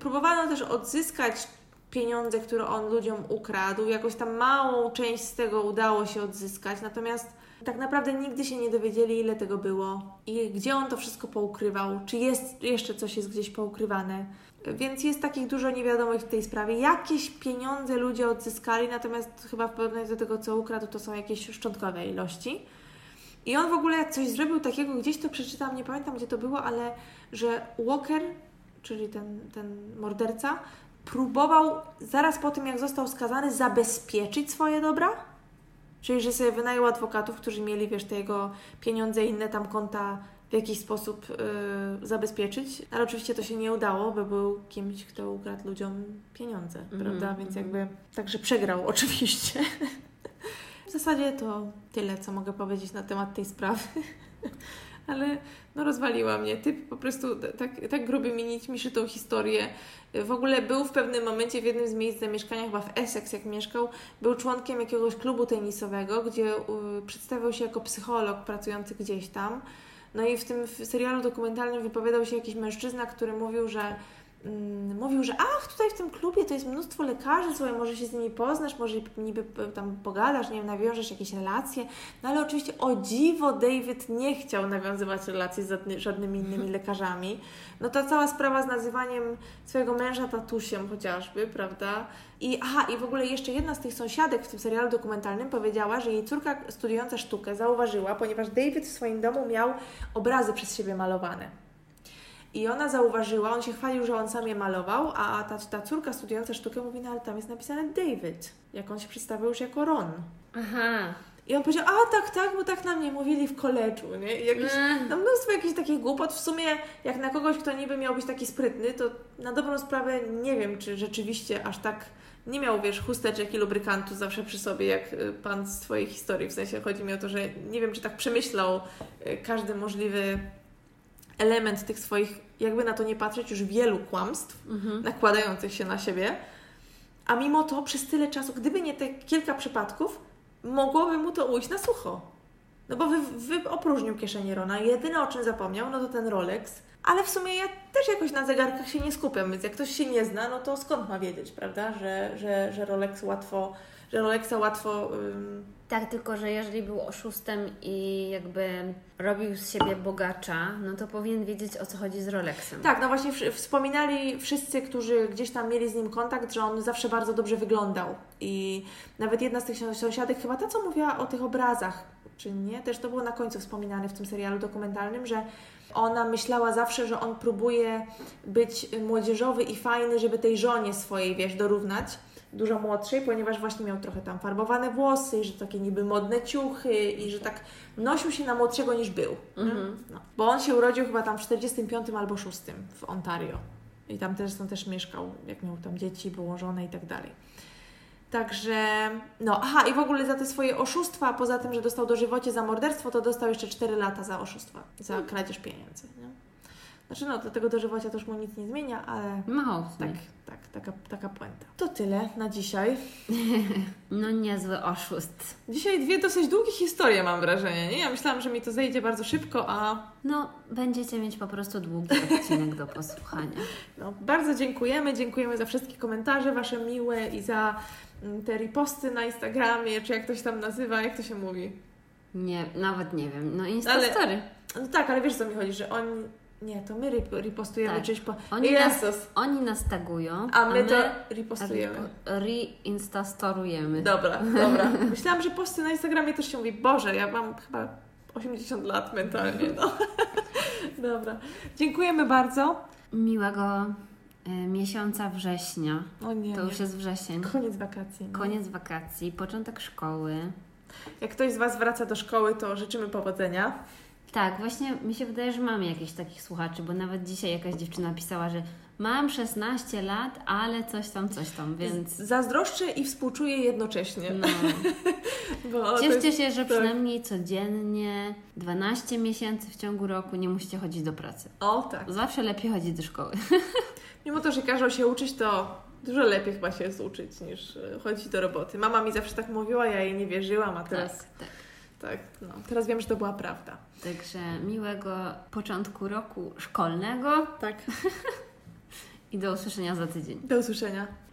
Speaker 2: Próbowano też odzyskać pieniądze, które on ludziom ukradł. Jakoś tam małą część z tego udało się odzyskać, natomiast tak naprawdę nigdy się nie dowiedzieli, ile tego było i gdzie on to wszystko poukrywał, czy jest jeszcze coś jest gdzieś poukrywane. Więc jest takich dużo niewiadomych w tej sprawie. Jakieś pieniądze ludzie odzyskali, natomiast chyba w porównaniu do tego, co ukradł, to są jakieś szczątkowe ilości. I on w ogóle coś zrobił takiego, gdzieś to przeczytam, nie pamiętam gdzie to było, ale że Walker, czyli ten, ten morderca, próbował zaraz po tym, jak został skazany, zabezpieczyć swoje dobra. Czyli, że sobie wynajął adwokatów, którzy mieli, wiesz, te jego pieniądze i inne tam konta w jakiś sposób yy, zabezpieczyć. Ale oczywiście to się nie udało, bo był kimś, kto ukradł ludziom pieniądze,
Speaker 1: Mhm,
Speaker 2: prawda? Więc
Speaker 1: mhm.
Speaker 2: jakby także przegrał oczywiście. w zasadzie to tyle, co mogę powiedzieć na temat tej sprawy. Ale no rozwaliła mnie. Typ po prostu tak, tak grubymi nićmi szytą historię. W ogóle był w pewnym momencie w jednym z miejsc zamieszkania, chyba w Essex, jak mieszkał, był członkiem jakiegoś klubu tenisowego, gdzie y, przedstawiał się jako psycholog pracujący gdzieś tam. No i w tym serialu dokumentalnym wypowiadał się jakiś mężczyzna, który mówił, że mówił, że ach, tutaj w tym klubie to jest mnóstwo lekarzy, słuchaj, może się z nimi poznasz, może niby tam pogadasz, nie wiem, nawiążesz jakieś relacje. No ale oczywiście o dziwo David nie chciał nawiązywać relacji z żadny- żadnymi innymi lekarzami. No ta cała sprawa z nazywaniem swojego męża tatusiem chociażby, prawda? I aha, i w ogóle jeszcze jedna z tych sąsiadek w tym serialu dokumentalnym powiedziała, że jej córka studiująca sztukę zauważyła, ponieważ David w swoim domu miał obrazy przez siebie malowane. I ona zauważyła, on się chwalił, że on sam je malował, a ta, ta córka studiująca sztukę mówi, no ale tam jest napisane David, jak on się przedstawiał już jako Ron.
Speaker 1: Aha.
Speaker 2: I on powiedział, a tak, tak, bo tak na mnie mówili w koleczu, nie? I jakieś, no mnóstwo jakichś takich głupot. W sumie, jak na kogoś, kto niby miał być taki sprytny, to na dobrą sprawę nie wiem, czy rzeczywiście aż tak nie miał, wiesz, chusteczek i lubrykantu zawsze przy sobie, jak y, pan z Twojej historii. W sensie chodzi mi o to, że nie wiem, czy tak przemyślał y, każdy możliwy element tych swoich, jakby na to nie patrzeć, już wielu kłamstw
Speaker 1: Mhm.
Speaker 2: nakładających się na siebie. A mimo to przez tyle czasu, gdyby nie te kilka przypadków, mogłoby mu to ujść na sucho. No bo wy, wy opróżnił kieszenie Rona. Jedyne o czym zapomniał, no to ten Rolex. Ale w sumie ja też jakoś na zegarkach się nie skupiam, więc jak ktoś się nie zna, no to skąd ma wiedzieć, prawda? Że, że, że Rolex łatwo, że Rolexa łatwo. Ym,
Speaker 1: Tak, tylko że jeżeli był oszustem i jakby robił z siebie bogacza, no to powinien wiedzieć o co chodzi z Rolexem.
Speaker 2: Tak, no właśnie wspominali wszyscy, którzy gdzieś tam mieli z nim kontakt, że on zawsze bardzo dobrze wyglądał. I nawet jedna z tych sąs- sąsiadek, chyba ta, co mówiła o tych obrazach, czy nie, też to było na końcu wspominane w tym serialu dokumentalnym, że ona myślała zawsze, że on próbuje być młodzieżowy i fajny, żeby tej żonie swojej, wiesz, dorównać. Dużo młodszej, ponieważ właśnie miał trochę tam farbowane włosy, i że takie niby modne ciuchy i że tak nosił się na młodszego niż był.
Speaker 1: Mhm.
Speaker 2: No. Bo on się urodził chyba tam w 45 albo 6 w Ontario. I tam też, tam też mieszkał, jak miał tam dzieci, było żonę i tak dalej. Także, no, aha, i w ogóle za te swoje oszustwa, poza tym, że dostał dożywocie za morderstwo, to dostał jeszcze 4 lata za oszustwa, za kradzież pieniędzy. Nie? Znaczy, no, do tego dożywocia to już mu nic nie zmienia, ale
Speaker 1: Mało.
Speaker 2: tak, tak, taka, taka puenta. To tyle na dzisiaj.
Speaker 1: No niezły oszust.
Speaker 2: Dzisiaj dwie dosyć długie historie, mam wrażenie, nie? Ja myślałam, że mi to zejdzie bardzo szybko, a
Speaker 1: No, będziecie mieć po prostu długi odcinek do posłuchania.
Speaker 2: No, bardzo dziękujemy. Dziękujemy za wszystkie komentarze Wasze miłe i za mm, te reposty na Instagramie, czy jak to się tam nazywa, jak to się mówi.
Speaker 1: Nie, nawet nie wiem. No
Speaker 2: Ale-
Speaker 1: Instastory.
Speaker 2: No tak, ale wiesz co mi chodzi, że oni... Nie, to my repostujemy
Speaker 1: Tak.
Speaker 2: czyś po...
Speaker 1: Oni nas,
Speaker 2: Jezus!
Speaker 1: oni nas tagują,
Speaker 2: A my to repostujemy.
Speaker 1: reinstastorujemy.
Speaker 2: Dobra, dobra. Myślałam, że posty na Instagramie też się mówi. Boże, ja mam chyba 80 lat mentalnie, no. Dobra. Dziękujemy bardzo.
Speaker 1: Miłego y, miesiąca września.
Speaker 2: O nie,
Speaker 1: To już jest wrzesień.
Speaker 2: Koniec wakacji. nie?
Speaker 1: Koniec wakacji, początek szkoły.
Speaker 2: Jak ktoś z Was wraca do szkoły, to życzymy powodzenia.
Speaker 1: Tak, właśnie mi się wydaje, że mamy jakichś takich słuchaczy, bo nawet dzisiaj jakaś dziewczyna pisała, że mam 16 lat, ale coś tam, coś tam, więc
Speaker 2: Zazdroszczę i współczuję jednocześnie.
Speaker 1: no.
Speaker 2: Bo
Speaker 1: Cieszcie
Speaker 2: jest-
Speaker 1: się, że
Speaker 2: tak.
Speaker 1: przynajmniej codziennie 12 miesięcy w ciągu roku nie musicie chodzić do pracy.
Speaker 2: O tak.
Speaker 1: Zawsze lepiej chodzić do szkoły.
Speaker 2: Mimo to, że każą się uczyć, to dużo lepiej chyba się jest uczyć niż e, chodzić do roboty. Mama mi zawsze tak mówiła, ja jej nie wierzyłam, a teraz
Speaker 1: Tak, tak.
Speaker 2: Tak, no, teraz wiem, że to była prawda.
Speaker 1: Także miłego początku roku szkolnego
Speaker 2: Tak.
Speaker 1: i do usłyszenia za tydzień.
Speaker 2: Do usłyszenia.